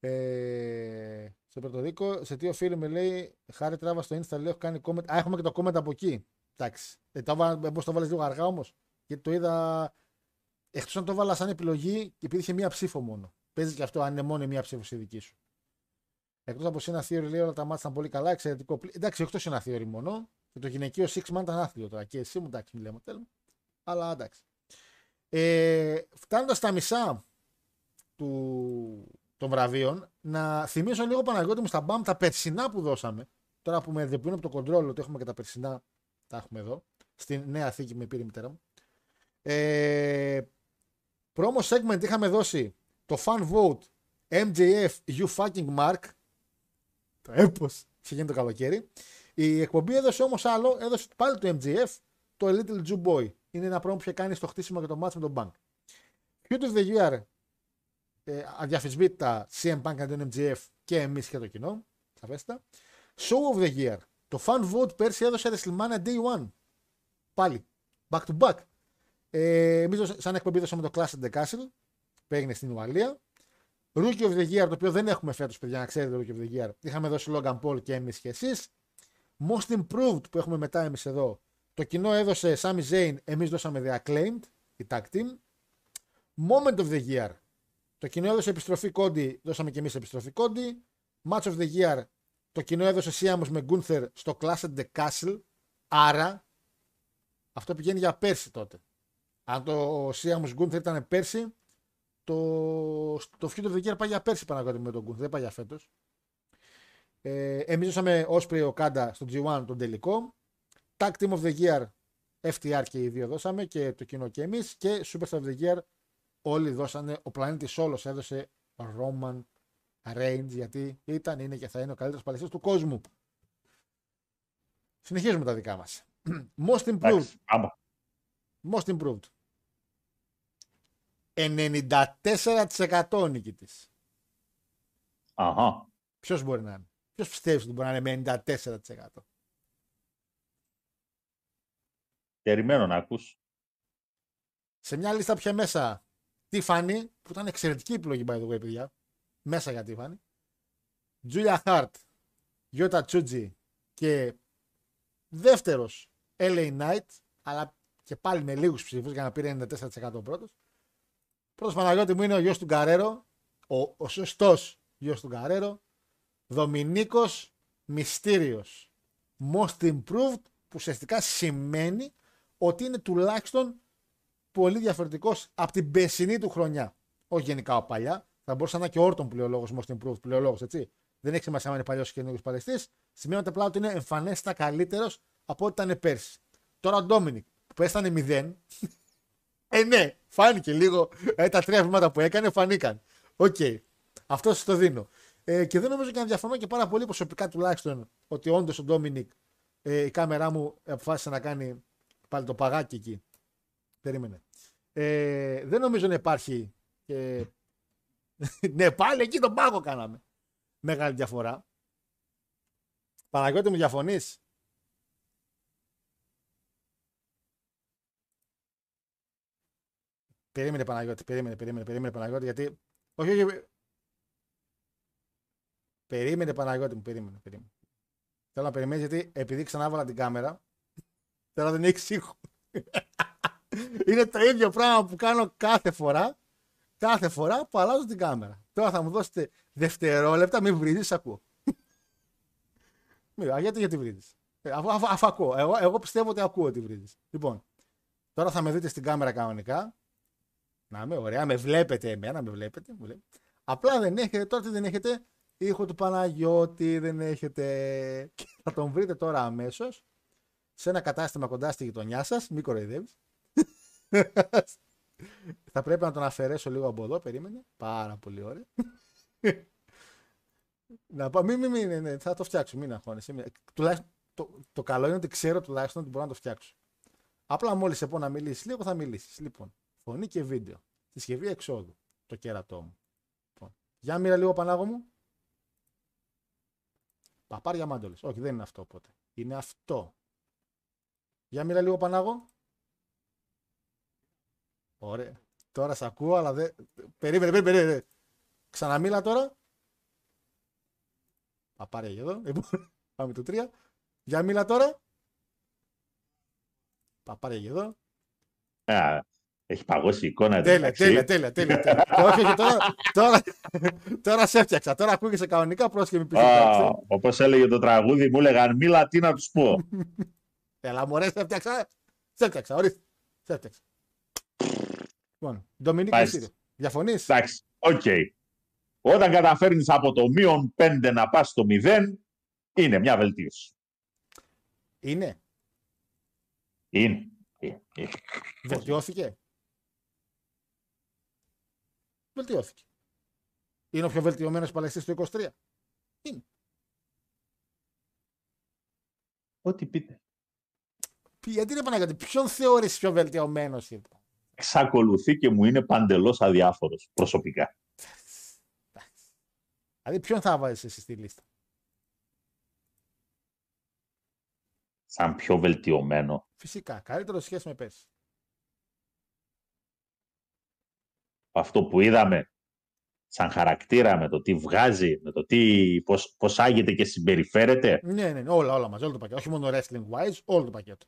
ε... Στο Πρωτοδίκο, σε τι οφείλει με λέει Χάρη τράβα στο Insta, λέει, έχω κάνει comment. Α, έχουμε και το comment από εκεί. Εντάξει. Ε, το, το βάλε λίγο αργά όμως. Γιατί το είδα. Εκτός αν το βάλα σαν επιλογή και υπήρχε μία ψήφο μόνο. Παίζεις και αυτό αν είναι μόνο μία ψήφος η δική σου. Εκτός από ένα Theory λέει όλα τα μάτια ήταν πολύ καλά, εξαιρετικό. Εντάξει, όχι το ένα Theory μόνο. Και το γυναικείο Six Man ήταν άθλιο τώρα. Και εσύ μου εντάξει, μιλάμε τέλος. Αλλά εντάξει. Ε, Φτάνοντας στα μισά του, των βραβείων, να θυμίσω λίγο Παναγιώτη μου στα μπαμ τα περσινά που δώσαμε. Τώρα που με διαπλούν από το κοντρόλ ότι έχουμε και τα περσινά, τα έχουμε εδώ. Στην νέα θήκη με πήρε η μητέρα μου. Ε, promo segment είχαμε δώσει το fan vote MJF You fucking Mark. Το έπος. Σε γίνει το καλοκαίρι. Η εκπομπή έδωσε όμως άλλο, έδωσε πάλι το MJF, το A Little Jew Boy. Είναι ένα πρόμο που είχε κάνει στο χτίσιμο για το match με τον Bank. Feud of the Year ε, αδιαφυσβήτητα CM Punk and τον MGF και εμείς και το κοινό. Σαφέστα. Show of the Year. Το fan vote πέρσι έδωσε WrestleMania Day One. Πάλι. Back to back. Ε, Εμείς σαν εκπομπή δώσαμε το Clash of the Castle που έγινε στην Ουαλία. Rookie of the Year, το οποίο δεν έχουμε φέτος, παιδιά, να ξέρετε Rookie of the Year. Είχαμε δώσει Logan Paul και εμείς και εσείς. Most Improved που έχουμε μετά εμείς εδώ. Το κοινό έδωσε Sami Zayn, εμείς δώσαμε The Acclaimed, η tag team. Moment of the Year. Το κοινό έδωσε επιστροφή Cody, δώσαμε και εμείς επιστροφή Cody. Match of the Year. Το κοινό έδωσε Siamos με Gunther στο Clash at the Castle. Άρα, αυτό πηγαίνει για πέρσι τότε. Αν το Siamos Gunther ήταν πέρσι, το, το Feud of the Year πάει για πέρσι Παναγιώτη με τον Gunther, δεν πάει για φέτος. Ε, Εμείς δώσαμε Osprey Okada στο G1 τον τελικό. Tag Team of the Year FTR και οι δύο δώσαμε και το κοινό και εμείς. Και Superstar of the Year όλοι δώσανε. Ο πλανήτης όλος έδωσε Roman Reigns γιατί ήταν, είναι και θα είναι ο καλύτερος παλαιστής του κόσμου. Συνεχίζουμε τα δικά μας. Most improved. Εντάξει, άμα. Most improved. 94% νικητής. Αχα. Ποιος μπορεί να είναι; Ποιος πιστεύεις ότι μπορεί να είναι με 94%. Περιμένω να ακούς. Σε μια λίστα πια μέσα Tiffany, που ήταν εξαιρετική επιλογή by the way, παιδιά. Μέσα για Tiffany. Julia Hart, Yota Tsuji και δεύτερος LA Knight, αλλά και πάλι με λίγους ψήφους για να πήρε 94% πρώτος. Πρώτος Παναγιώτη μου είναι ο γιος του Γκαρέρο, ο, ο σωστός γιος του Γκαρέρο, Δομινίκος Μυστήριος. Most improved, που ουσιαστικά σημαίνει ότι είναι τουλάχιστον πολύ διαφορετικός από την περσινή του χρονιά. Όχι γενικά ο παλιά. Θα μπορούσε να είναι και ο Όρτον πλειολόγο, most improved πλειολόγο, έτσι. Δεν έχει σημασία αν είναι παλιός ή καινούριο παλαιστής. Σημαίνει απλά ότι είναι εμφανέστα καλύτερος από ό,τι ήταν πέρσι. Τώρα ο Ντόμινικ, που πέρσι ήταν 0. ε, ναι, φάνηκε λίγο. Ε, τα τρία βήματα που έκανε φανήκαν. Οκ. Αυτό σας το δίνω. Ε, και δεν νομίζω και να διαφωνώ και πάρα πολύ προσωπικά τουλάχιστον ότι όντως ο Ντόμινικ ε, η κάμερά μου αποφάσισε να κάνει πάλι το παγάκι εκεί. Περίμενε. Ε, δεν νομίζω να υπάρχει. Ε, ναι, πάλι εκεί τον πάγο κάναμε. Μεγάλη διαφορά. Παναγιώτη μου διαφωνείς; Περίμενε Παναγιώτη, περίμενε, περίμενε, περίμενε Παναγιώτη, γιατί... Όχι, όχι, Περίμενε Παναγιώτη μου, περίμενε, περίμενε. Θέλω να περιμένεις γιατί επειδή ξανά την κάμερα, τώρα δεν έχει ήχο. Είναι το ίδιο πράγμα που κάνω κάθε φορά. Κάθε φορά που αλλάζω την κάμερα. Τώρα θα μου δώσετε δευτερόλεπτα, μην βρίζεις, ακούω. Μira, γιατί, γιατί βρίζεις. Αφού, αφού, αφού, ακούω. Εγώ, εγώ πιστεύω ότι ακούω ότι βρίζεις. Λοιπόν, τώρα θα με δείτε στην κάμερα κανονικά. Να είμαι ωραία, με βλέπετε εμένα, με βλέπετε. Μου λέει. Απλά δεν έχετε, τώρα τι δεν έχετε, ήχο του Παναγιώτη, δεν έχετε. Και θα τον βρείτε τώρα αμέσως σε ένα κατάστημα κοντά στη γειτονιά σας. Μην κοροϊδεύεις. Θα πρέπει να τον αφαιρέσω λίγο από εδώ, περίμενε. Πάρα πολύ ωραία. να πάω, μην, μην, μην, ναι, ναι, θα το φτιάξω, μην αγχώνεσαι. Τουλάχιστον, το, το καλό είναι ότι ξέρω τουλάχιστον ότι μπορώ να το φτιάξω. Απλά μόλις σε πω να μιλήσεις λίγο, θα μιλήσεις. Λοιπόν, φωνή και βίντεο. Συσκευή εξόδου. Το κέρατό μου. Λοιπόν, για μοίρα λίγο πανάγω μου. Παπάρια μάντολες. Όχι, δεν είναι αυτό οπότε. Είναι αυτό. Για μοίρα λίγο πανάγω. Ωραία. Τώρα σε ακούω, αλλά δεν. Περίμενε, περίμενε. περίμενε. Ξαναμίλα τώρα. Παπάρια εδώ. Λοιπόν, πάμε το 3. Για μίλα τώρα. Παπάρια εδώ. Α, έχει παγώσει η εικόνα. Τέλεια, τέλεια, τέλεια, τέλεια. τέλεια. όχι, όχι, τώρα, τώρα, τώρα σε έφτιαξα. Τώρα ακούγεσαι κανονικά πρόσχε με πίσω. Όπως έλεγε το τραγούδι, μου έλεγαν μίλα τι να τους πω. Έλα, μωρέ, σε έφτιαξα. Σε έφτιαξα, ορίστε. Σε έφτιαξα. Λοιπόν, Ντομινίκ Διαφωνείς; Εντάξει, OK. Okay. Όταν καταφέρνεις από το μείον 5 να πας στο 0, είναι μια βελτίωση. Είναι. Είναι. Βελτιώθηκε. Βελτιώθηκε. Είναι ο πιο βελτιωμένος παλαιστής του 23. Είναι. Ό,τι πείτε. Γιατί είναι Παναγιώτη, ποιον θεωρείς πιο βελτιωμένος είναι εξακολουθεί και μου είναι παντελώς αδιάφορος προσωπικά. Δηλαδή, ποιον θα βάζει εσύ στη λίστα; Σαν πιο βελτιωμένο. Φυσικά. Καλύτερο σχέση με πέρσι. Αυτό που είδαμε σαν χαρακτήρα, με το τι βγάζει, με το τι, πώς, πώς άγεται και συμπεριφέρεται. Ναι, ναι, ναι, όλα, όλα μαζί, όλο το πακέτο. Όχι μόνο wrestling wise, όλο το πακέτο.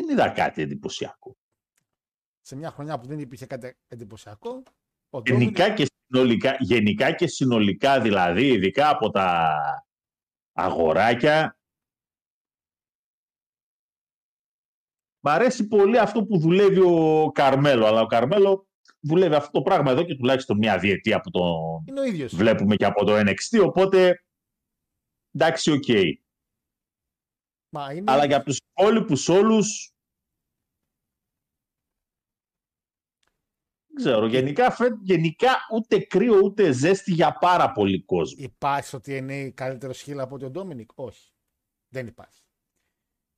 Δεν είδα κάτι εντυπωσιακό. Σε μια χρονιά που δεν υπήρχε κάτι εντυπωσιακό. Ο Γενικά και, συνολικά, γενικά και συνολικά δηλαδή, ειδικά από τα αγοράκια, Μ' αρέσει πολύ αυτό που δουλεύει ο Καρμέλο, αλλά ο Καρμέλο δουλεύει αυτό το πράγμα εδώ και τουλάχιστον μια διετία που το Είναι ο ίδιος. βλέπουμε και από το NXT, οπότε εντάξει, οκ. Μα είναι... Αλλά για τους υπόλοιπους όλους δεν ξέρω, γενικά, φε- γενικά ούτε κρύο ούτε ζέστη για πάρα πολύ κόσμο. Υπάρχει στο TNA καλύτερος σχήμα από ότι ο Ντόμινικ; Όχι. Δεν υπάρχει.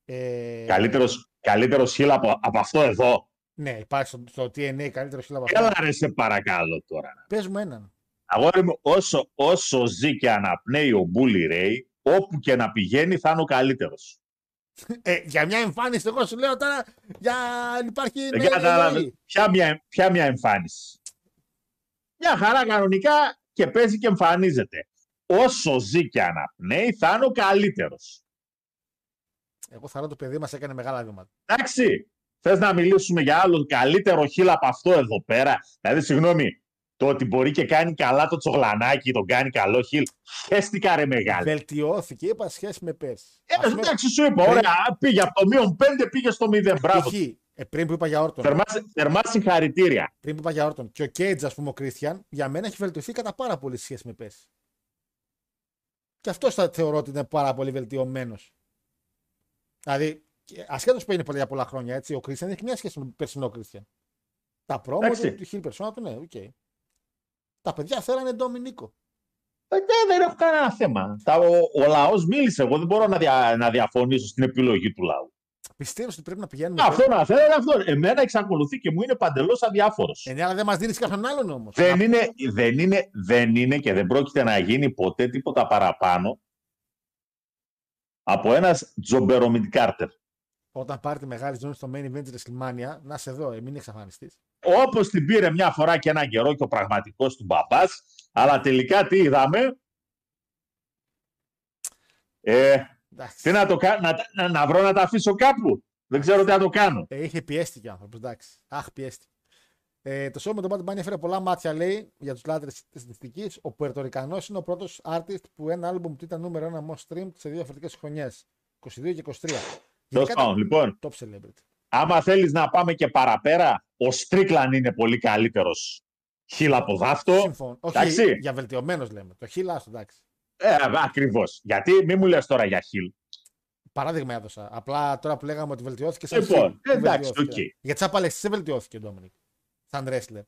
Ε, Καλύτερος, καλύτερος heel από, από αυτό εδώ. Ναι, υπάρχει στο, στο TNA καλύτερος σχήμα από αυτό. Έλα ρε σε παρακαλώ τώρα. Πες μου έναν. Αγόρι μου, όσο, όσο ζει και αναπνέει ο Μπούλι Ρέι, όπου και να πηγαίνει θα είναι ο καλύτερος. Ε, για μια εμφάνιση, εγώ σου λέω τώρα για αν υπάρχει. Δεν ναι, κατάλαβες. ναι, Ποια μια, ποια μια εμφάνιση. Μια χαρά κανονικά και παίζει και εμφανίζεται. Όσο ζει και αναπνέει θα είναι ο καλύτερος. Εγώ θα το παιδί μας έκανε μεγάλα βήματα. Εντάξει, θες να μιλήσουμε για άλλο καλύτερο χείλ από αυτό εδώ πέρα; Δηλαδή, συγγνώμη, το ότι μπορεί και κάνει καλά το τσογλανάκι, τον κάνει καλό χείλ. Χαίστηκα ρε μεγάλη. Βελτιώθηκε, είπα σχέση με πέρσι. Ε, Ας πούμε, εντάξει, σου είπα, ωραία, πήγε από το μείον 5 πήγε στο 0. Μπράβο. π.χ., ε, πριν που είπα για Όρτον. Θερμά, θερμά συγχαρητήρια. Πριν που είπα για Όρτον. Και ο Κέιτζ, ας πούμε, ο Κρίστιαν, για μένα έχει βελτιωθεί κατά πάρα πολύ σε σχέση με πέρσι. Και αυτός θα θεωρώ ότι είναι πάρα πολύ βελτιωμένος. Δηλαδή, ασχέτως που είναι πολύ για πολλά χρόνια, έτσι, ο Κρίστιαν έχει μια σχέση με τον περσινό Κρίστιαν. Τα promo Εντάξει. του, του heel περσόνα του, ναι, οκ. Τα παιδιά θέλανε Ντομινίκο. Ε, ναι, δεν έχω κανένα θέμα. Τα, ο ο λαός μίλησε. Εγώ δεν μπορώ να, δια, να διαφωνήσω στην επιλογή του λαού. Πιστεύω ότι πρέπει να πηγαίνουμε. Αυτό να θέλω, αυτό. Εμένα εξακολουθεί και μου είναι παντελώς αδιάφορος. Ε, ναι, αλλά δεν μας δίνεις κάποιον άλλον όμως. Δεν είναι, δεν, είναι, δεν είναι και δεν πρόκειται να γίνει ποτέ τίποτα παραπάνω από ένας jobber ο mid carder. Όταν πάρει τη μεγάλη ζώνη στο main event της WrestleMania, να σε δω, ε, μην εξαφανιστείς. Όπως την πήρε μια φορά και έναν καιρό και ο πραγματικός του μπαμπάς, αλλά τελικά τι είδαμε; Ε, τι να, το, κα- να, να, να βρω να τα αφήσω κάπου. Δεν ξέρω τι να το κάνω. Ε, είχε πιέστηκε ο άνθρωπος, εντάξει. Αχ, πιέστηκε. Ε, το show με τον Bad Bunny έφερε πολλά μάτια, λέει, για τους λάτρες της εθνικής. Ο Πουερτορικανό είναι ο πρώτος artist που ένα album του ήταν νούμερο ένα most streamed σε δύο διαφορετικές χρονιές. 22 και 23. Τέλος Γενικά, πάντων, λοιπόν, Top celebrity. άμα θέλεις να πάμε και παραπέρα, ο Στρίκλαν είναι πολύ καλύτερος χείλ από δάφτο. Σύμφωνο. Όχι, εντάξει. για βελτιωμένος λέμε. Το χίλα, άστο, εντάξει. Ε, ακριβώς. Γιατί μην μου λες τώρα για χείλ. Παράδειγμα έδωσα. Απλά τώρα που λέγαμε ότι βελτιώθηκε σαν Λοιπόν, heel, δεν εντάξει, βελτιώθηκε. οκ. Για τις απαλέσει δεν βελτιώθηκε ο Ντόμινικ. Σαν wrestler.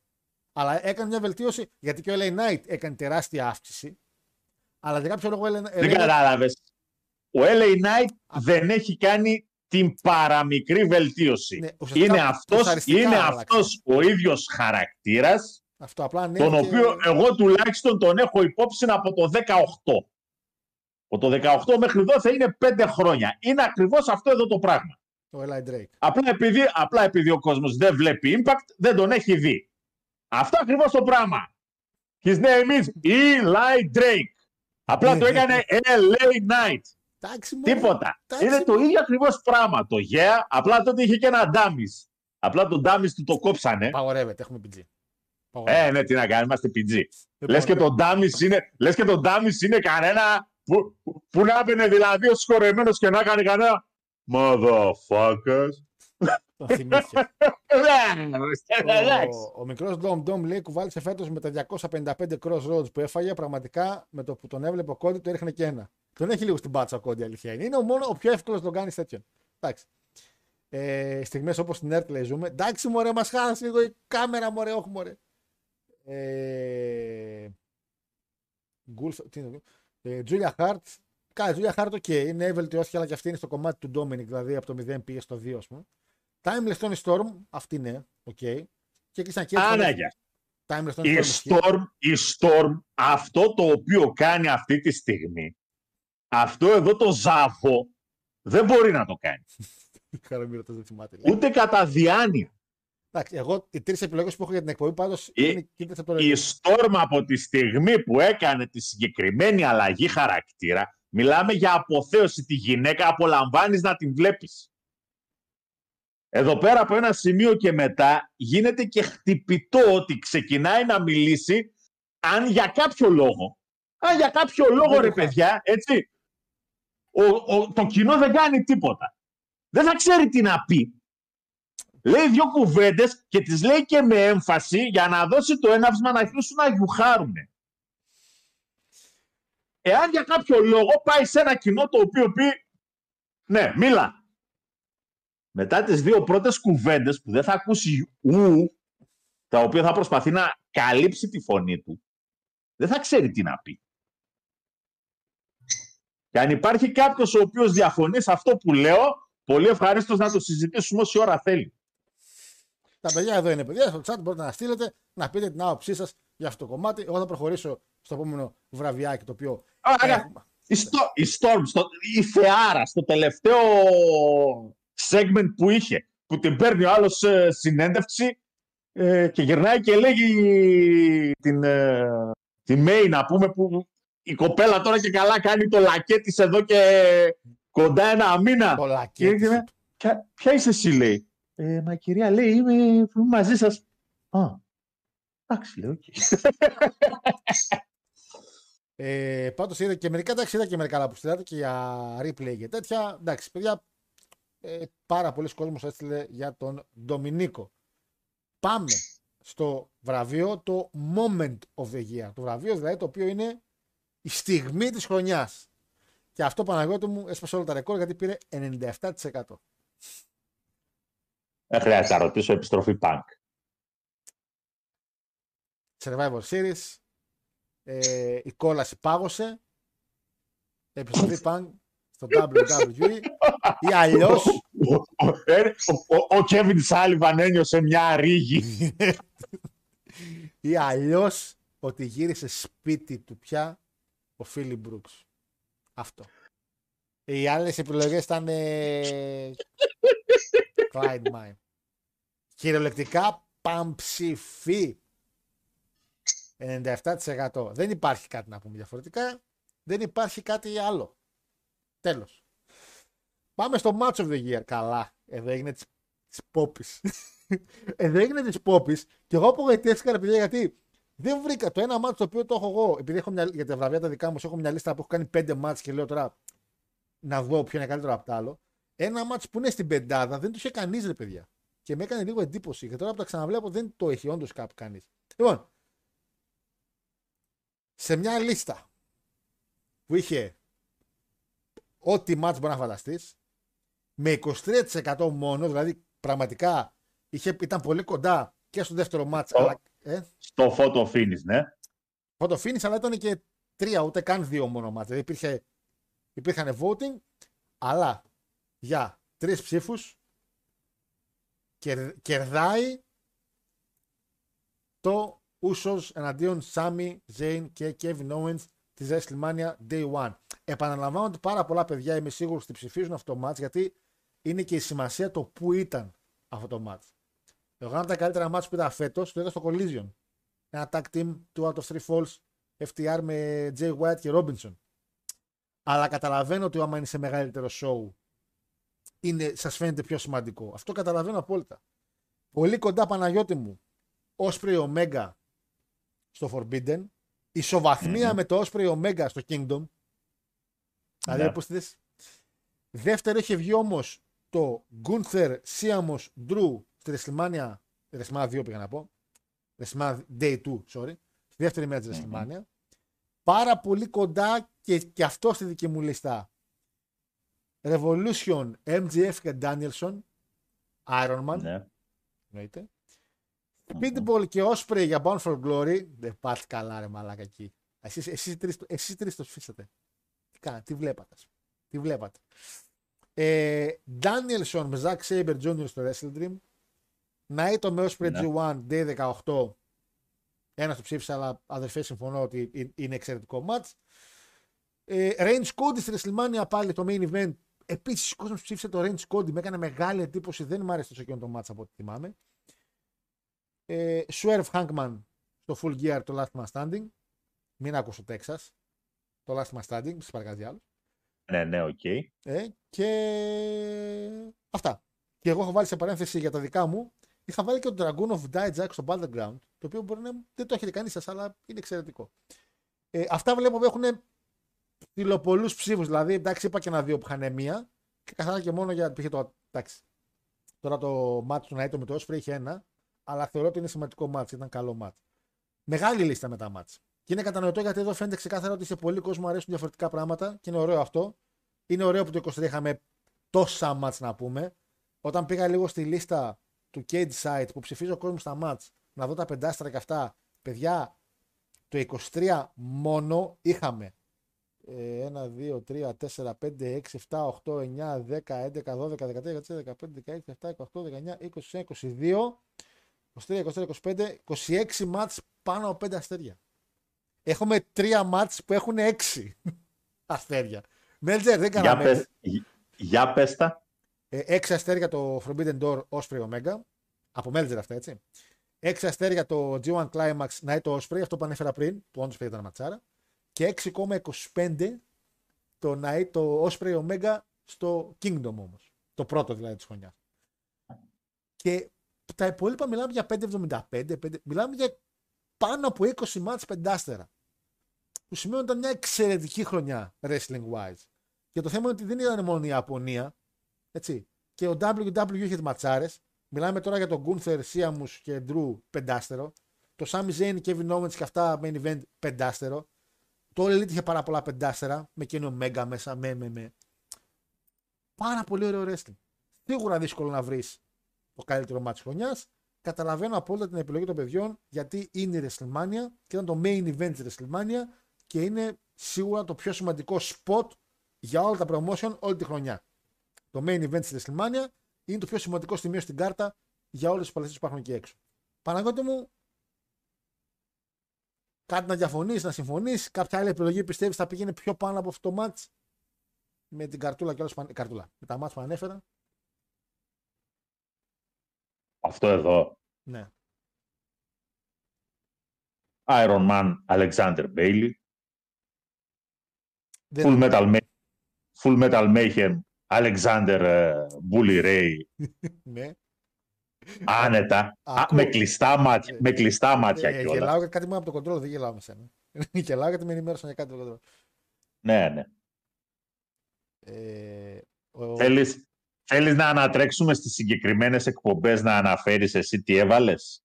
Αλλά έκανε μια βελτίωση γιατί και ο LA Knight έκανε τεράστια αύξηση. Αλλά για κάποιο λόγο ο LA Δεν LA Knight- κατάλαβες. Ο LA Knight δεν έχει κάνει την παραμικρή βελτίωση. Ναι, ουσιαστικά είναι αυτός, ουσιαστικά είναι άλλαξε. αυτός ο ίδιος χαρακτήρας, Αυτό απλά ναι. τον και- οποίο εγώ τουλάχιστον τον έχω υπόψη από το 18. Από το 18 μέχρι εδώ θα είναι 5 χρόνια. Είναι ακριβώς αυτό εδώ το πράγμα. Ο Eli Drake. Απλά επειδή, απλά επειδή ο κόσμος δεν βλέπει Impact, δεν τον έχει δει. Αυτό ακριβώς το πράγμα. His name is Eli Drake. Απλά το έκανε LA Knight. Εντάξει, μωρέ. Τίποτα. Εντάξει. Είναι το ίδιο ακριβώς πράγμα. Το Yeah, απλά τότε είχε και ένα Dummies. Απλά το Dummies του το κόψανε. Παγορεύεται, έχουμε PG. Ε, ναι, τι να κάνουμε, είμαστε PG. Λοιπόν, Λες και το Dummies είναι, λες και το Dummies είναι κανένα που, που να έμπαινε δηλαδή ο συγχωρεμένος και να έκανε κανένα Motherfuckers. Το θυμήθηκε. Ναι, εντάξει. ο, ο μικρός Dom Dom λέει κουβάλισε φέτος με τα 255 crossroads που έφαγε. Πραγματικά με το που τον έβλεπε ο Κόντι του έριχνε και ένα. Τον έχει λίγο στην πάτσα ο Κόντι, αλήθεια είναι. Είναι ο μόνο ο πιο εύκολος να τον κάνεις τέτοιον. Εντάξει. Ε, Στιγμές όπως την Earth λέει ζούμε. Εντάξει, μωρέ, μας χάλασε λίγο η κάμερα, μωρέ, όχι, μωρέ. Ε, Γκουλφ, τι είναι, ε, Τζούλια Χάρτ. Καλά, Τζούλια Χάρτ, οκ, είναι βελτιώθηκε, αλλά και αυτή είναι στο κομμάτι του Ντόμινικ, δηλαδή από το 0 πήγε στο 2, ας πούμε. Timeless Tony Storm, αυτή ναι, οκ. Και κλείσαν και Άναγια. Timeless Tony Η Storm. ισχύει. Storm, η Storm, αυτό το οποίο κάνει αυτή τη στιγμή, αυτό εδώ το ζάβο, δεν μπορεί να το κάνει. Χαραμίρα το δεν θυμάται. Ούτε κατά διάνοια. Εντάξει, εγώ οι τρεις επιλογές που έχω για την εκπομπή πάντως Η- είναι κοίταξε από το Η ρεύμα. Storm από τη στιγμή που έκανε τη συγκεκριμένη αλλαγή χαρακτήρα, μιλάμε για αποθέωση. Τη γυναίκα απολαμβάνεις να την βλέπεις. Εδώ πέρα από ένα σημείο και μετά γίνεται και χτυπητό ότι ξεκινάει να μιλήσει αν για κάποιο λόγο, αν για κάποιο λόγο Δεν ρε το παιδιά, έτσι, ο, ο, το κοινό δεν κάνει τίποτα. Δεν θα ξέρει τι να πει. Λέει δύο κουβέντες και τις λέει και με έμφαση για να δώσει το έναυσμα να αρχίσουν να γιουχάρουνε. Εάν για κάποιο λόγο πάει σε ένα κοινό το οποίο πει ναι, μίλα. Μετά τις δύο πρώτες κουβέντες που δεν θα ακούσει ου, τα οποία θα προσπαθεί να καλύψει τη φωνή του, δεν θα ξέρει τι να πει. Και αν υπάρχει κάποιος ο οποίος διαφωνεί σε αυτό που λέω, πολύ ευχαρίστως να το συζητήσουμε όση ώρα θέλει. Τα παιδιά εδώ είναι παιδιά. Στο chat μπορείτε να στείλετε να πείτε την άποψή σας για αυτό το κομμάτι. Εγώ θα προχωρήσω στο επόμενο βραβιάκι το οποίο. Άρα, έχουμε. η, Sto- η Storm, στο, η Θεάρα, στο τελευταίο segment που είχε, που την παίρνει ο άλλος ε, συνέντευξη ε, και γυρνάει και λέγει την, ε, τη Μέη, να πούμε, που η κοπέλα τώρα και καλά κάνει το λακέ της εδώ και κοντά ένα μήνα. Το Και λακέτι. έγινε, ποια, ποια είσαι εσύ, λέει; Ε, μα κυρία, λέει, είμαι, είμαι μαζί σας. Α, εντάξει, λέω, οκ. Ε, Πάντως είδα και μερικά, εντάξει, είδα και μερικά άλλα που στείλατε και για replay και τέτοια. Εντάξει, παιδιά, ε, πάρα πολλοί κόσμος έστειλε για τον Ντομινίκο. Πάμε στο βραβείο το Moment of the Year. Το βραβείο δηλαδή το οποίο είναι η στιγμή της χρονιάς. Και αυτό Παναγιώτη μου έσπασε όλα τα ρεκόρ γιατί πήρε 97%. Δεν χρειάζεται να ρωτήσω επιστροφή punk. Survivor Series. Ε, η κόλαση πάγωσε. Επιστροφή παν στο WWE. Ή αλλιώ. Ο- ο- ε, ο- ο- Ο Κέβιν Σάλιβαν ένιωσε μια ρίγη. ή αλλιώς ότι γύρισε σπίτι του πια ο Φίλι Μπρούξ. Αυτό. Οι άλλες επιλογές ήταν. Ε... Clyde Mine. Κυριολεκτικά παμψηφί. 97%. Δεν υπάρχει κάτι να πούμε διαφορετικά. Δεν υπάρχει κάτι άλλο. Τέλος. Πάμε στο Match of the Year. Καλά. Εδώ έγινε της, της Πόπης. Εδώ έγινε της Πόπης και εγώ απογοητεύτηκα ρε παιδιά γιατί δεν βρήκα το ένα μάτς το οποίο το έχω εγώ. Επειδή έχω μια, για τα βραβεία τα δικά μου έχω μια λίστα που έχω κάνει πέντε μάτς και λέω τώρα να δω ποιο είναι καλύτερο από το άλλο. Ένα μάτς που είναι στην πεντάδα δεν το είχε κανείς ρε παιδιά. Και με έκανε λίγο εντύπωση. Και τώρα που τα ξαναβλέπω δεν το έχει όντως κάπου κανείς. Λοιπόν, σε μια λίστα που είχε ό,τι μάτς μπορεί να φανταστείς, με 23% μόνο, δηλαδή πραγματικά είχε, ήταν πολύ κοντά και στο δεύτερο μάτς, Ω. αλλά, ε, Στο photo finish, ναι. το finish, αλλά ήταν και τρία, ούτε καν δύο μόνο μάτς. Δηλαδή υπήρχε, υπήρχαν voting, αλλά για τρεις ψήφους κερ- κερδάει το Usos εναντίον Sami Zayn και Kevin Owens της WrestleMania Day One. Επαναλαμβάνω ότι πάρα πολλά παιδιά είμαι σίγουρος ότι ψηφίζουν αυτό το match γιατί είναι και η σημασία το που ήταν αυτό το match. Εγώ ένα από τα καλύτερα match που είδα φέτος το είδα στο Collision. Ένα tag team 2 out of 3 falls FTR με Jay White και Robinson. Αλλά καταλαβαίνω ότι άμα είναι σε μεγαλύτερο show είναι, σας φαίνεται πιο σημαντικό. Αυτό καταλαβαίνω απόλυτα. Πολύ κοντά Παναγιώτη μου. Osprey Omega στο Forbidden. Ισοβαθμία με το Osprey Omega στο Kingdom. Δηλαδή, Ναι. πώς τη δεις. Δεύτερο είχε βγει όμως το Gunther Siamos Drew στη WrestleMania. WrestleMania 2 πήγα να πω. WrestleMania Day 2, sorry. Στη δεύτερη μέρα της WrestleMania. Πάρα πολύ κοντά και, και αυτό στη δική μου λίστα. Revolution, MGF και Danielson. Iron Man. ναι. Εννοείται. Pitbull και Osprey για Bound for Glory. Δεν πάτε καλά, ρε μαλάκα εκεί. Εσείς, εσείς, οι τρεις, το- εσείς οι τρεις το σφίσατε. Τι, κάνα, τι βλέπατε. ας πούμε. Τι βλέπατε. Ε, Danielson με Zack Saber Jr. στο Wrestle Dream. Naito με Osprey Ναι. G1 Day 18. Ένας το ψήφισε, αλλά αδερφέ συμφωνώ ότι ε- είναι εξαιρετικό match. Ε, Range Cody στη WrestleMania πάλι το main event Επίσης, ο κόσμος ψήφισε το Range Cody. Με έκανε μεγάλη εντύπωση. Δεν μου άρεσε τόσο εκείνο το μάτσα από ό,τι θυμάμαι. Ε, Swerve Hankman στο Full Gear το Last Man Standing. Μην άκουσω το Texas. Το Last Man Standing, στι παρακαλώ άλλο. Ναι, ναι, οκ. Ε, και αυτά. Και εγώ έχω βάλει σε παρένθεση για τα δικά μου. Είχα βάλει και το Dragunov Dijak στο Battleground. Το οποίο μπορεί να δεν το έχετε κανείς σας, αλλά είναι εξαιρετικό. Ε, αυτά βλέπω που έχουν πολλούς ψήφους. Δηλαδή, εντάξει, είπα και ένα δύο που είχαν μία. Και καθαρά και μόνο για. Πήγε το, εντάξει. Τώρα το ματς του Ναΐτο με το Ospreay είχε ένα. Αλλά θεωρώ ότι είναι σημαντικό ματς. Ήταν καλό ματς. Μεγάλη λίστα με τα μάτς. Και είναι κατανοητό γιατί εδώ φαίνεται ξεκάθαρα ότι σε πολλοί κόσμο αρέσουν διαφορετικά πράγματα και είναι ωραίο αυτό. Είναι ωραίο που το 23 είχαμε τόσα μάτς να πούμε. Όταν πήγα λίγο στη λίστα του Cage Site που ψηφίζει ο κόσμος στα μάτς να δω τα πεντάστρα και αυτά, παιδιά, το 23 μόνο είχαμε 1, 2, 3, 4, 5, 6, 7, 8, 9, 10, 11, 12, 13, 14, 15, 16, 17, 18, 19, 20, 22, 23, 24, 25, 26 μάτς πάνω από 5 αστέρια. Έχουμε 3 μάτς που έχουν 6 αστέρια. Μέλτζερ δεν Για κάναμε. πες, για πες τα. Ε, 6 αστέρια το Forbidden Door Osprey Omega. Από Μέλτζερ αυτά έτσι. 6 αστέρια το G1 Climax Night Osprey, αυτό που ανέφερα πριν, που όντως ήταν ματσάρα. Και 6,25 το Night το Osprey Omega στο Kingdom όμως. Το πρώτο δηλαδή της χρονιάς. Και τα υπόλοιπα μιλάμε για 5,75, 5, μιλάμε για πάνω από 20 μάτς πεντάστερα. Που σημαίνει ότι ήταν μια εξαιρετική χρονιά wrestling wise. Και το θέμα είναι ότι δεν ήταν μόνο η Ιαπωνία. Έτσι. Και ο WWE είχε τις ματσάρες. Μιλάμε τώρα για τον Gunther, Siamus και Drew πεντάστερο. Το Sami Zayn, Kevin Owens και αυτά main event πεντάστερο. Το All Elite είχε πάρα πολλά πεντάστερα. Με εκείνο Mega μέσα. Με, με, με. Πάρα πολύ ωραίο wrestling. Σίγουρα δύσκολο να βρεις το καλύτερο μάτι χρονιάς. Καταλαβαίνω απόλυτα την επιλογή των παιδιών γιατί είναι η WrestleMania και ήταν το main event της WrestleMania και είναι σίγουρα το πιο σημαντικό spot για όλα τα promotion όλη τη χρονιά. Το main event τη WrestleMania είναι το πιο σημαντικό σημείο στην κάρτα για όλε τι παλαιστέ που υπάρχουν εκεί έξω. Παναγιώτη μου, κάτι να διαφωνείς, να συμφωνείς, κάποια άλλη επιλογή πιστεύεις θα πήγαινε πιο πάνω από αυτό το match με την καρτούλα και όλες, που- καρτούλα, με τα μάτς που ανέφερα; Αυτό εδώ. Ναι. Iron Man Alexander Bailey. Δεν- Full Metal, Ma- Full Metal Mayhem Alexander ε, Bully Ray. ναι. Άνετα. Α, Ακούω. με, κλειστά μάτια, Ε, με κλειστά μάτια Ε, κιόλας. γελάω για κάτι μόνο από το κοντρόλ, δεν γελάω με σένα. γελάω γιατί με ενημέρωσαν για κάτι από το κοντρόλ. Ναι, ναι. Ε, ο- Θέλεις, θέλεις να ανατρέξουμε στις συγκεκριμένες εκπομπές να αναφέρεις εσύ τι έβαλες;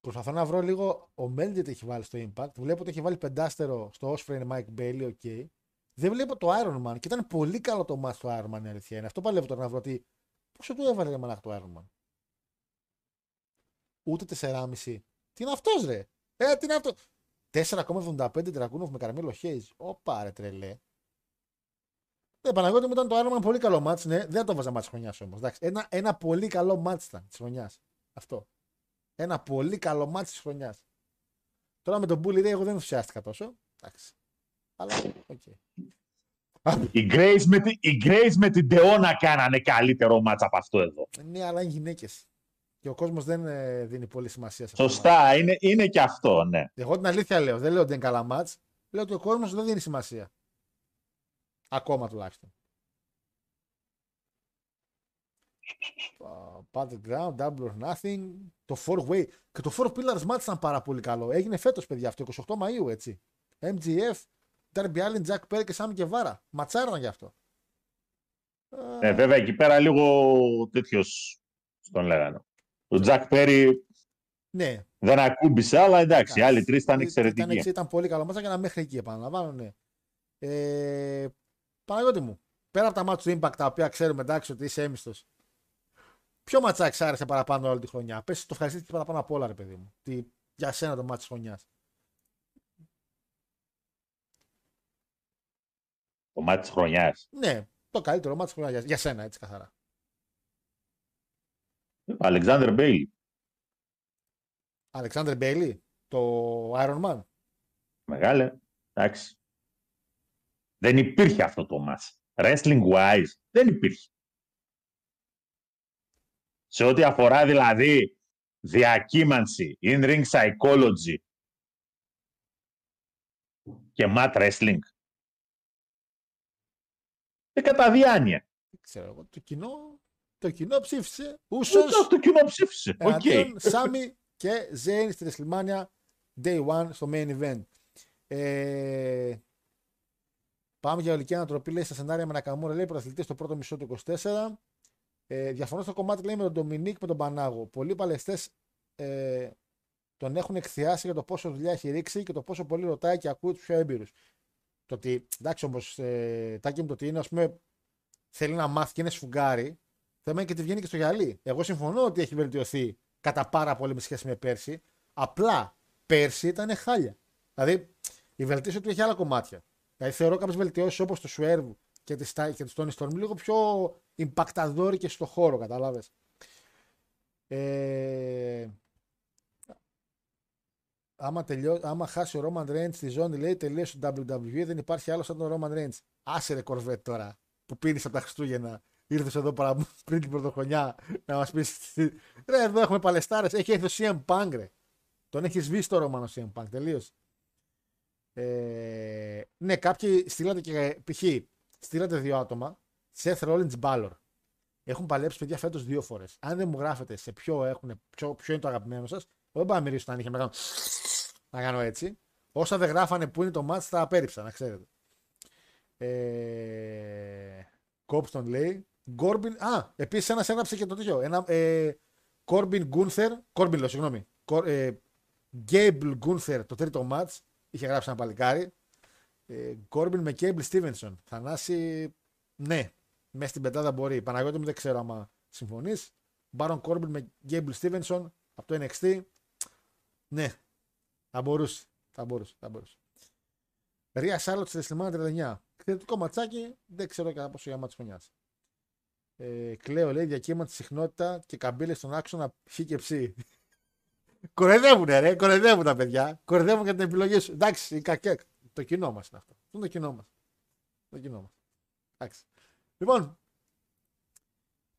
Προσπαθώ να βρω λίγο. Ο Μέλτζερ τι έχει βάλει στο Impact. Βλέπω ότι έχει βάλει πεντάστερο στο Ospreay Mike Bailey, οκ. Δεν βλέπω το Iron Man και ήταν πολύ καλό το match του Iron Man, η αλήθεια είναι. Αυτό παλεύω τώρα να βρω ότι. Πόσο του έβαλε ρε μαλάκα το Iron Man. Ούτε 4,5. Τι είναι αυτός, ρε; Ε, τι είναι αυτό; 4,75 Dragunov με Καρμέλο Hayes. Ωπα ρε τρελέ. Ναι, Παναγιώτη μου ήταν το Iron Man πολύ καλό μάτς, ναι. Δεν το βάζα μάτς χρονιάς όμως. Εντάξει, ένα, ένα πολύ καλό μάτς ήταν της χρονιάς. Αυτό. Ένα πολύ καλό μάτς της χρονιάς. Τώρα με τον Bully Ray εγώ δεν ενθουσιάστηκα τόσο. Εντάξει. Αλλά, οκ. Η Grace με, τη, η Grace με την Deonna κάνανε καλύτερο μάτς από αυτό εδώ. Ναι, αλλά είναι γυναίκες. Και ο κόσμος δεν ε, δίνει πολύ σημασία σε αυτό. το μάτς. Σωστά, είναι, είναι και αυτό, ναι. Εγώ την αλήθεια λέω. Δεν λέω ότι είναι καλά μάτς. Λέω ότι ο κόσμος δεν δίνει σημασία. Ακόμα τουλάχιστον. Uh, Battleground, Double or Nothing, το Four Way. Και το Four Pillars match ήταν πάρα πολύ καλό. Έγινε φέτος, παιδιά, αυτό, 28 Μαΐου, έτσι. MGF, Darby Allin, Jack Perry και Sam Guevara. Ματσάραν γι' αυτό. Ε, βέβαια εκεί πέρα λίγο τέτοιος τον λέγανε. Ο Τζακ Πέρι Ναι, δεν ακούμπησε, αλλά εντάξει, οι άλλοι τρεις ήταν Ήταν, εξαιρετικοί. εξ- ήταν πολύ καλό μάτσα και ένα μέχρι εκεί επαναλαμβάνω, ναι. Ε, Παναγιώτη μου, πέρα από τα μάτια του Impact τα οποία ξέρουμε εντάξει ότι είσαι έμιστος. Ποιο ματσάκι σ' άρεσε παραπάνω όλη τη χρονιά; Πες το ευχαριστήθηκε παραπάνω από όλα, ρε παιδί μου. Τι, για σένα το ματς της χρονιάς. Το ματς της χρονιάς. Ναι, το καλύτερο ματς της χρονιάς για, για σένα, έτσι καθαρά. Alexander Bailey. Alexander Bailey, το Iron Man. Μεγάλε. Εντάξει. Δεν υπήρχε αυτό το μάτς. wrestling wise, δεν υπήρχε. Σε ό,τι αφορά δηλαδή διακύμανση, in-ring psychology και mat wrestling. Ε, κατά διάνοια. Δεν ξέρω εγώ. Το κοινό, το κοινό ψήφισε. Usos Ούτε το κοινό ψήφισε. Οκ. εναντίον Σάμι και Ζέιν στη WrestleMania Day 1 στο main event. Ε, πάμε για ολική ανατροπή, λέει στα σενάρια με Νακαμούρα, λέει πρωταθλητής στο πρώτο μισό του 24. Ε, διαφωνώ στο κομμάτι λέει με τον Ντομινίκ με τον Πανάγο. Πολλοί παλαιστές ε, τον έχουν εκθιάσει για το πόσο δουλειά έχει ρίξει και το πόσο πολύ ρωτάει και ακούει τους πιο έμπειρους. Το ότι, εντάξει όμως, ε, τάκι μου το ότι είναι, ας πούμε, θέλει να μάθει και είναι σφουγγάρι, θέμα είναι και τη βγαίνει και στο γυαλί. Εγώ συμφωνώ ότι έχει βελτιωθεί κατά πάρα πολύ με σχέση με πέρσι. Απλά πέρσι ήταν χάλια. Δηλαδή η βελτίωση του έχει άλλα κομμάτια. Δηλαδή θεωρώ κάποιες βελτιώσεις όπως το Swerve και της και της Tony Storm λίγο πιο impactadόρικε στο χώρο, κατάλαβες. Ε, άμα, τελειώ, άμα χάσει ο Roman Reigns στη ζώνη, λέει τελείωσε το WWE, δεν υπάρχει άλλο σαν τον Roman Reigns. Άσε ρε κορβέτ τώρα που πίνεις από τα Χριστούγεννα. Ήρθες εδώ παρά, πριν την πρωτοχρονιά να μας πεις. Ρε, εδώ έχουμε παλαιστάρες. Έχει έρθει ο CM Punk, ρε. Τον έχεις σβήσει το Roman ο CM Punk, τελείωσε. Ε, ναι, κάποιοι στείλατε και π.χ. στείλατε δύο άτομα. Seth Rollins Balor. Έχουν παλέψει παιδιά φέτος δύο φορές. Αν δεν μου γράφετε σε ποιο, έχουν, ποιο, ποιο είναι το αγαπημένο σας, δεν πάω να μυρίσω τα νύχια να κάνω, να κάνω έτσι. Όσα δεν γράφανε που είναι το match, τα απέρριψα, να ξέρετε. Ε, Κόψτον λέει. Γκόρμπιν. Α, επίσης ένας έγραψε και το τέτοιο. Ένα, ε, Κόρμπιν Γκούνθερ. Κόρμπιν, λέω, συγγνώμη. Γκέιμπλ Γκούνθερ το τρίτο match. Είχε γράψει ένα παλικάρι. Ε, Κόρμπιν με Γκέιμπλ Στίβενσον. Θανάση, ναι. Μέσα στην πεντάδα μπορεί. Παναγιώτη μου δεν ξέρω άμα συμφωνείς. Μπάρον Κόρμπιν με Γκέιμπλ Στίβενσον από το NXT. Ναι. Θα μπορούσε. Θα μπορούσε. Θα μπορούσε. Ρία Σάρλοτ στη WrestleMania 39. Εξαιρετικό ματσάκι. Δεν ξέρω κατά πόσο για μάτς χρονιάς. Ε, Κλέο λέει διακύμανση συχνότητα και καμπύλες στον άξονα χ και ψ. Κορεδεύουν, ρε, κορεδεύουν τα παιδιά. Κορεδεύουν για την επιλογή σου. Εντάξει, η κακέ. Το κοινό μας είναι αυτό. Αυτό είναι το κοινό μας. Το κοινό μας. Εντάξει. Λοιπόν,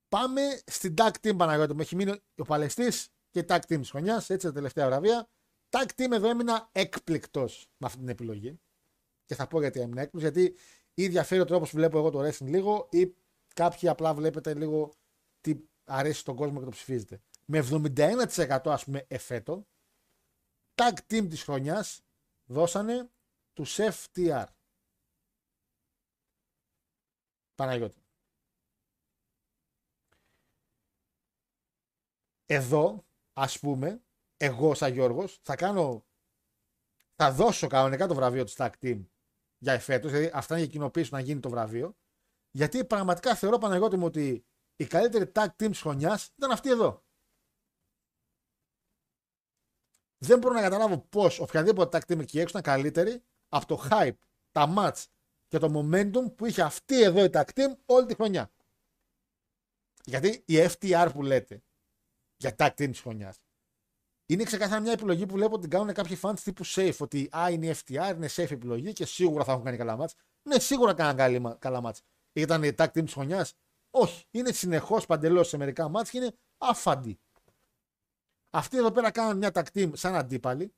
πάμε στην tag team Παναγιώτη μου. Έχει μείνει ο Παλαιστής και η tag team της χρονιάς. Έτσι τα τελευταία βραβεία. Tag team εδώ έμεινα έκπληκτος με αυτή την επιλογή. Και θα πω γιατί έμεινα έκπληκτος. Γιατί ή διαφέρει ο τρόπος που βλέπω εγώ το wrestling λίγο, ή κάποιοι απλά βλέπετε λίγο τι αρέσει στον κόσμο και το ψηφίζετε. Με 71% ας πούμε εφέτο, tag team της χρονιάς δώσανε τους FTR. Παναγιώτη. Εδώ, ας πούμε, εγώ σαν Γιώργος, θα κάνω, θα δώσω κανονικά το βραβείο του tag team για εφέτος, δηλαδή αυτά είναι για κοινοποίηση να γίνει το βραβείο, γιατί πραγματικά θεωρώ Παναγιώτη μου ότι η καλύτερη tag team της χρονιάς ήταν αυτή εδώ. Δεν μπορώ να καταλάβω πώς οποιαδήποτε tag team εκεί έξω ήταν καλύτερη από το hype, τα match και το momentum που είχε αυτή εδώ η tag team όλη τη χρονιά. Γιατί η FTR που λέτε για tag team της χρονιάς είναι ξεκάθαρα μια επιλογή που βλέπω ότι την κάνουν κάποιοι fans τύπου safe. Ότι α, είναι η FTR, είναι safe επιλογή και σίγουρα θα έχουν κάνει καλά match. Ναι, σίγουρα κάναν καλά match. Ήταν η tag team της χρονιάς; Όχι. Είναι συνεχώς παντελώς σε μερικά match και είναι άφαντη. Αυτοί εδώ πέρα κάναν μια tag team σαν αντίπαλοι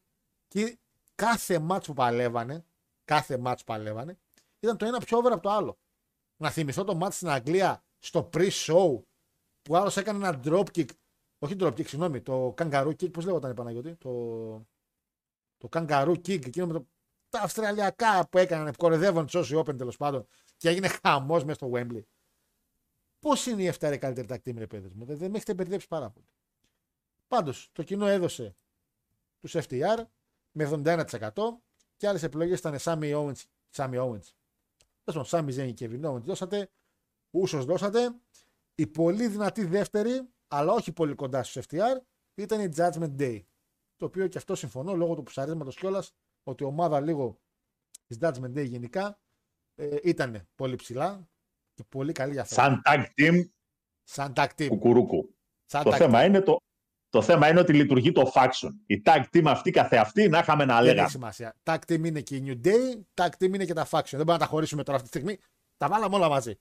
και κάθε match που παλεύανε, κάθε match που παλεύανε, ήταν το ένα πιο over από το άλλο. Να θυμηθώ το match στην Αγγλία στο pre-show που άλλος έκανε ένα dropkick. Όχι dropkick, συγγνώμη, το kangaroo kick, πώς λέγονταν η Παναγιώτη. Το, το kangaroo kick, εκείνο με το, τα αυστραλιακά που έκαναν, κορεδεύαν τους όσοι open τέλος πάντων και έγινε χαμός μέσα στο Wembley. Πώς είναι η 7 καλύτερη tag team, ρε παιδί μου, δεν, δεν με έχετε μπερδέψει πάρα πολύ. Πάντως, το κοινό έδωσε τους FTR με 71% και άλλες επιλογές ήταν Sammy Owens. Sammy Owens. Τέλος Sammy Zayn και Kevin Owens δώσατε. Ούσος δώσατε. Η πολύ δυνατή δεύτερη, αλλά όχι πολύ κοντά στους FTR, ήταν η Judgment Day. Το οποίο και αυτό συμφωνώ λόγω του ψαρίσματος κιόλας ότι η ομάδα λίγο της Judgment Day γενικά ε, ήταν πολύ ψηλά και πολύ καλή για αυτό. Σαν tag team, Σαν tag team. κουκουρούκου. Σαν Το tag θέμα, team. είναι το, το θέμα είναι ότι λειτουργεί το faction. Η tag team αυτή καθεαυτή να είχαμε να Δεν έχει λέγαμε. σημασία. Tag team είναι και η New Day, tag team είναι και τα faction. Δεν μπορούμε να τα χωρίσουμε τώρα αυτή τη στιγμή. Τα βάλαμε όλα μαζί.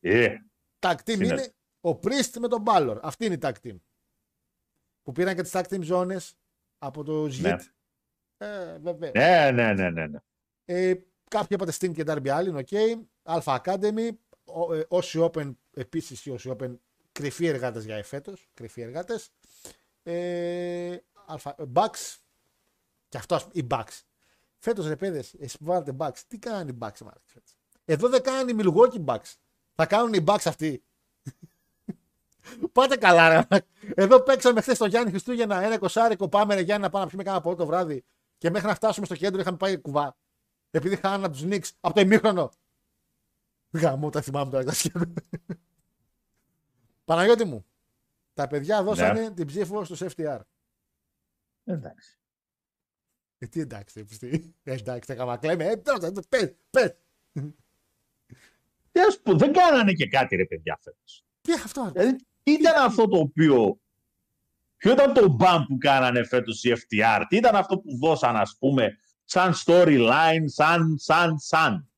Ε, Tag team Συνέβη. είναι ο Priest με τον Balor. Αυτή είναι η tag team. Που πήραν και τις tag team ζώνες από το Zit. Ναι. Ε, βέβαια. ναι, ναι, ναι, ναι. ναι. Ε, κάποιοι είπατε Sting και Darby Allin, οκ. Alpha Academy, ο- ε, Aussie Open, επίσης οι Aussie Open, κρυφοί εργάτες για εφέτος, κρυφοί εργάτες. Ε, Alpha, ε, Bucks, και αυτό ας πούμε, οι Bucks. Φέτος ρε παίδες, εσείς που βάλετε Bucks, τι κάνανε οι Bucks μάλλον φέτος; Εδώ δεν κάνανε οι Milwaukee Bucks. Θα κάνουν οι Bucks αυτοί. Πάτε καλά, ρε. Εδώ παίξαμε χθες το Γιάννη Χριστούγεννα, ένα εικοσάρικο. Πάμε, ρε Γιάννη, να πάμε να πιούμε κάνα ποτό το βράδυ. Και μέχρι να φτάσουμε στο κέντρο είχαμε πάει κουβά. Επειδή χάνανε από τους Νίξ από το ημίχρονο. Γαμώ, τα θυμάμαι τώρα τα σχέδια. Παναγιώτη μου, τα παιδιά δώσανε την ψήφο στο FTR. Εντάξει. Ε, τι εντάξει, ρε, πιστή. Ε, εντάξει, θα καμακλέμε. Ε, τώρα, πες, πες. Τι ας πω, δεν κάνανε και κάτι ρε παιδιά φέτος. Τι αυτό, ρε. Δηλαδή, τι ήταν αυτό το οποίο. Ποιο ήταν το μπαμ που κάνανε φέτος οι FTR, τι ήταν αυτό που δώσαν, ας πούμε, σαν storyline, σαν, σαν, σαν.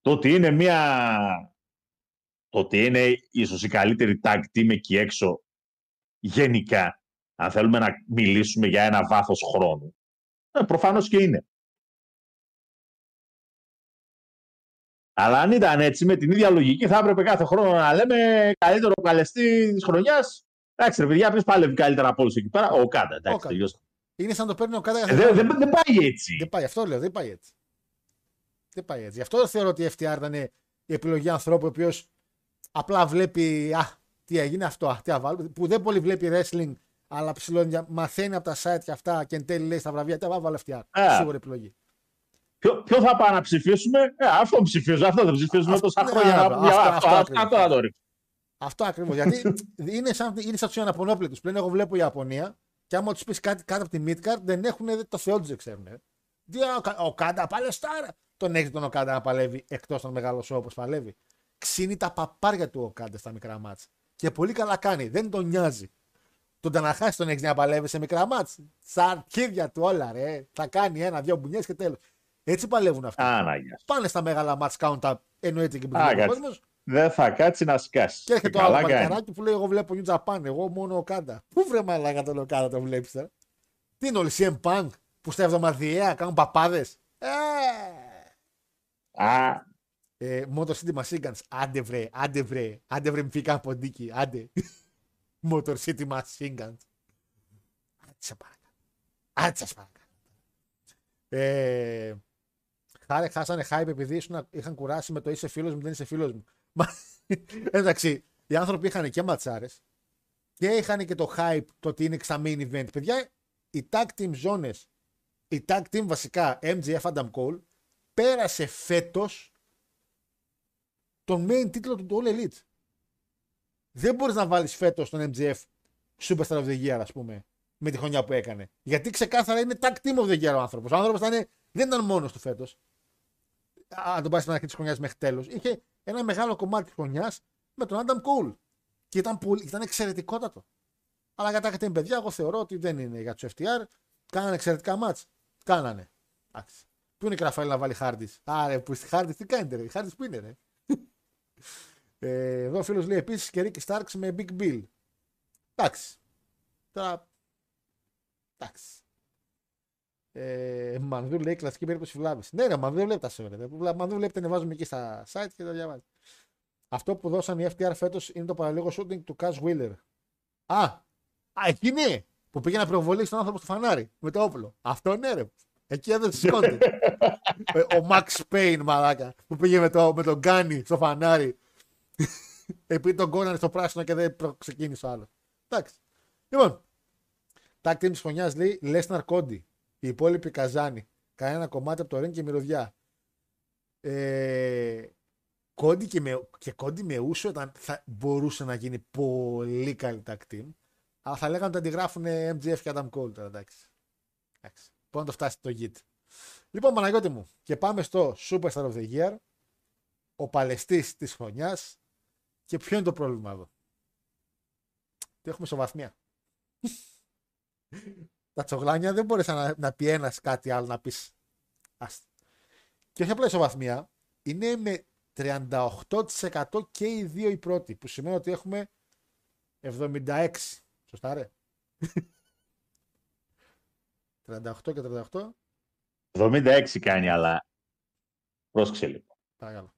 Το ότι είναι μια. Το ότι είναι ίσως η καλύτερη tag team εκεί έξω γενικά, αν θέλουμε να μιλήσουμε για ένα βάθος χρόνου. Ε, προφανώς και είναι. Αλλά αν ήταν έτσι, με την ίδια λογική, θα έπρεπε κάθε χρόνο να λέμε καλύτερο καλεστή της χρονιάς. Εντάξει, ρε παιδιά, ποιος παλεύει καλύτερα από όλους εκεί πέρα; Ο Κάντα. Εντάξει, Κάντα. τελειώστε. Είναι σαν να το παίρνει ο Κάντα Ε, κάθε Δεν χρόνο. δεν- δεν πάει έτσι. Δεν πάει, αυτό λέω, δεν πάει έτσι. Δεν πάει έτσι. Γι' αυτό θεωρώ ότι η FTR ήταν η επιλογή ανθρώπου ο οποίος απλά βλέπει. Α, τι έγινε αυτό, α, τι να βάλω. Που δεν πολύ βλέπει wrestling, αλλά ψηλό μαθαίνει από τα site και αυτά και εν τέλει λέει στα βραβεία. Τι να βάλω FTR. Α. Σίγουρη επιλογή. Ποιο, ποιο θα πάμε να ψηφίσουμε. Ε, αυτό ψηφίζω. Αυτό δεν ψηφίζουμε Αυτό- τόσα ναι, χρόνια. αυτό- να- για- αυτό- Αυτό αυτό αυτό ακριβώς. αυτό να το ρίξω. Αυτό ακριβώς. Γιατί είναι σαν, είναι σαν τους Ιαπωνόπλετου. Πλέον εγώ βλέπω η Ιαπωνία και άμα τους πεις κάτι κάτω από τη Midcard δεν έχουν το θεό τους, δεν ξέρουν. ε. Τι ο, Κα- ο Κάντα παλαιστάρα. Τον έχεις τον Οκάντα να παλεύει εκτός των μεγάλων σόου όπως παλεύει. Ξύνει τα παπάρια του ο Οκάντα στα μικρά μάτσα. Και πολύ καλά κάνει. Δεν τον νοιάζει. Τον Ταναχάσι τον έχεις να παλεύει σε μικρά μάτσα. Στα αρχίδια του όλα, ρε. Θα κάνει ένα-δυο μπουνιές και τέλος. Έτσι παλεύουν αυτοί. Ανάγκη. Πάνε στα μεγάλα μάτσα, κάνουν τα εννοείται και που Α, βλέπει ο κάτσε. κόσμος. Δεν θα κάτσει να σκάσει. Και έρχεται το καλά άλλο κάνει. παλικαράκι που λέει: Εγώ βλέπω New Japan, εγώ μόνο Οκάντα. Πού βρε μαλάκα τον Οκάντα το βλέπεις τώρα. Τι είναι όλοι CM Punk που στα εβδομαδιαία κάνουν παπάδες. Ε, Α, ε, Motor City Machine Guns. Άντε βρε, άντε βρε, άντε βρε, μη από ποντίκι, άντε. Motor City Machine Guns. Άντε σε παρακαλώ. Άντε σε παρακαλώ. Ε, χάρε, χάσανε hype επειδή ήσουν- είχαν κουράσει με το είσαι φίλος μου, δεν είσαι φίλος μου. Μα, εντάξει, οι άνθρωποι είχαν και ματσάρες και είχαν και το hype το ότι είναι στα main event. Παιδιά, οι tag team ζώνες, η tag team βασικά MJF Adam Cole πέρασε φέτος τον main τίτλο του All Elite. Δεν μπορείς να βάλεις φέτος τον MJF Superstar of the Year, ας πούμε, με τη χρονιά που έκανε. Γιατί ξεκάθαρα είναι tag team of the year ο άνθρωπος. Ο άνθρωπος ήταν, δεν ήταν μόνος του φέτος. Αν τον πάει στην αρχή της χρονιάς μέχρι τέλος. Είχε ένα μεγάλο κομμάτι της χρονιάς με τον Adam Cole. Και ήταν, πολύ, ήταν εξαιρετικότατο. Αλλά για τα team παιδιά, εγώ θεωρώ ότι δεν είναι για τους FTR. Κάνανε εξαιρετικά μάτς. Κάνανε. Εντάξει. Πού είναι και Ραφαέλ να βάλει Χάρντις; Άρε, που στη Χάρντις τι κάνετε, ρε; Χάρντις που είναι, ρε; ε, εδώ ο φίλος λέει επίσης και Ricky Starks με Big Bill. Εντάξει. Τώρα. Εντάξει. Ε, Μανδού λέει κλασική περίπτωση βλάβης. Ναι, ρε, Μανδού δεν βλέπει τα σέβαια. Μανδού βλέπει τα ανεβάζουμε εκεί στα site και τα διαβάζει. Αυτό που δώσαν οι FTR φέτος είναι το παραλίγο shooting του Cash Wheeler. Α, α εκείνη που πήγε να προβολήσει τον άνθρωπο στο φανάρι με το όπλο. Αυτό ναι, ρε. Εκεί έδωσε σηκώνεται. Ε, ο Max Payne, μαλάκα, που πήγε με, το, με τον Γκάνι στο φανάρι. Επειδή τον κόνανε στο πράσινο και δεν προ- ξεκίνησε ο άλλος. Εντάξει. Λοιπόν, tag team της χρονιάς λέει Λέσναρ Κόντι. Οι υπόλοιποι Καζάνι. Κανένα κομμάτι από το ring και μυρωδιά. Ε, κόντι και, με, και κόντι με ούσο ήταν, θα μπορούσε να γίνει πολύ καλή tag team. Αλλά θα λέγανε ότι αντιγράφουν MGF και Adam Cole τώρα, εντάξει. εντάξει. Μπορεί να το φτάσει το git. Λοιπόν, Παναγιώτη μου, και πάμε στο Superstar of the Year, ο παλαιστής της χρονιάς και ποιο είναι το πρόβλημα εδώ. Τι έχουμε ισοβαθμία. Τα τσογλάνια δεν μπορείς να, να πει ένας κάτι άλλο να πεις. Άστα. Και όχι απλά ισοβαθμία, είναι με 38% και οι δύο οι πρώτοι, που σημαίνει ότι έχουμε 76. Σωστά ρε. 38 και 38. 76 κάνει, αλλά πρόσεξε λίγο. Παρακαλώ.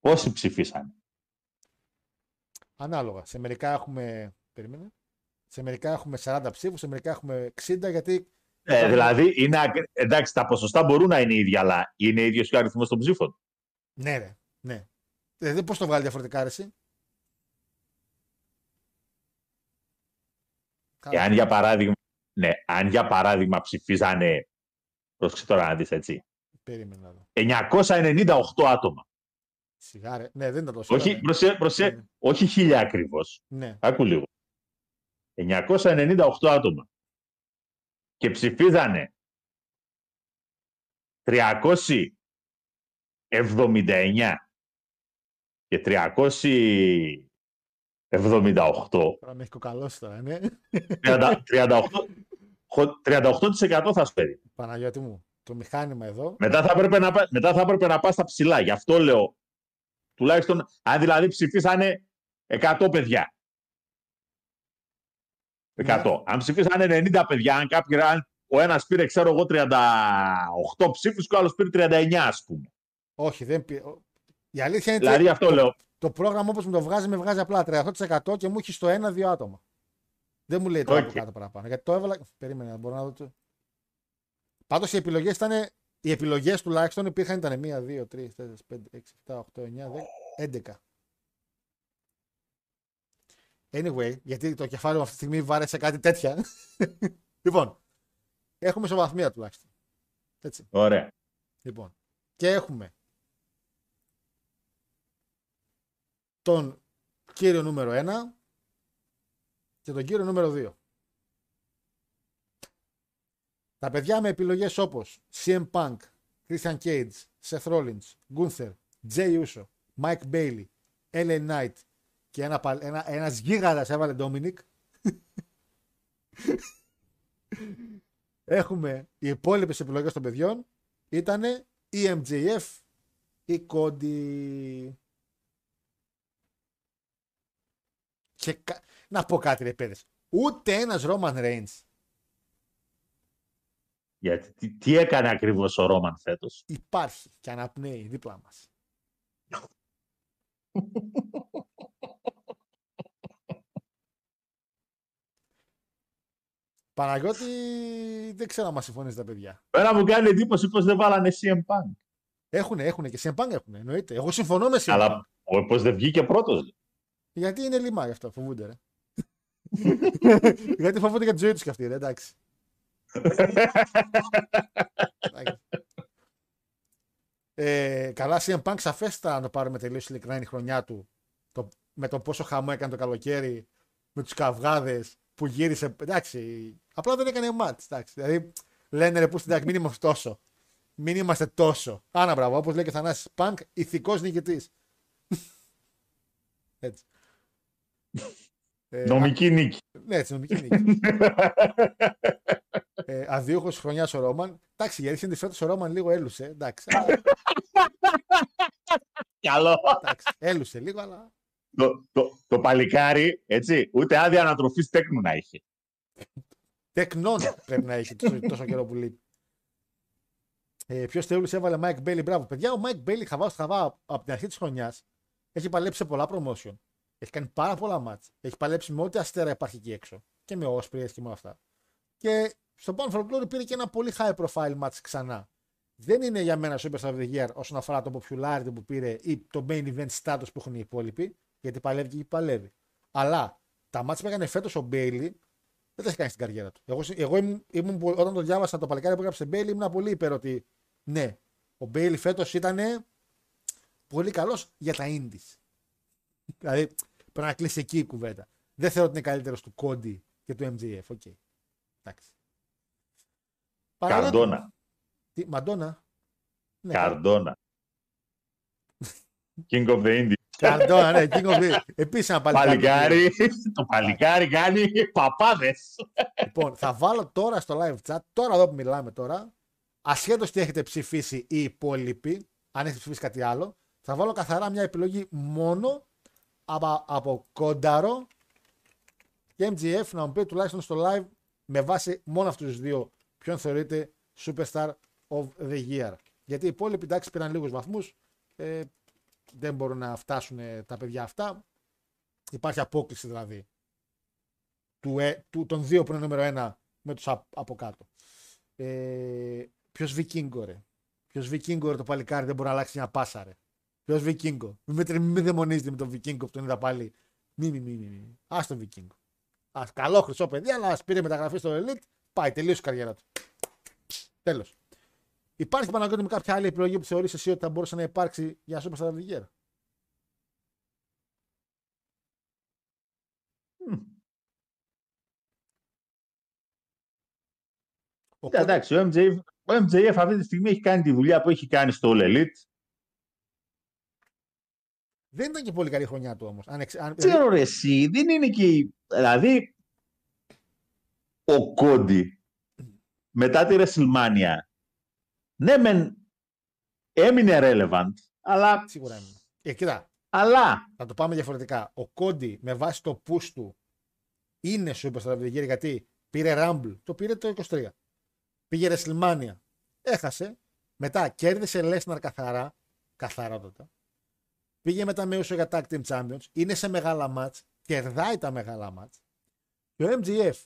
Πόσοι ψηφίσαν. Ανάλογα. Σε μερικά έχουμε. Περίμενε. Σε μερικά έχουμε 40 ψήφους, σε μερικά έχουμε 60 γιατί. Ε, δηλαδή, είναι, ακ- εντάξει, τα ποσοστά μπορούν να είναι ίδια, αλλά είναι ίδιος και ο αριθμός των ψήφων. Ναι, ρε. Ναι. Δηλαδή, πώς το βγάλει διαφορετικά, ρε, εσύ; Καλά. Εάν για παράδειγμα, ναι, αν για παράδειγμα ψηφίζανε. Πρόσεξε τώρα να δεις έτσι. Περίμενα εδώ. 998 άτομα. Σιγά, ρε. Ναι, δεν ήταν τόσο. Όχι, ναι. προσέ, προσέ, Ναι. όχι χίλια ακριβώς. Ναι. Άκου λίγο. 998 άτομα. Και ψηφίζανε 379 και 378. Τώρα με έχει κοκαλώσει τώρα, ναι. 30 38, χω- 38% θα σου φέρει. Παναγιώτη μου, το μηχάνημα εδώ. Μετά θα έπρεπε να, πα- μετά θα έπρεπε να πας στα ψηλά. Γι' αυτό λέω, τουλάχιστον, αν δηλαδή ψηφίσανε 100 παιδιά. 100. Αν ψηφίσανε 90 παιδιά, αν κάποιοι, αν ο ένας πήρε, ξέρω εγώ, 38 ψήφους και ο άλλος πήρε 39, ας πούμε. Όχι, δεν πει. ο- Η αλήθεια είναι Δηλαδή ότι αυτό λέω. το πρόγραμμα όπως μου το βγάζει, με βγάζει απλά 38% και μου έχει στο 1-2 άτομα. Δεν μου λέει τώρα Οκ. από κάτω παραπάνω. Γιατί το έβαλα. Περίμενα, μπορώ να δω. το- Πάντως οι επιλογές ήταν. Οι επιλογές τουλάχιστον υπήρχαν ήταν 1, 2, 3, 4, 5, 6, 7, 8, 9, 10, 11. Anyway, γιατί το κεφάλι μου αυτή τη στιγμή βάρεσε κάτι τέτοια. λοιπόν, έχουμε ισοβαθμία τουλάχιστον. Έτσι. Ωραία. Λοιπόν, και έχουμε τον κύριο νούμερο 1 και τον κύριο νούμερο 2. Τα παιδιά με επιλογές όπως CM Punk, Christian Cage, Seth Rollins, Gunther, Jay Uso, Mike Bailey, LA Knight και ένα, παλ- ένα, ένας γίγαντας έβαλε Dominic. Έχουμε οι υπόλοιπες επιλογές των παιδιών ήταν η MJF ή Cody. Και κα- να πω κάτι ρε παιδες. Ούτε ένας Roman Reigns Γιατί τι, τι έκανε ακριβώς ο Ρόμαν φέτος; υπάρχει και αναπνέει δίπλα μας. Παναγιώτη, δεν ξέρω αν μας συμφωνείς τα παιδιά. Πέρα μου κάνει εντύπωση πως δεν βάλανε CM Punk. Έχουνε, έχουνε και σε έχουν, εννοείται. Εγώ συμφωνώ με CM Punk. Αλλά ο- πως δεν βγήκε πρώτος. Γιατί είναι λιμά γι' αυτό, φοβούνται, ρε. Γιατί φοβούνται για τη ζωή τους κι αυτοί, ρε, εντάξει. Εντάξει. ε, καλά, CM Punk σαφέστα να το πάρουμε τελείως ειλικρινά είναι η χρονιά του. Το, με το πόσο χαμό έκανε το καλοκαίρι, με τους καυγάδες που γύρισε. Εντάξει, απλά δεν έκανε μάτ. Δηλαδή, λένε ρε, που στην εντάξει, μην είμαστε τόσο. Μην είμαστε τόσο. Άνα μπράβο, όπως λέει και ο Θανάσης Punk, ηθικός νικητής. Έτσι. Ε, Νομική νίκη. ναι, έτσι, νομική νίκη. ε, Αδίωχο χρονιάς ο Ρόμαν. Εντάξει, η αλήθεια είναι ότι φέτο ο Ρόμαν λίγο έλουσε. Εντάξει, αλλά, Καλό. εντάξει, έλουσε λίγο, αλλά. Το, το, το παλικάρι, έτσι, ούτε άδεια ανατροφής τέκνου να είχε. Τεκνών πρέπει να έχει τόσο, τόσο καιρό που λείπει. Ε, Ποιος θεούλησε έβαλε Mike Bailey. Μπράβο, παιδιά. Ο Mike Bailey χαβά στο χαβά από την αρχή της χρονιάς έχει παλέψει σε πολλά promotion. Έχει κάνει πάρα πολλά μάτς. Έχει παλέψει με ό,τι αστέρα υπάρχει εκεί έξω. Και με όσπριε και με αυτά. Και στο Bound for Glory πήρε και ένα πολύ high profile match ξανά. Δεν είναι για μένα Superstar of the Year όσον αφορά το popularity που πήρε ή το main event status που έχουν οι υπόλοιποι, γιατί παλεύει και εκεί παλεύει. Αλλά τα μάτς που έκανε φέτος ο Bailey δεν τα έχει κάνει στην καριέρα του. Εγώ, εγώ ήμουν, ήμουν, πο- όταν το διάβασα το παλικάρι που έγραψε Bailey, ήμουν πολύ υπέρ ότι ναι, ο Bailey φέτος ήταν πολύ καλός για τα indies. δηλαδή πρέπει να κλείσει εκεί η κουβέντα. Δεν θεωρώ ότι είναι καλύτερος του Cody και του MJF. Οκ. Εντάξει. Παναγιώτη μου. Καρντόνα. Τι, Μαντόνα. Ναι, Καρντόνα. King of the Indies. Καρντόνα, ναι, King of the... Επίσης ένα παλικάρι. Παλικάρι, το παλικάρι κάνει παπάδες. Λοιπόν, θα βάλω τώρα στο live chat, τώρα εδώ που μιλάμε τώρα, ασχέτως τι έχετε ψηφίσει οι υπόλοιποι, αν έχει ψηφίσει κάτι άλλο, θα βάλω καθαρά μια επιλογή μόνο από, από Κόνταρο και MGF να μου πει τουλάχιστον στο live με βάση μόνο αυτούς τους δύο ποιον θεωρείται Superstar of the Year. Γιατί οι υπόλοιποι εντάξει πήραν λίγους βαθμούς. Ε, δεν μπορούν να φτάσουν ε, τα παιδιά αυτά. Υπάρχει απόκληση δηλαδή του, ε, του, των δύο που είναι νούμερο ένα με τους από κάτω. Ε, Ποιος Βικίνγκο ρε. Ποιος Βικίνγκο ρε το παλικάρι δεν μπορεί να αλλάξει μια πάσα ρε. Ποιος Βικίνγκο. Μην με, μη δαιμονίζετε με τον Βικίνγκο που τον είδα πάλι. Μη, μη, μη, μη. μη. Α τον Βικίνγκο. Α, καλό χρυσό παιδί, αλλά ας πήρε μεταγραφή στο Elite. Πάει, τελείωσε η καριέρα του. Τέλος. Υπάρχει Παναγιώτη με κάποια άλλη επιλογή που θεωρείς εσύ ότι θα μπορούσε να υπάρξει για Super Star of Ο Εντάξει, ο MJF, ο MJF αυτή τη στιγμή έχει κάνει τη δουλειά που έχει κάνει στο All Elite. Δεν ήταν και πολύ καλή χρονιά του όμως. Αν, αν... Ξέρω ρε εσύ, δεν είναι και... Δηλαδή, ο Κόντι μετά τη WrestleMania ναι μεν έμεινε relevant, αλλά... Σίγουρα έμεινε. Ε, κοίτα, αλλά... Θα το πάμε διαφορετικά. Ο Κόντι με βάση το push του είναι superstar of γιατί πήρε Rumble, το πήρε το 23. Πήγε WrestleMania, έχασε. Μετά κέρδισε Lesnar καθαρά, καθαρά τότε. Πήγε μετά με όσο για Tag Team Champions, είναι σε μεγάλα μάτς, κερδάει τα μεγάλα μάτς. Και ο MGF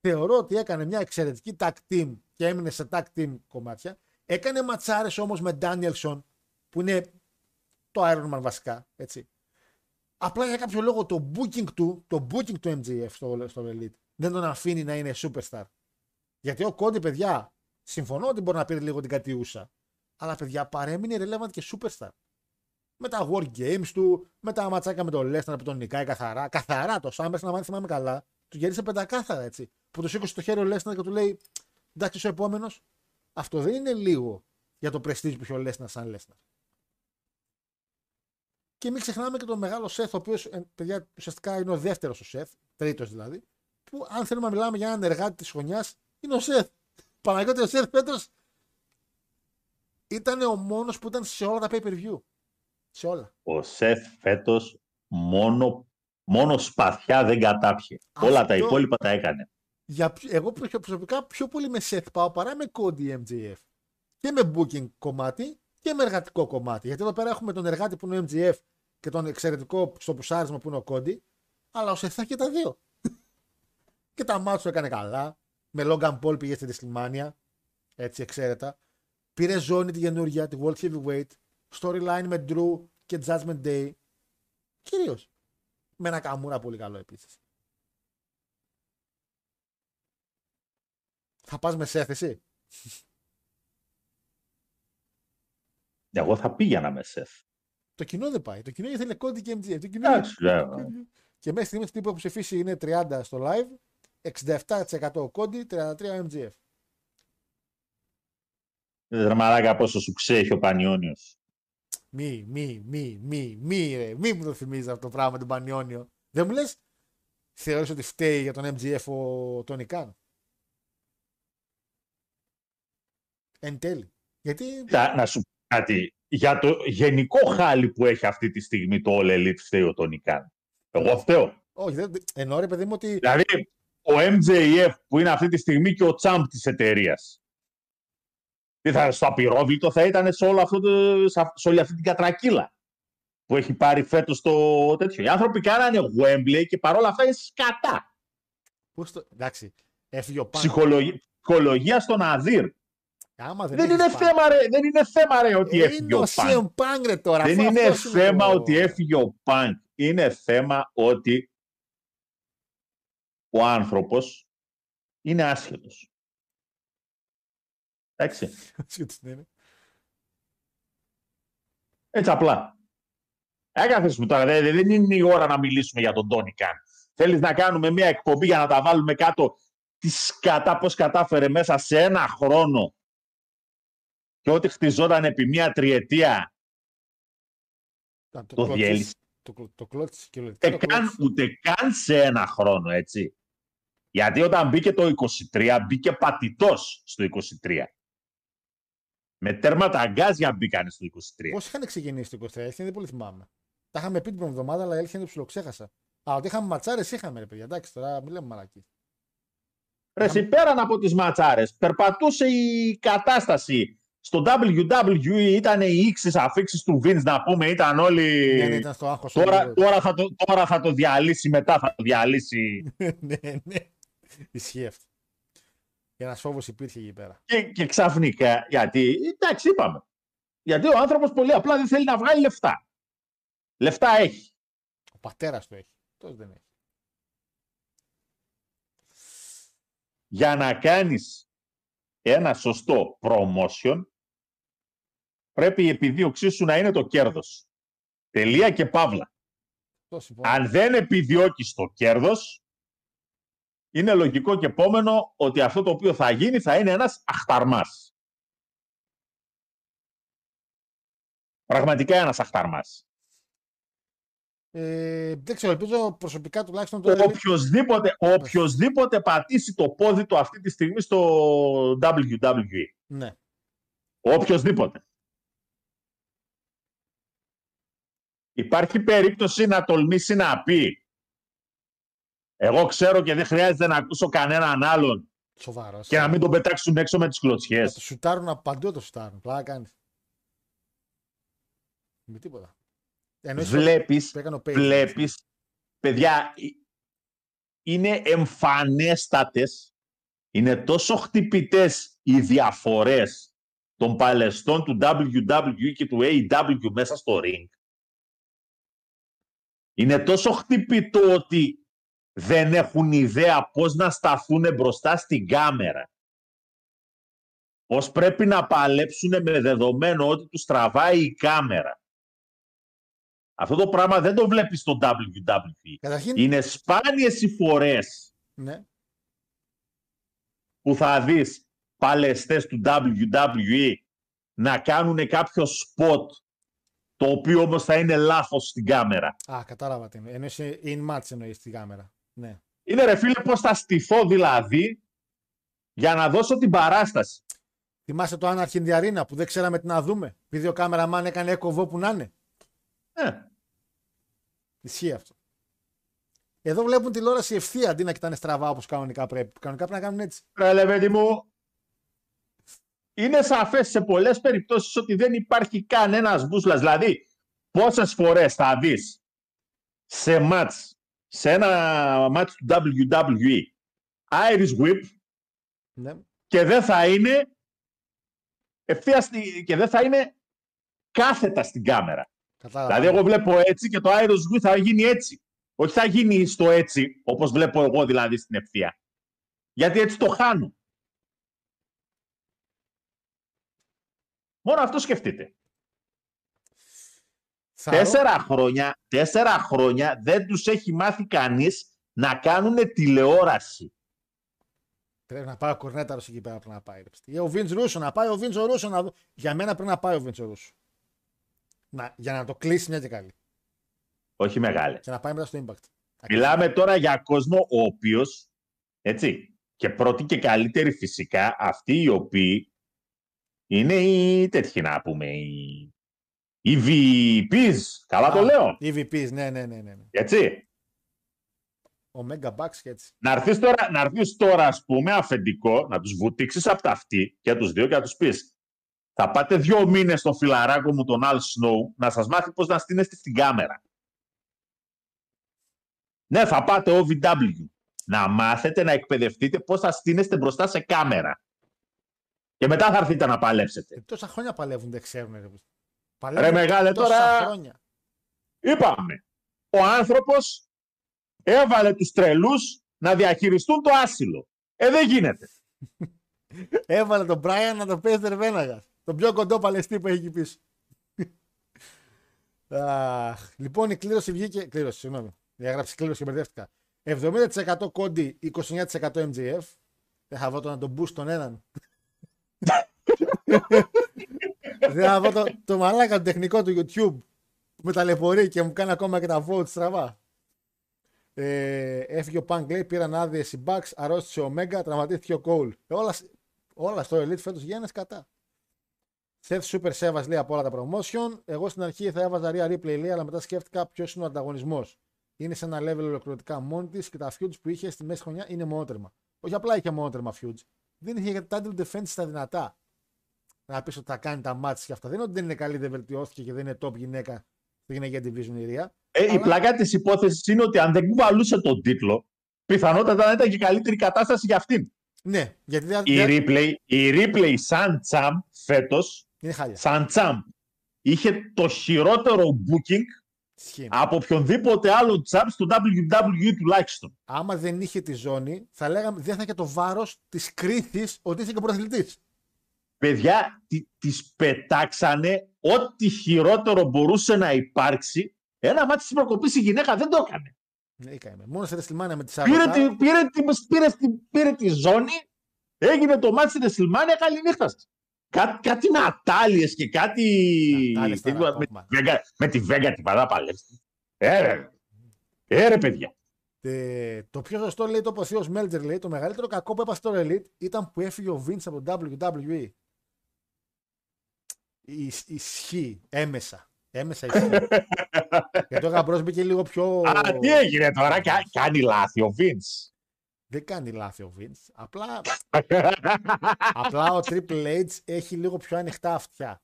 θεωρώ ότι έκανε μια εξαιρετική tag team και έμεινε σε tag team κομμάτια. Έκανε ματσάρες όμως με Danielson που είναι το Iron Man βασικά. Έτσι. Απλά για κάποιο λόγο το booking του, το booking του MGF στο, στο Elite δεν τον αφήνει να είναι superstar. Γιατί ο Κόντι, παιδιά, συμφωνώ ότι μπορεί να πήρε λίγο την κατιούσα. Αλλά παιδιά παρέμεινε relevant και superstar. Με τα War Games του, με τα ματσάκια με τον Lesnar που τον νικάει καθαρά. Καθαρά το Σάμπερ, να μάθει θυμάμαι καλά. Του γύρισε πεντακάθαρα έτσι. Που του σήκωσε το χέρι ο Lesnar και του λέει Εντάξει, ο επόμενος. Αυτό δεν είναι λίγο για το prestige που έχει ο Lesnar σαν Lesnar. Και μην ξεχνάμε και τον μεγάλο Σεφ, ο οποίος παιδιά ουσιαστικά είναι ο δεύτερος ο Σεφ, τρίτος δηλαδή. Που αν θέλουμε να μιλάμε για έναν εργάτη της χρονιάς, είναι ο Σεφ. Παναγιώτη ο Σεφ φέτο ήταν ο μόνος που ήταν σε όλα τα pay per view. Σε όλα. Ο Σεφ φέτο μόνο, μόνο σπαθιά δεν κατάπιε. Όλα τα υπόλοιπα τα έκανε. Για, εγώ προσωπικά πιο πολύ με Seth πάω παρά με Cody MJF. Και με booking κομμάτι και με εργατικό κομμάτι. Γιατί εδώ πέρα έχουμε τον εργάτη που είναι ο MJF και τον εξαιρετικό στο πουσάρισμα που είναι ο Cody. Αλλά ο Seth και τα δύο. και τα μάτια έκανε καλά. Με Logan Paul πήγε στη Δυστημάνια. Έτσι εξαίρετα. Πήρε ζώνη τη καινούργια, τη World Heavyweight. Storyline με Drew και Judgment Day. Κυρίως. Με ένα καμούρα πολύ καλό επίσης. Θα πας με σέθεση. Εγώ θα πήγαινα με σεφ. Το κοινό δεν πάει. Το κοινό ήθελε κόντι και MGF. Το κοινό... Και μέχρι στιγμής αυτή που έχει ψηφίσει είναι 30 στο live, 67% κόντι, 33 MGF. Δραμαράκα πόσο σου ξέχει ο Πανιόνιος. Μη, μη, μη, μη, μη, ρε. Μη μου το θυμίζεις αυτό το πράγμα τον Πανιόνιο. Δεν μου λες, θεωρείς ότι φταίει για τον MGF ο Τόνι Καν. Εν τέλει. Γιατί... να σου πω κάτι. Για το γενικό χάλι που έχει αυτή τη στιγμή το All Elite φταίει ο Τονικάν. Εγώ φταίω. Όχι, δεν... εννοώ ρε παιδί μου ότι... Δηλαδή, ο MJF που είναι αυτή τη στιγμή και ο τσάμπ της εταιρείας. Τι θα στο απειρόβλητο θα ήταν σε, όλο αυτό το, σε όλη αυτή την κατρακύλα που έχει πάρει φέτος το τέτοιο. Οι άνθρωποι κάνανε Wembley και παρόλα αυτά είναι σκατά. Πώς το... Εντάξει, έφυγε ο Ψυχολογία στον Αδύρ δεν, δεν, είναι θέμα, ρε, δεν είναι θέμα ρε ότι ε, έφυγε ο Πανκ. ρε, τώρα, δεν είναι θέμα ότι έφυγε ο Πανκ. Είναι θέμα ότι ο άνθρωπος είναι άσχετος. Εντάξει. ναι. Έτσι απλά. Έκαθες μου τώρα, δεν είναι η ώρα να μιλήσουμε για τον Τόνι Καν. Θέλεις να κάνουμε μια εκπομπή για να τα βάλουμε κάτω; Τις σκατά, πώς κατάφερε μέσα σε ένα χρόνο και ό,τι χτιζόταν επί μία τριετία το, το, διέλυσε. Το, το, το ούτε, καν, ούτε καν σε ένα χρόνο, έτσι. Γιατί όταν μπήκε το 23, μπήκε πατητός στο 23. Με τέρματα αγκάζια μπήκανε στο 23. Πώς είχαν ξεκινήσει το 23, Έλχεν δεν πολύ θυμάμαι. Τα είχαμε πει την προηγούμενη εβδομάδα, αλλά Έλχεν το ψιλοξέχασα. Α, ότι είχαμε ματσάρες, είχαμε ρε παιδιά. Εντάξει, τώρα μην λέμε μαλακή. Ρε, εσύ, πέραν από τις ματσάρες, περπατούσε η κατάσταση. Στο WWE ήταν οι ίξεις αφήξεις του Vince να πούμε, ήταν όλοι... Ναι, ναι, ήταν στο άγχος. Τώρα, τώρα, θα το, τώρα θα το διαλύσει, μετά θα το διαλύσει. ναι, ναι. Ισχύει αυτό. Και ένας φόβος υπήρχε εκεί πέρα. και, και ξαφνικά, γιατί, εντάξει είπαμε, γιατί ο άνθρωπος πολύ απλά δεν θέλει να βγάλει λεφτά. Λεφτά έχει. Ο πατέρας του έχει. Τόσο δεν έχει. Για να κάνεις ένα σωστό promotion, πρέπει η επιδίωξή σου να είναι το κέρδος. Τελεία και παύλα. Το συμφωνώ. Αν δεν επιδιώκεις το κέρδος, είναι λογικό και επόμενο ότι αυτό το οποίο θα γίνει θα είναι ένας αχταρμάς. Πραγματικά ένας αχταρμάς. Ε, δεν ξέρω, ελπίζω προσωπικά τουλάχιστον το. Οποιοςδήποτε, οποιοςδήποτε πατήσει το πόδι του αυτή τη στιγμή στο WWE. Ναι. Οποιοςδήποτε. Υπάρχει περίπτωση να τολμήσει να πει εγώ ξέρω και δεν χρειάζεται να ακούσω κανέναν άλλον Σοβαρός. και να μην τον πετάξουν έξω με τις Να κλωτσιές. το σουτάρουν από παντού το σουτάρουν. Πλάκα κάνεις. Με τίποτα. Εννοείς Βλέπεις, που έκανε ο Page. βλέπεις, παιδιά, ε, είναι εμφανέστατες, είναι τόσο χτυπητές οι διαφορές των παλαιστών του WWE και του AEW μέσα στο ring. Είναι τόσο χτυπητό ότι δεν έχουν ιδέα πώς να σταθούν μπροστά στην κάμερα. Πώς πρέπει να παλέψουν με δεδομένο ότι τους τραβάει η κάμερα. Αυτό το πράγμα δεν το βλέπεις στο WWE. Καταρχήν, Είναι σπάνιες οι φορές ναι. που θα δεις παλαιστές του WWE να κάνουν κάποιο σποτ το οποίο όμως θα είναι λάθος στην κάμερα. Α, κατάλαβα τι εννοείς. Εννοείς in match εννοείς στη κάμερα. Ναι. Είναι ρε φίλε πώς θα στηθώ δηλαδή για να δώσω την παράσταση. Θυμάστε το Anarchy in the Arena που δεν ξέραμε τι να δούμε. Επειδή ο κάμεραμαν έκανε έκοβο που να είναι. Ε, Ισχύει αυτό. Εδώ βλέπουν τηλεόραση ευθεία αντί να κοιτάνε στραβά όπως κανονικά πρέπει. Κανονικά πρέπει να κάνουν έτσι. ρε λε, παιδί μου, είναι σαφές σε πολλές περιπτώσεις ότι δεν υπάρχει κανένας μπούσλας. Δηλαδή, πόσες φορές θα δεις σε μάτς, σε ένα μάτς του WWE, Irish Whip Ναι. και δεν θα είναι ευθεία στη- και δεν θα είναι κάθετα στην κάμερα. Κατάλαβα. Δηλαδή, εγώ βλέπω έτσι και το Irish Whip θα γίνει έτσι. Όχι θα γίνει στο έτσι, όπως βλέπω εγώ δηλαδή στην ευθεία. Γιατί έτσι το χάνω. Μόνο αυτό σκεφτείτε. Θα Τέσσερα χρόνια, τέσσερα χρόνια δεν τους έχει μάθει κανείς να κάνουν τηλεόραση. Πρέπει να πάει ο Κορνέταρος εκεί πέρα πρέπει να πάει. ρε ψτή. Ή ο Βίντζ Ρούσο να πάει ο Βίντζ Ρούσο να δω. Για μένα πρέπει να πάει ο Βίντζ Ρούσο. Να, για να το κλείσει μια και καλή. Όχι μεγάλε. Και να πάει μετά στο Impact. Μιλάμε τώρα για κόσμο ο οποίος, έτσι, και πρώτη και καλύτερη φυσικά, αυτοί οι οποίοι είναι οι τέτοιοι να πούμε, οι, οι VPs, καλά το Α, λέω, EVPs, ναι, ναι, ναι, ναι. ναι. έτσι. Ο Mega Bucks και έτσι. Να έρθεις τώρα, να έρθεις τώρα, ας πούμε, αφεντικό, να τους βουτήξεις από τα αυτή και τους δύο και να τους πεις θα πάτε δύο μήνες στο φιλαράκο μου τον Al Snow να σας μάθει πώς να στείνεστε στην κάμερα. Ναι, θα πάτε OVW. Να μάθετε να εκπαιδευτείτε πώς θα στείνεστε μπροστά σε κάμερα. Και μετά θα έρθετε να παλέψετε. Ε, τόσα χρόνια παλεύουν, δεν ξέρουν. Ρε, Ρε μεγάλε τόσα τώρα, χρόνια. είπαμε, ο άνθρωπος έβαλε τους τρελούς να διαχειριστούν το άσυλο. Ε, δεν γίνεται. Έβαλε τον Brian να το παίζει τερβέναγα. Τον πιο κοντό παλαιστή που έχει εκεί πίσω. Αχ, λοιπόν, η κλήρωση βγήκε. Κλήρωση, συγγνώμη. Διαγράψει κλήρωση και μπερδεύτηκα. 70% κόντι, 29% MJF. Δεν θα βρω το να τον boost τον έναν. Δεν θα βρω το, το μαλάκα το τεχνικό του YouTube που με ταλαιπωρεί και μου κάνει ακόμα και τα votes στραβά. Ε, έφυγε ο Punk λέει, πήραν άδειες οι Bucks, αρρώστησε ο Omega, τραυματίστηκε ο Cole. Ε, όλα, όλα στο Elite φέτος γίνανε κατά. Seth Super Sevas λέει από όλα τα promotion. Εγώ στην αρχή θα έβαζα Rhea Ripley λέει, αλλά μετά σκέφτηκα ποιος είναι ο ανταγωνισμός. Είναι σε ένα level ολοκληρωτικά μόνη της και τα feuds που είχε στη μέση χρονιά είναι μονότερμα. Όχι απλά είχε μονότερμα feuds. Δεν είχε για title defense στα δυνατά. Να πεις ότι θα κάνει τα μάτια και αυτά. Δεν είναι ότι δεν είναι καλή, δεν βελτιώθηκε και δεν είναι top γυναίκα στη γυναικεία division η Rhea. Ε, Η Αλλά- πλάκα της υπόθεσης είναι ότι αν δεν κουβαλούσε τον τίτλο, πιθανότατα να ήταν και καλύτερη κατάσταση για αυτήν. Ναι, γιατί δεν Η Ripley, η Ripley σαν τσαμ φέτος, είναι χάλια. σαν τσαμ, είχε το χειρότερο booking Ισχύει. από οποιονδήποτε άλλο τσαμ στο WWE τουλάχιστον. Άμα δεν είχε τη ζώνη, θα λέγαμε δεν θα είχε το βάρος της κρίθη ότι είσαι και πρωταθλητής. Παιδιά, τη, τις πετάξανε ό,τι χειρότερο μπορούσε να υπάρξει. Ένα μάτι στην προκοπή η γυναίκα δεν το έκανε. Ναι, έκαμε. Μόνος σε WrestleMania με τη Πήρε Σάββατα. τη, πήρε, τη, πήρε, τη, πήρε τη ζώνη, έγινε το μάτι στην Εσλιμάνια, καλή νύχτα σας. Κά, κάτι με ατάλειες και κάτι... Ατάλειες τι- τώρα, με, ακόμα. τη Βέγγα, με τη Βέγγα την παρά παλέψτε. Έρε, έρε παιδιά. Ε, το πιο σωστό λέει το είπε ο Θείο Μέλτζερ λέει το μεγαλύτερο κακό που έπασε στο Elite ήταν που έφυγε ο Vince από το WWE. Ισ- Ισχύει. Έμεσα. Έμεσα ισχύει. Γιατί ο Γαμπρός μπήκε λίγο πιο. Α, τι έγινε τώρα, κα, κάνει λάθη ο Vince. Δεν κάνει λάθη ο Vince. Απλά, απλά ο Triple H έχει λίγο πιο ανοιχτά αυτιά.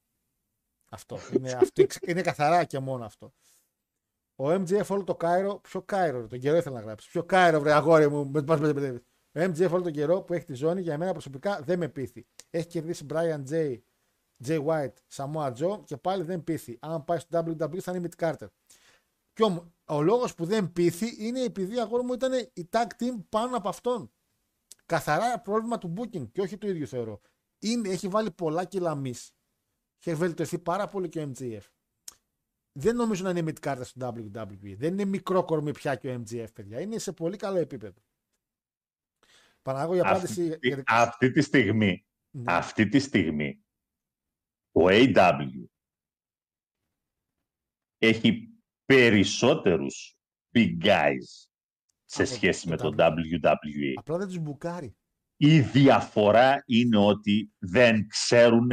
Αυτό. Είναι, αυτό, είναι καθαρά και μόνο αυτό. Ο MJF όλο το Κάιρο. Ποιο Κάιρο, ρε, τον καιρό ήθελα να γράψει. Ποιο Κάιρο, βρε αγόρι μου. Με, μας μπερδεύεις. ο MJF όλο τον καιρό που έχει τη ζώνη για μένα προσωπικά δεν με πείθει. Έχει κερδίσει Brian J. Jay White, Samoa Joe και πάλι δεν πείθει. Αν πάει στο WWE θα είναι Mid Carter. Και όμως, ο λόγος που δεν πείθει είναι επειδή αγόρι μου ήταν η tag team πάνω από αυτόν. Καθαρά πρόβλημα του booking και όχι του ίδιου θεωρώ. Είναι, έχει βάλει πολλά κιλά miss. Έχει βελτιωθεί πάρα πολύ και ο MJF. Δεν νομίζω να είναι mid card στο WWE. Δεν είναι μικρό κορμί πια και ο MJF, παιδιά. Είναι σε πολύ καλό επίπεδο. Παναγώ για απάντηση. αυτή, για- αυτή τη στιγμή, Ναι. αυτή τη στιγμή, το AW έχει περισσότερους big guys σε Από σχέση το με το WWE. WWE. Απλά δεν τους μπουκάρει. Η διαφορά είναι ότι δεν ξέρουν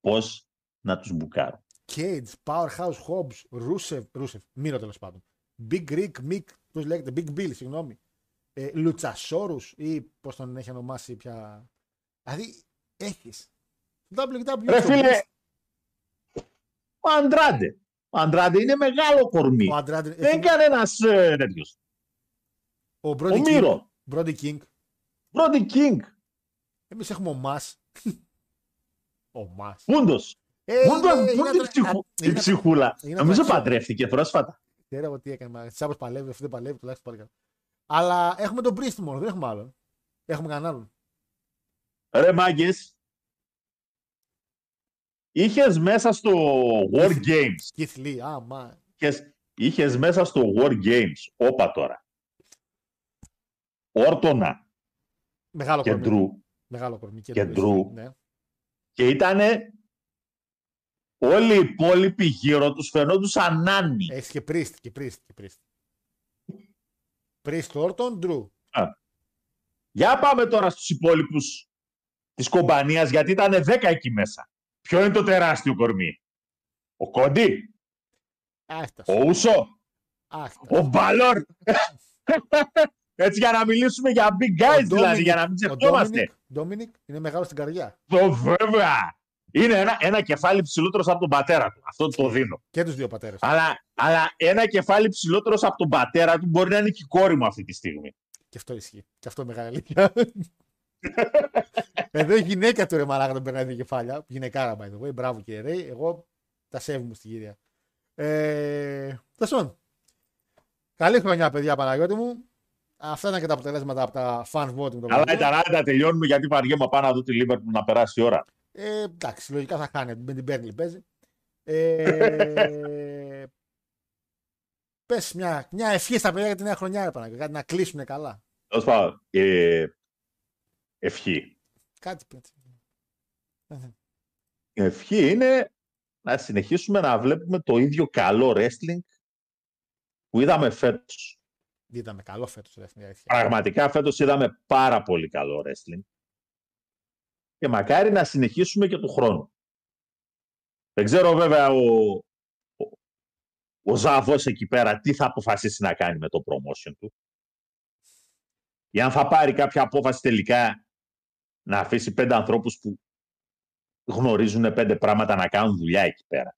πώς να τους μπουκάρουν. Cage, Powerhouse, Hobbs, Rusev, Rusev, Μύρο τέλος πάντων. Big Rick, Mick, πώς λέγεται, Big Bill, συγγνώμη. Ε, Luchasaurus ή πώς τον έχει ονομάσει πια. Δηλαδή έχεις. WWE. Ρε το φίλε, best. ο Αντράντε. Ο Αντράντε είναι μεγάλο κορμί. Ο Αντράντε. Δεν είναι κανένας ε, τέτοιος. Ο Ο Brody King. Μύρο. Brody King. Brody King. Εμείς έχουμε ο Μα. ο Μα. Πούντος. Ε, Πού το- είναι- πού είναι την ατρα- ψυχου- είναι την ατρα- ψυχούλα. είναι Νομίζω ατραξιόν. παντρεύτηκε πρόσφατα. Ξέρω εγώ τι έκανε. Μα Τσάπο παλεύει, αυτό δεν παλεύει, τουλάχιστον πάλι καλά. Αλλά έχουμε τον Priest μόνο, δεν έχουμε άλλον. Έχουμε κανέναν άλλον. Ρε μάγκες, είχες μέσα στο War Games, Keith Lee, α, μα. είχες, είχες μέσα στο War Games, όπα τώρα, Όρτονα Μεγάλο και κορμί. Ντρου Μεγάλο κορμί. Και Drew, Drew. Ναι. και ήτανε όλοι οι υπόλοιποι γύρω τους φαινόντουσαν άνοι. Έχεις και Priest, και Priest, και Priest. Priest, Orton, Drew. Για πάμε τώρα στους υπόλοιπους της κομπανίας, γιατί ήταν 10 εκεί μέσα. Ποιο είναι το τεράστιο κορμί; Ο Κόντι, Άφτασε. ο Ούσο, Άφτασε. ο Μπαλόρ. Έτσι για να μιλήσουμε για big guys δηλαδή, για να μην ξεχνιόμαστε. Ντόμινικ είναι μεγάλο στην καρδιά. Το βέβαια. Είναι ένα, ένα κεφάλι ψηλότερος από τον πατέρα του. Αυτό το δίνω. Και τους δύο πατέρες. Αλλά, αλλά ένα κεφάλι ψηλότερος από τον πατέρα του μπορεί να είναι και η κόρη μου αυτή τη στιγμή. Και αυτό ισχύει. Και αυτό είναι μεγάλη αλήθεια. Εδώ η γυναίκα του ρε μαλάκα τον περνάει δύο κεφάλια. Γυναικάρα by the way. Μπράβο κύριε Ρέι. Εγώ τα σέβη μου στην κυρία. Ε, Τασόν. Καλή χρονιά, παιδιά Παναγιώτη μου. Αυτά ήταν και τα αποτελέσματα από τα fan voting. των Αλλά παιδιών. ήταν άντα, τελειώνουμε γιατί βαριέμαι πάνω να δω τη Λίβερπουλ να περάσει η ώρα. Ε, εντάξει, λογικά θα χάνει. Με την Μπέρνλι παίζει. Ε, πες μια, μια ευχή στα παιδιά για τη νέα χρονιά, ρε Παναγιώτη, κάτι να κλείσουν καλά. Τέλος πάντων, ε, ευχή. Κάτι πέτει. Η ευχή είναι να συνεχίσουμε να βλέπουμε το ίδιο καλό wrestling που είδαμε φέτος. Είδαμε καλό φέτος, ρε, στην αλήθεια. Πραγματικά φέτος είδαμε πάρα πολύ καλό wrestling. Και μακάρι να συνεχίσουμε και του χρόνου. Δεν ξέρω βέβαια ο, ο, ο Ζαβός εκεί πέρα τι θα αποφασίσει να κάνει με το promotion του. Ή αν θα πάρει κάποια απόφαση τελικά να αφήσει πέντε ανθρώπους που γνωρίζουν πέντε πράγματα να κάνουν δουλειά εκεί πέρα.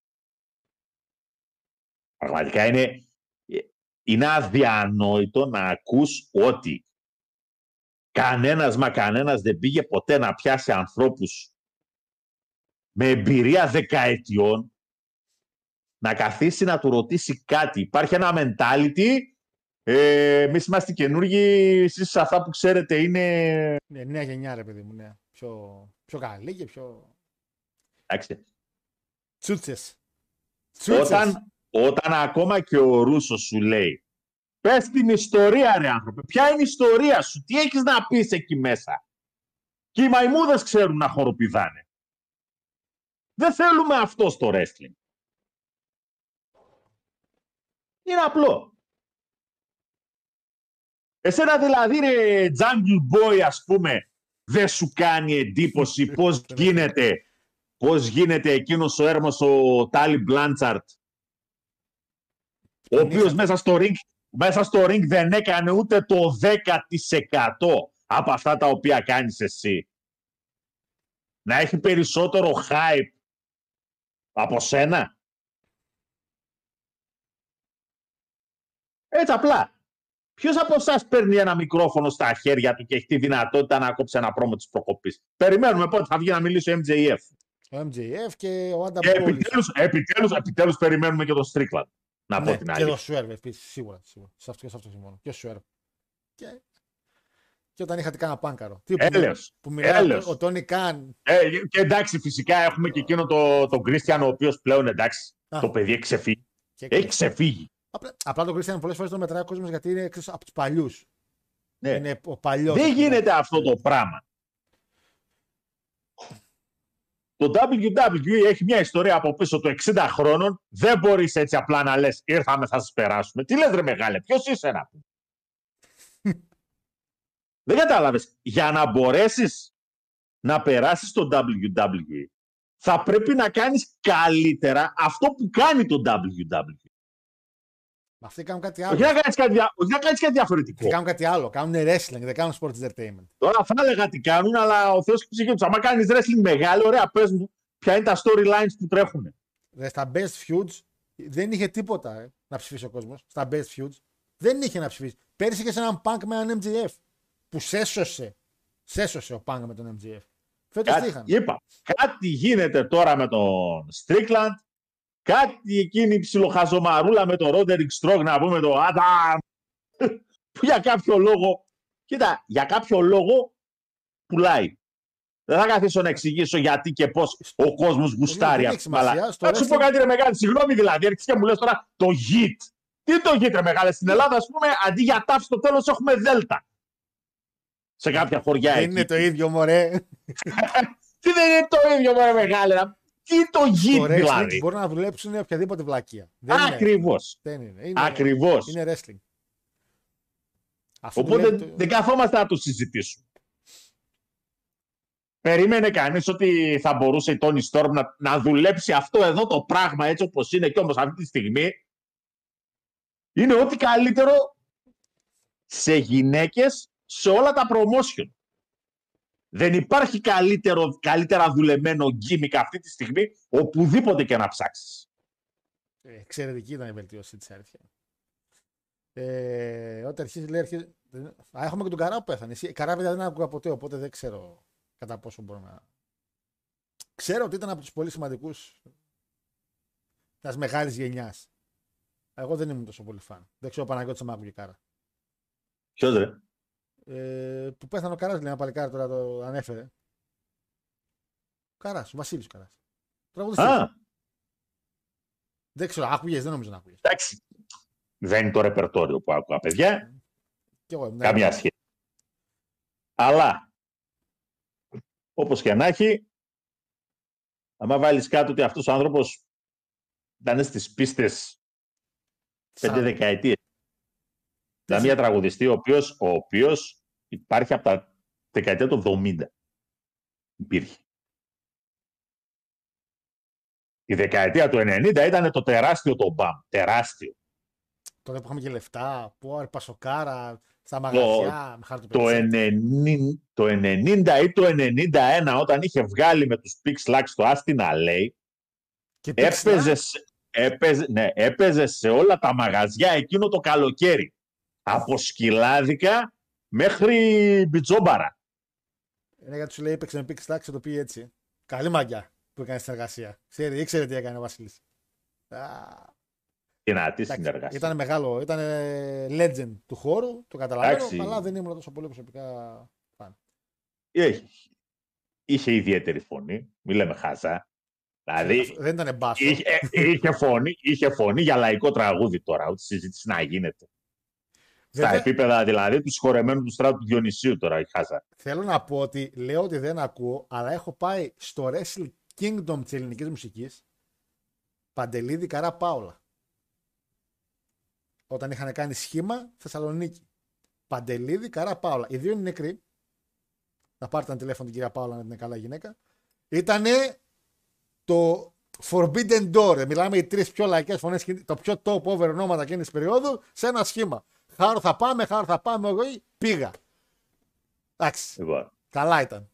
Πραγματικά είναι, είναι αδιανόητο να ακούς ότι κανένας μα κανένας δεν πήγε ποτέ να πιάσει ανθρώπους με εμπειρία δεκαετιών να καθίσει να του ρωτήσει κάτι. Υπάρχει ένα mentality. Ε, Εμεί είμαστε καινούργοι. Εσείς αυτά που ξέρετε είναι. Ναι, νέα γενιά, ρε παιδί μου. Ναι. Πιο, πιο καλή και πιο. Εντάξει. Τσούτσες. Όταν, όταν ακόμα και ο Ρούσος σου λέει Πες την ιστορία ρε άνθρωπε. Ποια είναι η ιστορία σου. Τι έχεις να πεις εκεί μέσα; Και οι μαϊμούδες ξέρουν να χοροπηδάνε. Δεν θέλουμε αυτό στο wrestling. Είναι απλό. Εσένα δηλαδή ρε Jungle Boy ας πούμε δεν σου κάνει εντύπωση πώς γίνεται πώς γίνεται εκείνος ο έρμος ο Τάλι Μπλάντσαρτ ο οποίος μέσα στο ring, μέσα στο ring δεν έκανε ούτε το 10% από αυτά τα οποία κάνεις εσύ. Να έχει περισσότερο hype από σένα. Έτσι απλά. Ποιος από εσάς παίρνει ένα μικρόφωνο στα χέρια του και έχει τη δυνατότητα να κόψει ένα πρόμο της προκοπής; Περιμένουμε πότε θα βγει να μιλήσει ο MJF. Ο MJF και ο Άντα Και επιτέλους, επιτέλους, επιτέλους περιμένουμε και τον Strickland. Να πω Ναι, την και άλλη. το Swerve επίσης, σίγουρα. σίγουρα. Σε αυτό και σε αυτό συμφωνώ. Και ο Swerve. Και, και όταν είχατε κανένα πάνκαρο. Τι, που, Έλεος. που μιλάει Έλεος. ο, ο Τόνι Καν. Ε, και εντάξει, φυσικά έχουμε και εκείνο το, τον Κρίστιαν, ο οποίος πλέον εντάξει, Α. το παιδί έχει ξεφύγει. Και Έχει ξεφύγει. Απλά, απλά τον Christian πολλές φορές τον μετράει ο κόσμος γιατί είναι ξέρεις, από τους παλιούς. Ναι. Είναι ο παλιός. Δεν γίνεται αυτό το πράγμα. Το WWE έχει μια ιστορία από πίσω των 60 χρόνων. Δεν μπορείς έτσι απλά να λες ήρθαμε θα σας περάσουμε. Τι λες ρε μεγάλε, ποιος είσαι να πούμε. Δεν κατάλαβες. Για να μπορέσεις να περάσεις στο WWE θα πρέπει να κάνεις καλύτερα αυτό που κάνει το WWE. Αυτοί κάνουν κάτι άλλο. Όχι να κάνεις κάτι, δια- όχι να κάνεις κάτι διαφορετικό. Αυτοί κάνουν κάτι άλλο. Κάνουν wrestling, δεν κάνουν sports entertainment. Τώρα θα έλεγα τι κάνουν, αλλά ο Θεός και η ψυχή τους. Αν κάνεις wrestling μεγάλο, ωραία, πες μου, ποια είναι τα storylines που τρέχουν. Ρε, στα best feuds δεν είχε τίποτα ε, να ψηφίσει ο κόσμος. Στα best feuds δεν είχε να ψηφίσει. Πέρυσι είχε έναν punk με έναν MJF που σέσωσε. Σέσωσε ο punk με τον MJF. Φέτος τι Κάτι, είχαν; είπα, κάτι γίνεται τώρα με τον Strickland, κάτι εκείνη η ψιλοχαζομαρούλα με τον Roderick Strong, να πούμε το Adam, που για κάποιο λόγο, κοίτα, για κάποιο λόγο πουλάει. Δεν θα καθίσω να εξηγήσω γιατί και πώς ο κόσμος γουστάρει δεν αυτή έχει την μπαλά. σημασία. Στο Θα σου πω wrestling- κάτι ρε μεγάλη, συγγνώμη δηλαδή, έρχεσαι και μου λες τώρα το hit. Τι το hit ρε μεγάλη, στην Ελλάδα ας πούμε αντί για τάφ στο τέλος έχουμε δέλτα. Σε κάποια χωριά Δεν εκεί. είναι το ίδιο, μωρέ. Τι δεν είναι το ίδιο μωρέ μεγάλη. Ρε. Τι το Το hit wrestling δηλαδή. μπορεί να δουλέψουν οποιαδήποτε βλακεία. Δεν είναι- Ακριβώς. Δεν είναι. είναι Ακριβώς. Είναι wrestling. Αυτό Οπότε δουλεύει το- δεν καθόμαστε να το συζητήσουμε. Περίμενε κανείς ότι θα μπορούσε η Tony Storm να, να δουλέψει αυτό εδώ το πράγμα έτσι όπως είναι και όμως αυτή τη στιγμή είναι ό,τι καλύτερο σε γυναίκες σε όλα τα promotion. Δεν υπάρχει καλύτερο, καλύτερα δουλεμένο gimmick αυτή τη στιγμή οπουδήποτε και να ψάξεις. Ε, Εξαιρετική ήταν η βελτίωση της αλήθεια. Ε, όταν αρχίζει, λέει, αρχίζει... Α, έχουμε και τον Καρά που πέθανε. Εσύ, Καρά βέβαια δεν άκουγα ποτέ, οπότε δεν ξέρω κατά πόσο μπορώ να. Ξέρω ότι ήταν από τους πολύ σημαντικούς μια μεγάλης γενιάς. Εγώ δεν ήμουν τόσο πολύ φαν. Δεν ξέρω Παναγιώτης μ' άκουγε Καρά. Ποιος ρε; Ε, που πέθανε ο Καράς, λέει ένα παλικάρι τώρα το ανέφερε. Καράς, ο Βασίλης Καράς. Α, Δεν ξέρω, άκουγες, δεν νομίζω να άκουγες. εντάξει. Δεν είναι το ρεπερτόριο που άκουγα, παιδιά. Και εγώ, ναι, Καμία σχέση. Αλλά, όπως και να έχει, άμα βάλεις κάτω ότι αυτός ο άνθρωπος ήταν στις πίστες πέντε σαν- δεκαετίες. Ήταν μια τραγουδιστή ο οποίος, ο οποίος υπάρχει από τα δεκαετία του 70. Υπήρχε. Η δεκαετία του 90 ήταν το τεράστιο το μπαμ. Τεράστιο. Τότε που είχαμε και λεφτά, που άρπα σοκάρα, στα μαγαζιά, με χάρτη Το 90, το 90 ή το 91 όταν είχε βγάλει με τους Pix Lux το Άστινα λέει Και έπαιζε, σε- έπαιζε, ναι, έπαιζε σε όλα τα μαγαζιά εκείνο το καλοκαίρι. Από σκυλάδικα μέχρι μπιτζόμπαρα. Ναι, γιατί σου λέει έπαιξε με πίξ τάξη, το πει έτσι. Καλή μαγιά που έκανε συνεργασία. Ξέρει, ήξερε τι έκανε ο Βασίλης. Δυνατή συνεργασία. Ήταν μεγάλο, ήταν ε, legend του χώρου, το καταλαβαίνω, Εντάξει. αλλά δεν ήμουν τόσο πολύ προσωπικά φαν. Είχε, είχε ιδιαίτερη φωνή. Μη λέμε χάζα. Δηλαδή, δεν ήταν μπάσο. είχε, είχε, φωνή, είχε φωνή για λαϊκό τραγούδι τώρα, ούτε συζήτηση να γίνεται. Στα Βέβαια- επίπεδα δηλαδή τους συγχωρεμένου του στράτου του Διονυσίου τώρα η Χάζα. Θέλω να πω ότι λέω ότι δεν ακούω, αλλά έχω πάει στο Wrestle Kingdom της ελληνικής μουσικής Παντελίδη Καρά Πάολα. Όταν είχαν κάνει σχήμα Θεσσαλονίκη. Παντελίδη Καρά Πάολα. Οι δύο είναι νεκροί. Να πάρετε ένα τηλέφωνο την κυρία Πάολα να είναι καλά γυναίκα. Ήτανε το Forbidden Door. Ε, Μιλάμε οι τρεις πιο λαϊκές φωνές, το πιο top over ονόματα εκείνης της περίοδου σε ένα σχήμα. Χάρο θα πάμε, χάρο θα πάμε. Εγώ πήγα. Εντάξει. Λοιπόν, Καλά ήταν.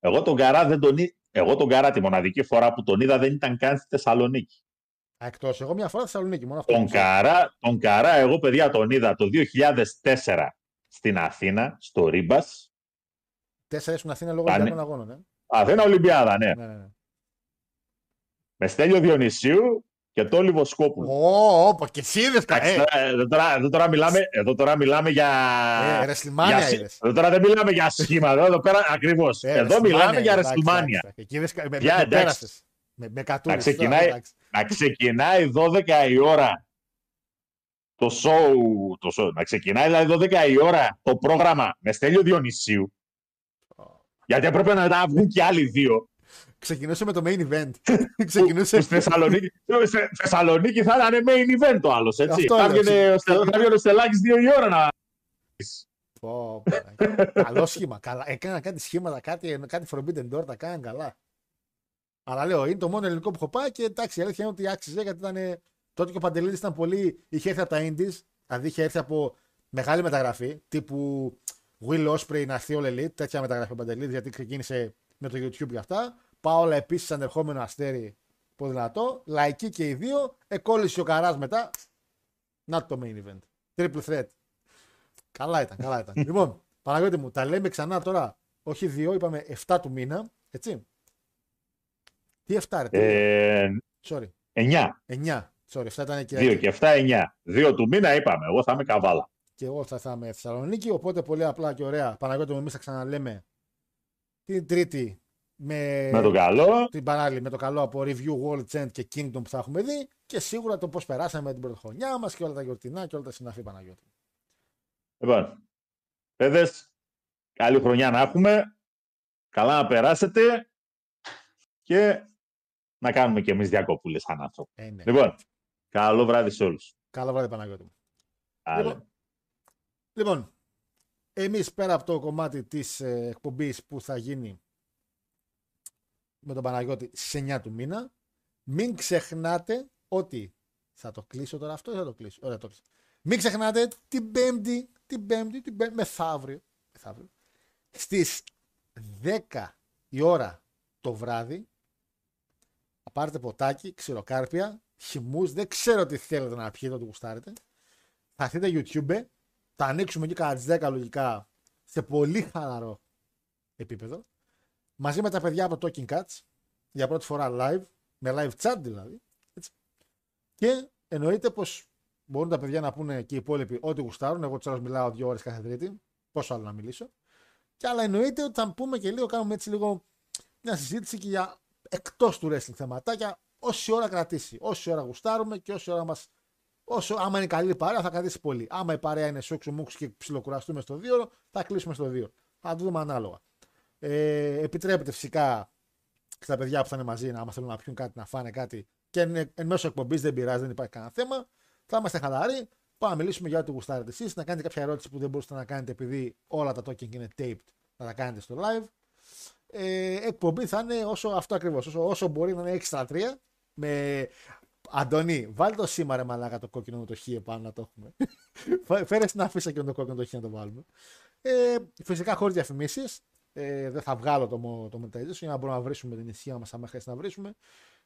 εγώ τον Καρά δεν τον είδα. Εγώ τον Καρά τη μοναδική φορά που τον είδα δεν ήταν καν στη Θεσσαλονίκη. Εκτός. Εγώ μια φορά Θεσσαλονίκη. Μόνο αυτό. Τον ξέρω. Καρά, τον Καρά, εγώ παιδιά τον είδα το 2004 στην Αθήνα, στο Ρίμπας. Τέσσερα ήσουν Αθήνα λόγω Πάνε. Ολυμπιακών αγώνων. Ε. Αθήνα Ολυμπιάδα, ναι. Ναι, ναι, ναι. Με Στέλιο Διονυσίου και Τόλι Βοσκόπουλο. Ω, όπα, και εσύ είδες κα- Εντάξει, ε, τώρα- εδώ, τώρα, εδώ, τώρα μιλάμε, εδώ τώρα μιλάμε για. Ε, WrestleMania για- είδες. Εδώ τώρα δεν μιλάμε για σχήματα. Εδώ πέρα ακριβώς. ε, εδώ WrestleMania, μιλάμε για εντάξει, WrestleMania. εντάξει, Εκεί είδες κα- με, Πια, με, εντάξει. πέρασες. Με, με κατούρες, Να ξεκινάει- εντάξει. Να ξεκινάει 12 η ώρα το show, το show. Να ξεκινάει δηλαδή 12 η ώρα το πρόγραμμα με Στέλιο Διονυσίου. Γιατί έπρεπε να τα βγουν και άλλοι δύο. Ξεκινούσε με το main event. Ξεκινούσε. Στη Θεσσαλονίκη, στη Θεσσαλονίκη θα ήταν main event ο άλλος. Έτσι. Αυτό Θα λέω, έβγαινε ο Στελ- θα έβγαινε ο Στελάκης δύο η ώρα να. Πω, πω, Καλό σχήμα. Καλά. Έκαναν κάτι σχήματα, κάτι, κάτι Forbidden Door, τα κάναν καλά. Αλλά λέω, είναι το μόνο ελληνικό που έχω πάει και εντάξει, η αλήθεια είναι ότι άξιζε γιατί ήταν. ε, Τότε και ο Παντελίδη ήταν πολύ. είχε έρθει από τα Indies, δηλαδή είχε έρθει από μεγάλη μεταγραφή τύπου Will Osprey να έρθει All Elite, τέτοια μεταγραφή ο Παντελίδη γιατί ξεκίνησε με το YouTube και αυτά. Πάολα επίσης ανερχόμενο αστέρι πολύ δυνατό. Λαϊκή και οι δύο. Εκόλλησε ο Καράς μετά. Να το main event. Triple threat. Καλά ήταν, καλά ήταν. λοιπόν, Παναγιώτη μου, τα λέμε ξανά τώρα. Όχι δύο, είπαμε 7 του μήνα. Έτσι. Τι 7 ρε, τι Ε, Sorry. 9. 9. Sorry, 7 ήταν και 2 και 7, 9. 2 του μήνα είπαμε. Εγώ θα είμαι καβάλα. και εγώ θα, θα είμαι Θεσσαλονίκη. Οπότε πολύ απλά και ωραία. Παναγιώτη μου, εμείς θα ξαναλέμε την Τρίτη με, Με τον καλό. την παράλληλη με το καλό από Review World End και Kingdom που θα έχουμε δει και σίγουρα το πώς περάσαμε την πρώτη χρονιά μας και όλα τα γιορτινά και όλα τα συναφή Παναγιώτη. Λοιπόν, παιδες, καλή χρονιά να έχουμε. Καλά να περάσετε και να κάνουμε και εμείς διακοπούλες σαν άνθρωποι. Ε, ναι. Λοιπόν, καλό βράδυ σε όλους. Καλό βράδυ Παναγιώτη μου. Άλλο. Λοιπόν, λοιπόν εμείς πέρα από το κομμάτι της ε, εκπομπής που θα γίνει με τον Παναγιώτη στις 9 του μήνα, μην ξεχνάτε ότι θα το κλείσω τώρα αυτό ή θα το κλείσω. Ωραία, το κλείσω. Μην ξεχνάτε την Πέμπτη, την Πέμπτη, την Πέμπτη, μεθαύριο, μεθαύριο, στις 10 η ώρα το βράδυ, θα πάρετε ποτάκι, ξηροκάρπια, χυμούς, δεν ξέρω τι θέλετε να πιείτε, ό,τι γουστάρετε. Θα έρθετε YouTube, θα ανοίξουμε εκεί κατά τις 10 λογικά σε πολύ χαλαρό επίπεδο. Μαζί με τα παιδιά από το Talking Cats για πρώτη φορά live, με live chat δηλαδή. Έτσι. Και εννοείται πως μπορούν τα παιδιά να πούνε και οι υπόλοιποι ό,τι γουστάρουν. Εγώ τους μιλάω δύο ώρες κάθε Τρίτη. Πόσο άλλο να μιλήσω. Και άλλα εννοείται ότι θα πούμε και λίγο, κάνουμε έτσι λίγο μια συζήτηση και για εκτός του wrestling θεματάκια όση ώρα κρατήσει. Όση ώρα γουστάρουμε και όση ώρα μας Όσο, άμα είναι καλή παρέα, θα κρατήσει πολύ. Άμα η παρέα είναι σούξου μουξου και ψιλοκουραστούμε στο 2, θα κλείσουμε στο 2. Θα το δούμε ανάλογα. Ε, επιτρέπεται φυσικά στα παιδιά που θα είναι μαζί, άμα θέλουν να πιούν κάτι, να φάνε κάτι και εν, εν μέσω εκπομπής δεν πειράζει, δεν υπάρχει κανένα θέμα. Θα είμαστε χαλαροί. Πάμε να μιλήσουμε για ό,τι γουστάρετε εσεί. Να κάνετε κάποια ερώτηση που δεν μπορούσατε να κάνετε επειδή όλα τα talking είναι taped. Να τα κάνετε στο live. ε, εκπομπή θα είναι όσο αυτό ακριβώς. Όσο, όσο μπορεί να είναι έξτρα τρία. Με Αντωνί, βάλει το σήμα ρε μαλάκα το κόκκινο με το χ επάνω να το έχουμε. Φα- Φέρε στην αφίσα και με το κόκκινο το χ να το βάλουμε. Ε, φυσικά χωρίς διαφημίσεις. Ε, δεν θα βγάλω το, μο- το monetization για να μπορούμε να βρίσουμε την ισχύα μας άμα χρειάζεται να βρίσουμε.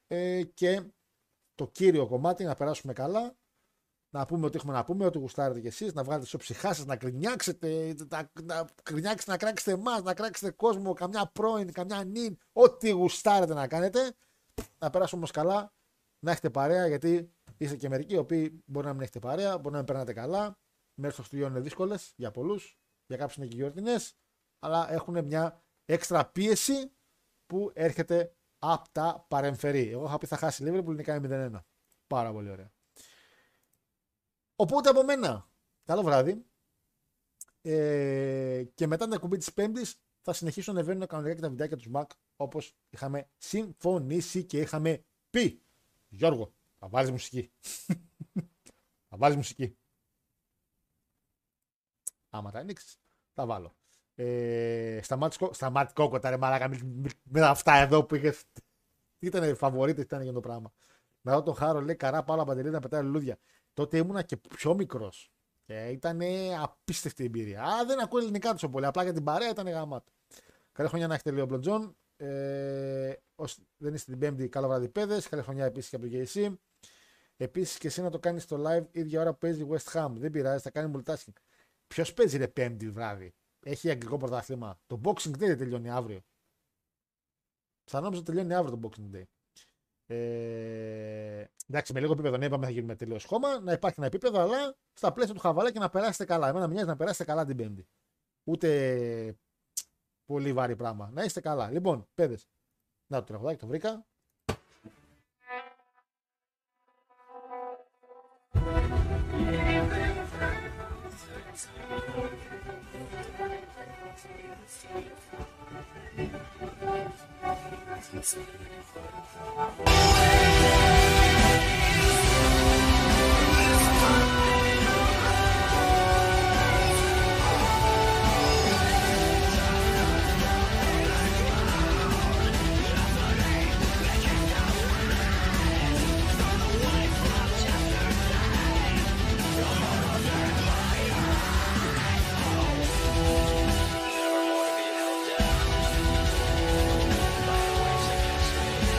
Ε, και το κύριο κομμάτι να περάσουμε καλά. Να πούμε ό,τι έχουμε να πούμε, ό,τι γουστάρετε κι εσείς, να βγάλετε στο ψυχά σας, να κρινιάξετε, να, να κρινιάξετε, να κράξετε εμάς, να κράξετε κόσμο, καμιά πρώην, καμιά νυν, ό,τι γουστάρετε να κάνετε. Να περάσουμε όμως καλά, να έχετε παρέα, γιατί είστε και μερικοί οι οποίοι μπορεί να μην έχετε παρέα, μπορεί να μην περνάτε καλά. Μέρε των στοιχείων είναι δύσκολες για πολλούς, για κάποιους είναι και γιορτινές, αλλά έχουν μια έξτρα πίεση που έρχεται από τα παρεμφερή. Εγώ είχα πει θα χάσει η Liverpool, είναι κάνει 0-1. Πάρα πολύ ωραία. Οπότε από μένα, καλό βράδυ. Ε, και μετά την εκπομπή της Πέμπτης θα συνεχίσουν να ανεβαίνουν κανονικά και τα βιντεάκια τους Mac όπως είχαμε συμφωνήσει και είχαμε πει. Γιώργο, θα βάλει μουσική. θα βάλει μουσική. Άμα τα ανοίξεις, θα βάλω. Ε, σταμάτη, κο- σταμάτη κόκοτα, ρε μαλάκα, με, με, με αυτά εδώ που είχε. Τι ήταν φαβορείτε, τι ήταν για το πράγμα. Να δω τον Χάρο, λέει καρά πάνω παντελή να πετάει λουλούδια. Τότε ήμουνα και πιο μικρός. Και ήταν απίστευτη εμπειρία. Α, δεν ακούω ελληνικά τόσο πολύ. Απλά για την παρέα ήταν γαμάτο. Καλή χρονιά να έχετε, λέει ο Μπλοντζόν. Ε, όσοι δεν είστε την Πέμπτη, καλό βράδυ, παιδες. Καλή χρονιά επίσης και από το JC. Επίσης και εσύ να το κάνεις στο live ίδια ώρα που παίζει West Ham. Δεν πειράζει, θα κάνει multitasking. Ποιος παίζει ρε Πέμπτη βράδυ; Έχει αγγλικό πρωτάθλημα. Το Boxing Day δεν τελειώνει αύριο. Θα νόμιζα ότι τελειώνει αύριο το Boxing Day. Ε, εντάξει, με λίγο επίπεδο ναι, είπαμε θα γίνουμε τελείως χώμα. Να υπάρχει ένα επίπεδο, αλλά στα πλαίσια του χαβαλέ και να περάσετε καλά. Εμένα με νοιάζει να περάσετε καλά την Πέμπτη. Ούτε πολύ βαρύ πράγμα. Να είστε καλά. Λοιπόν, παιδες. Να το τραγουδάκι, το βρήκα. Thank you.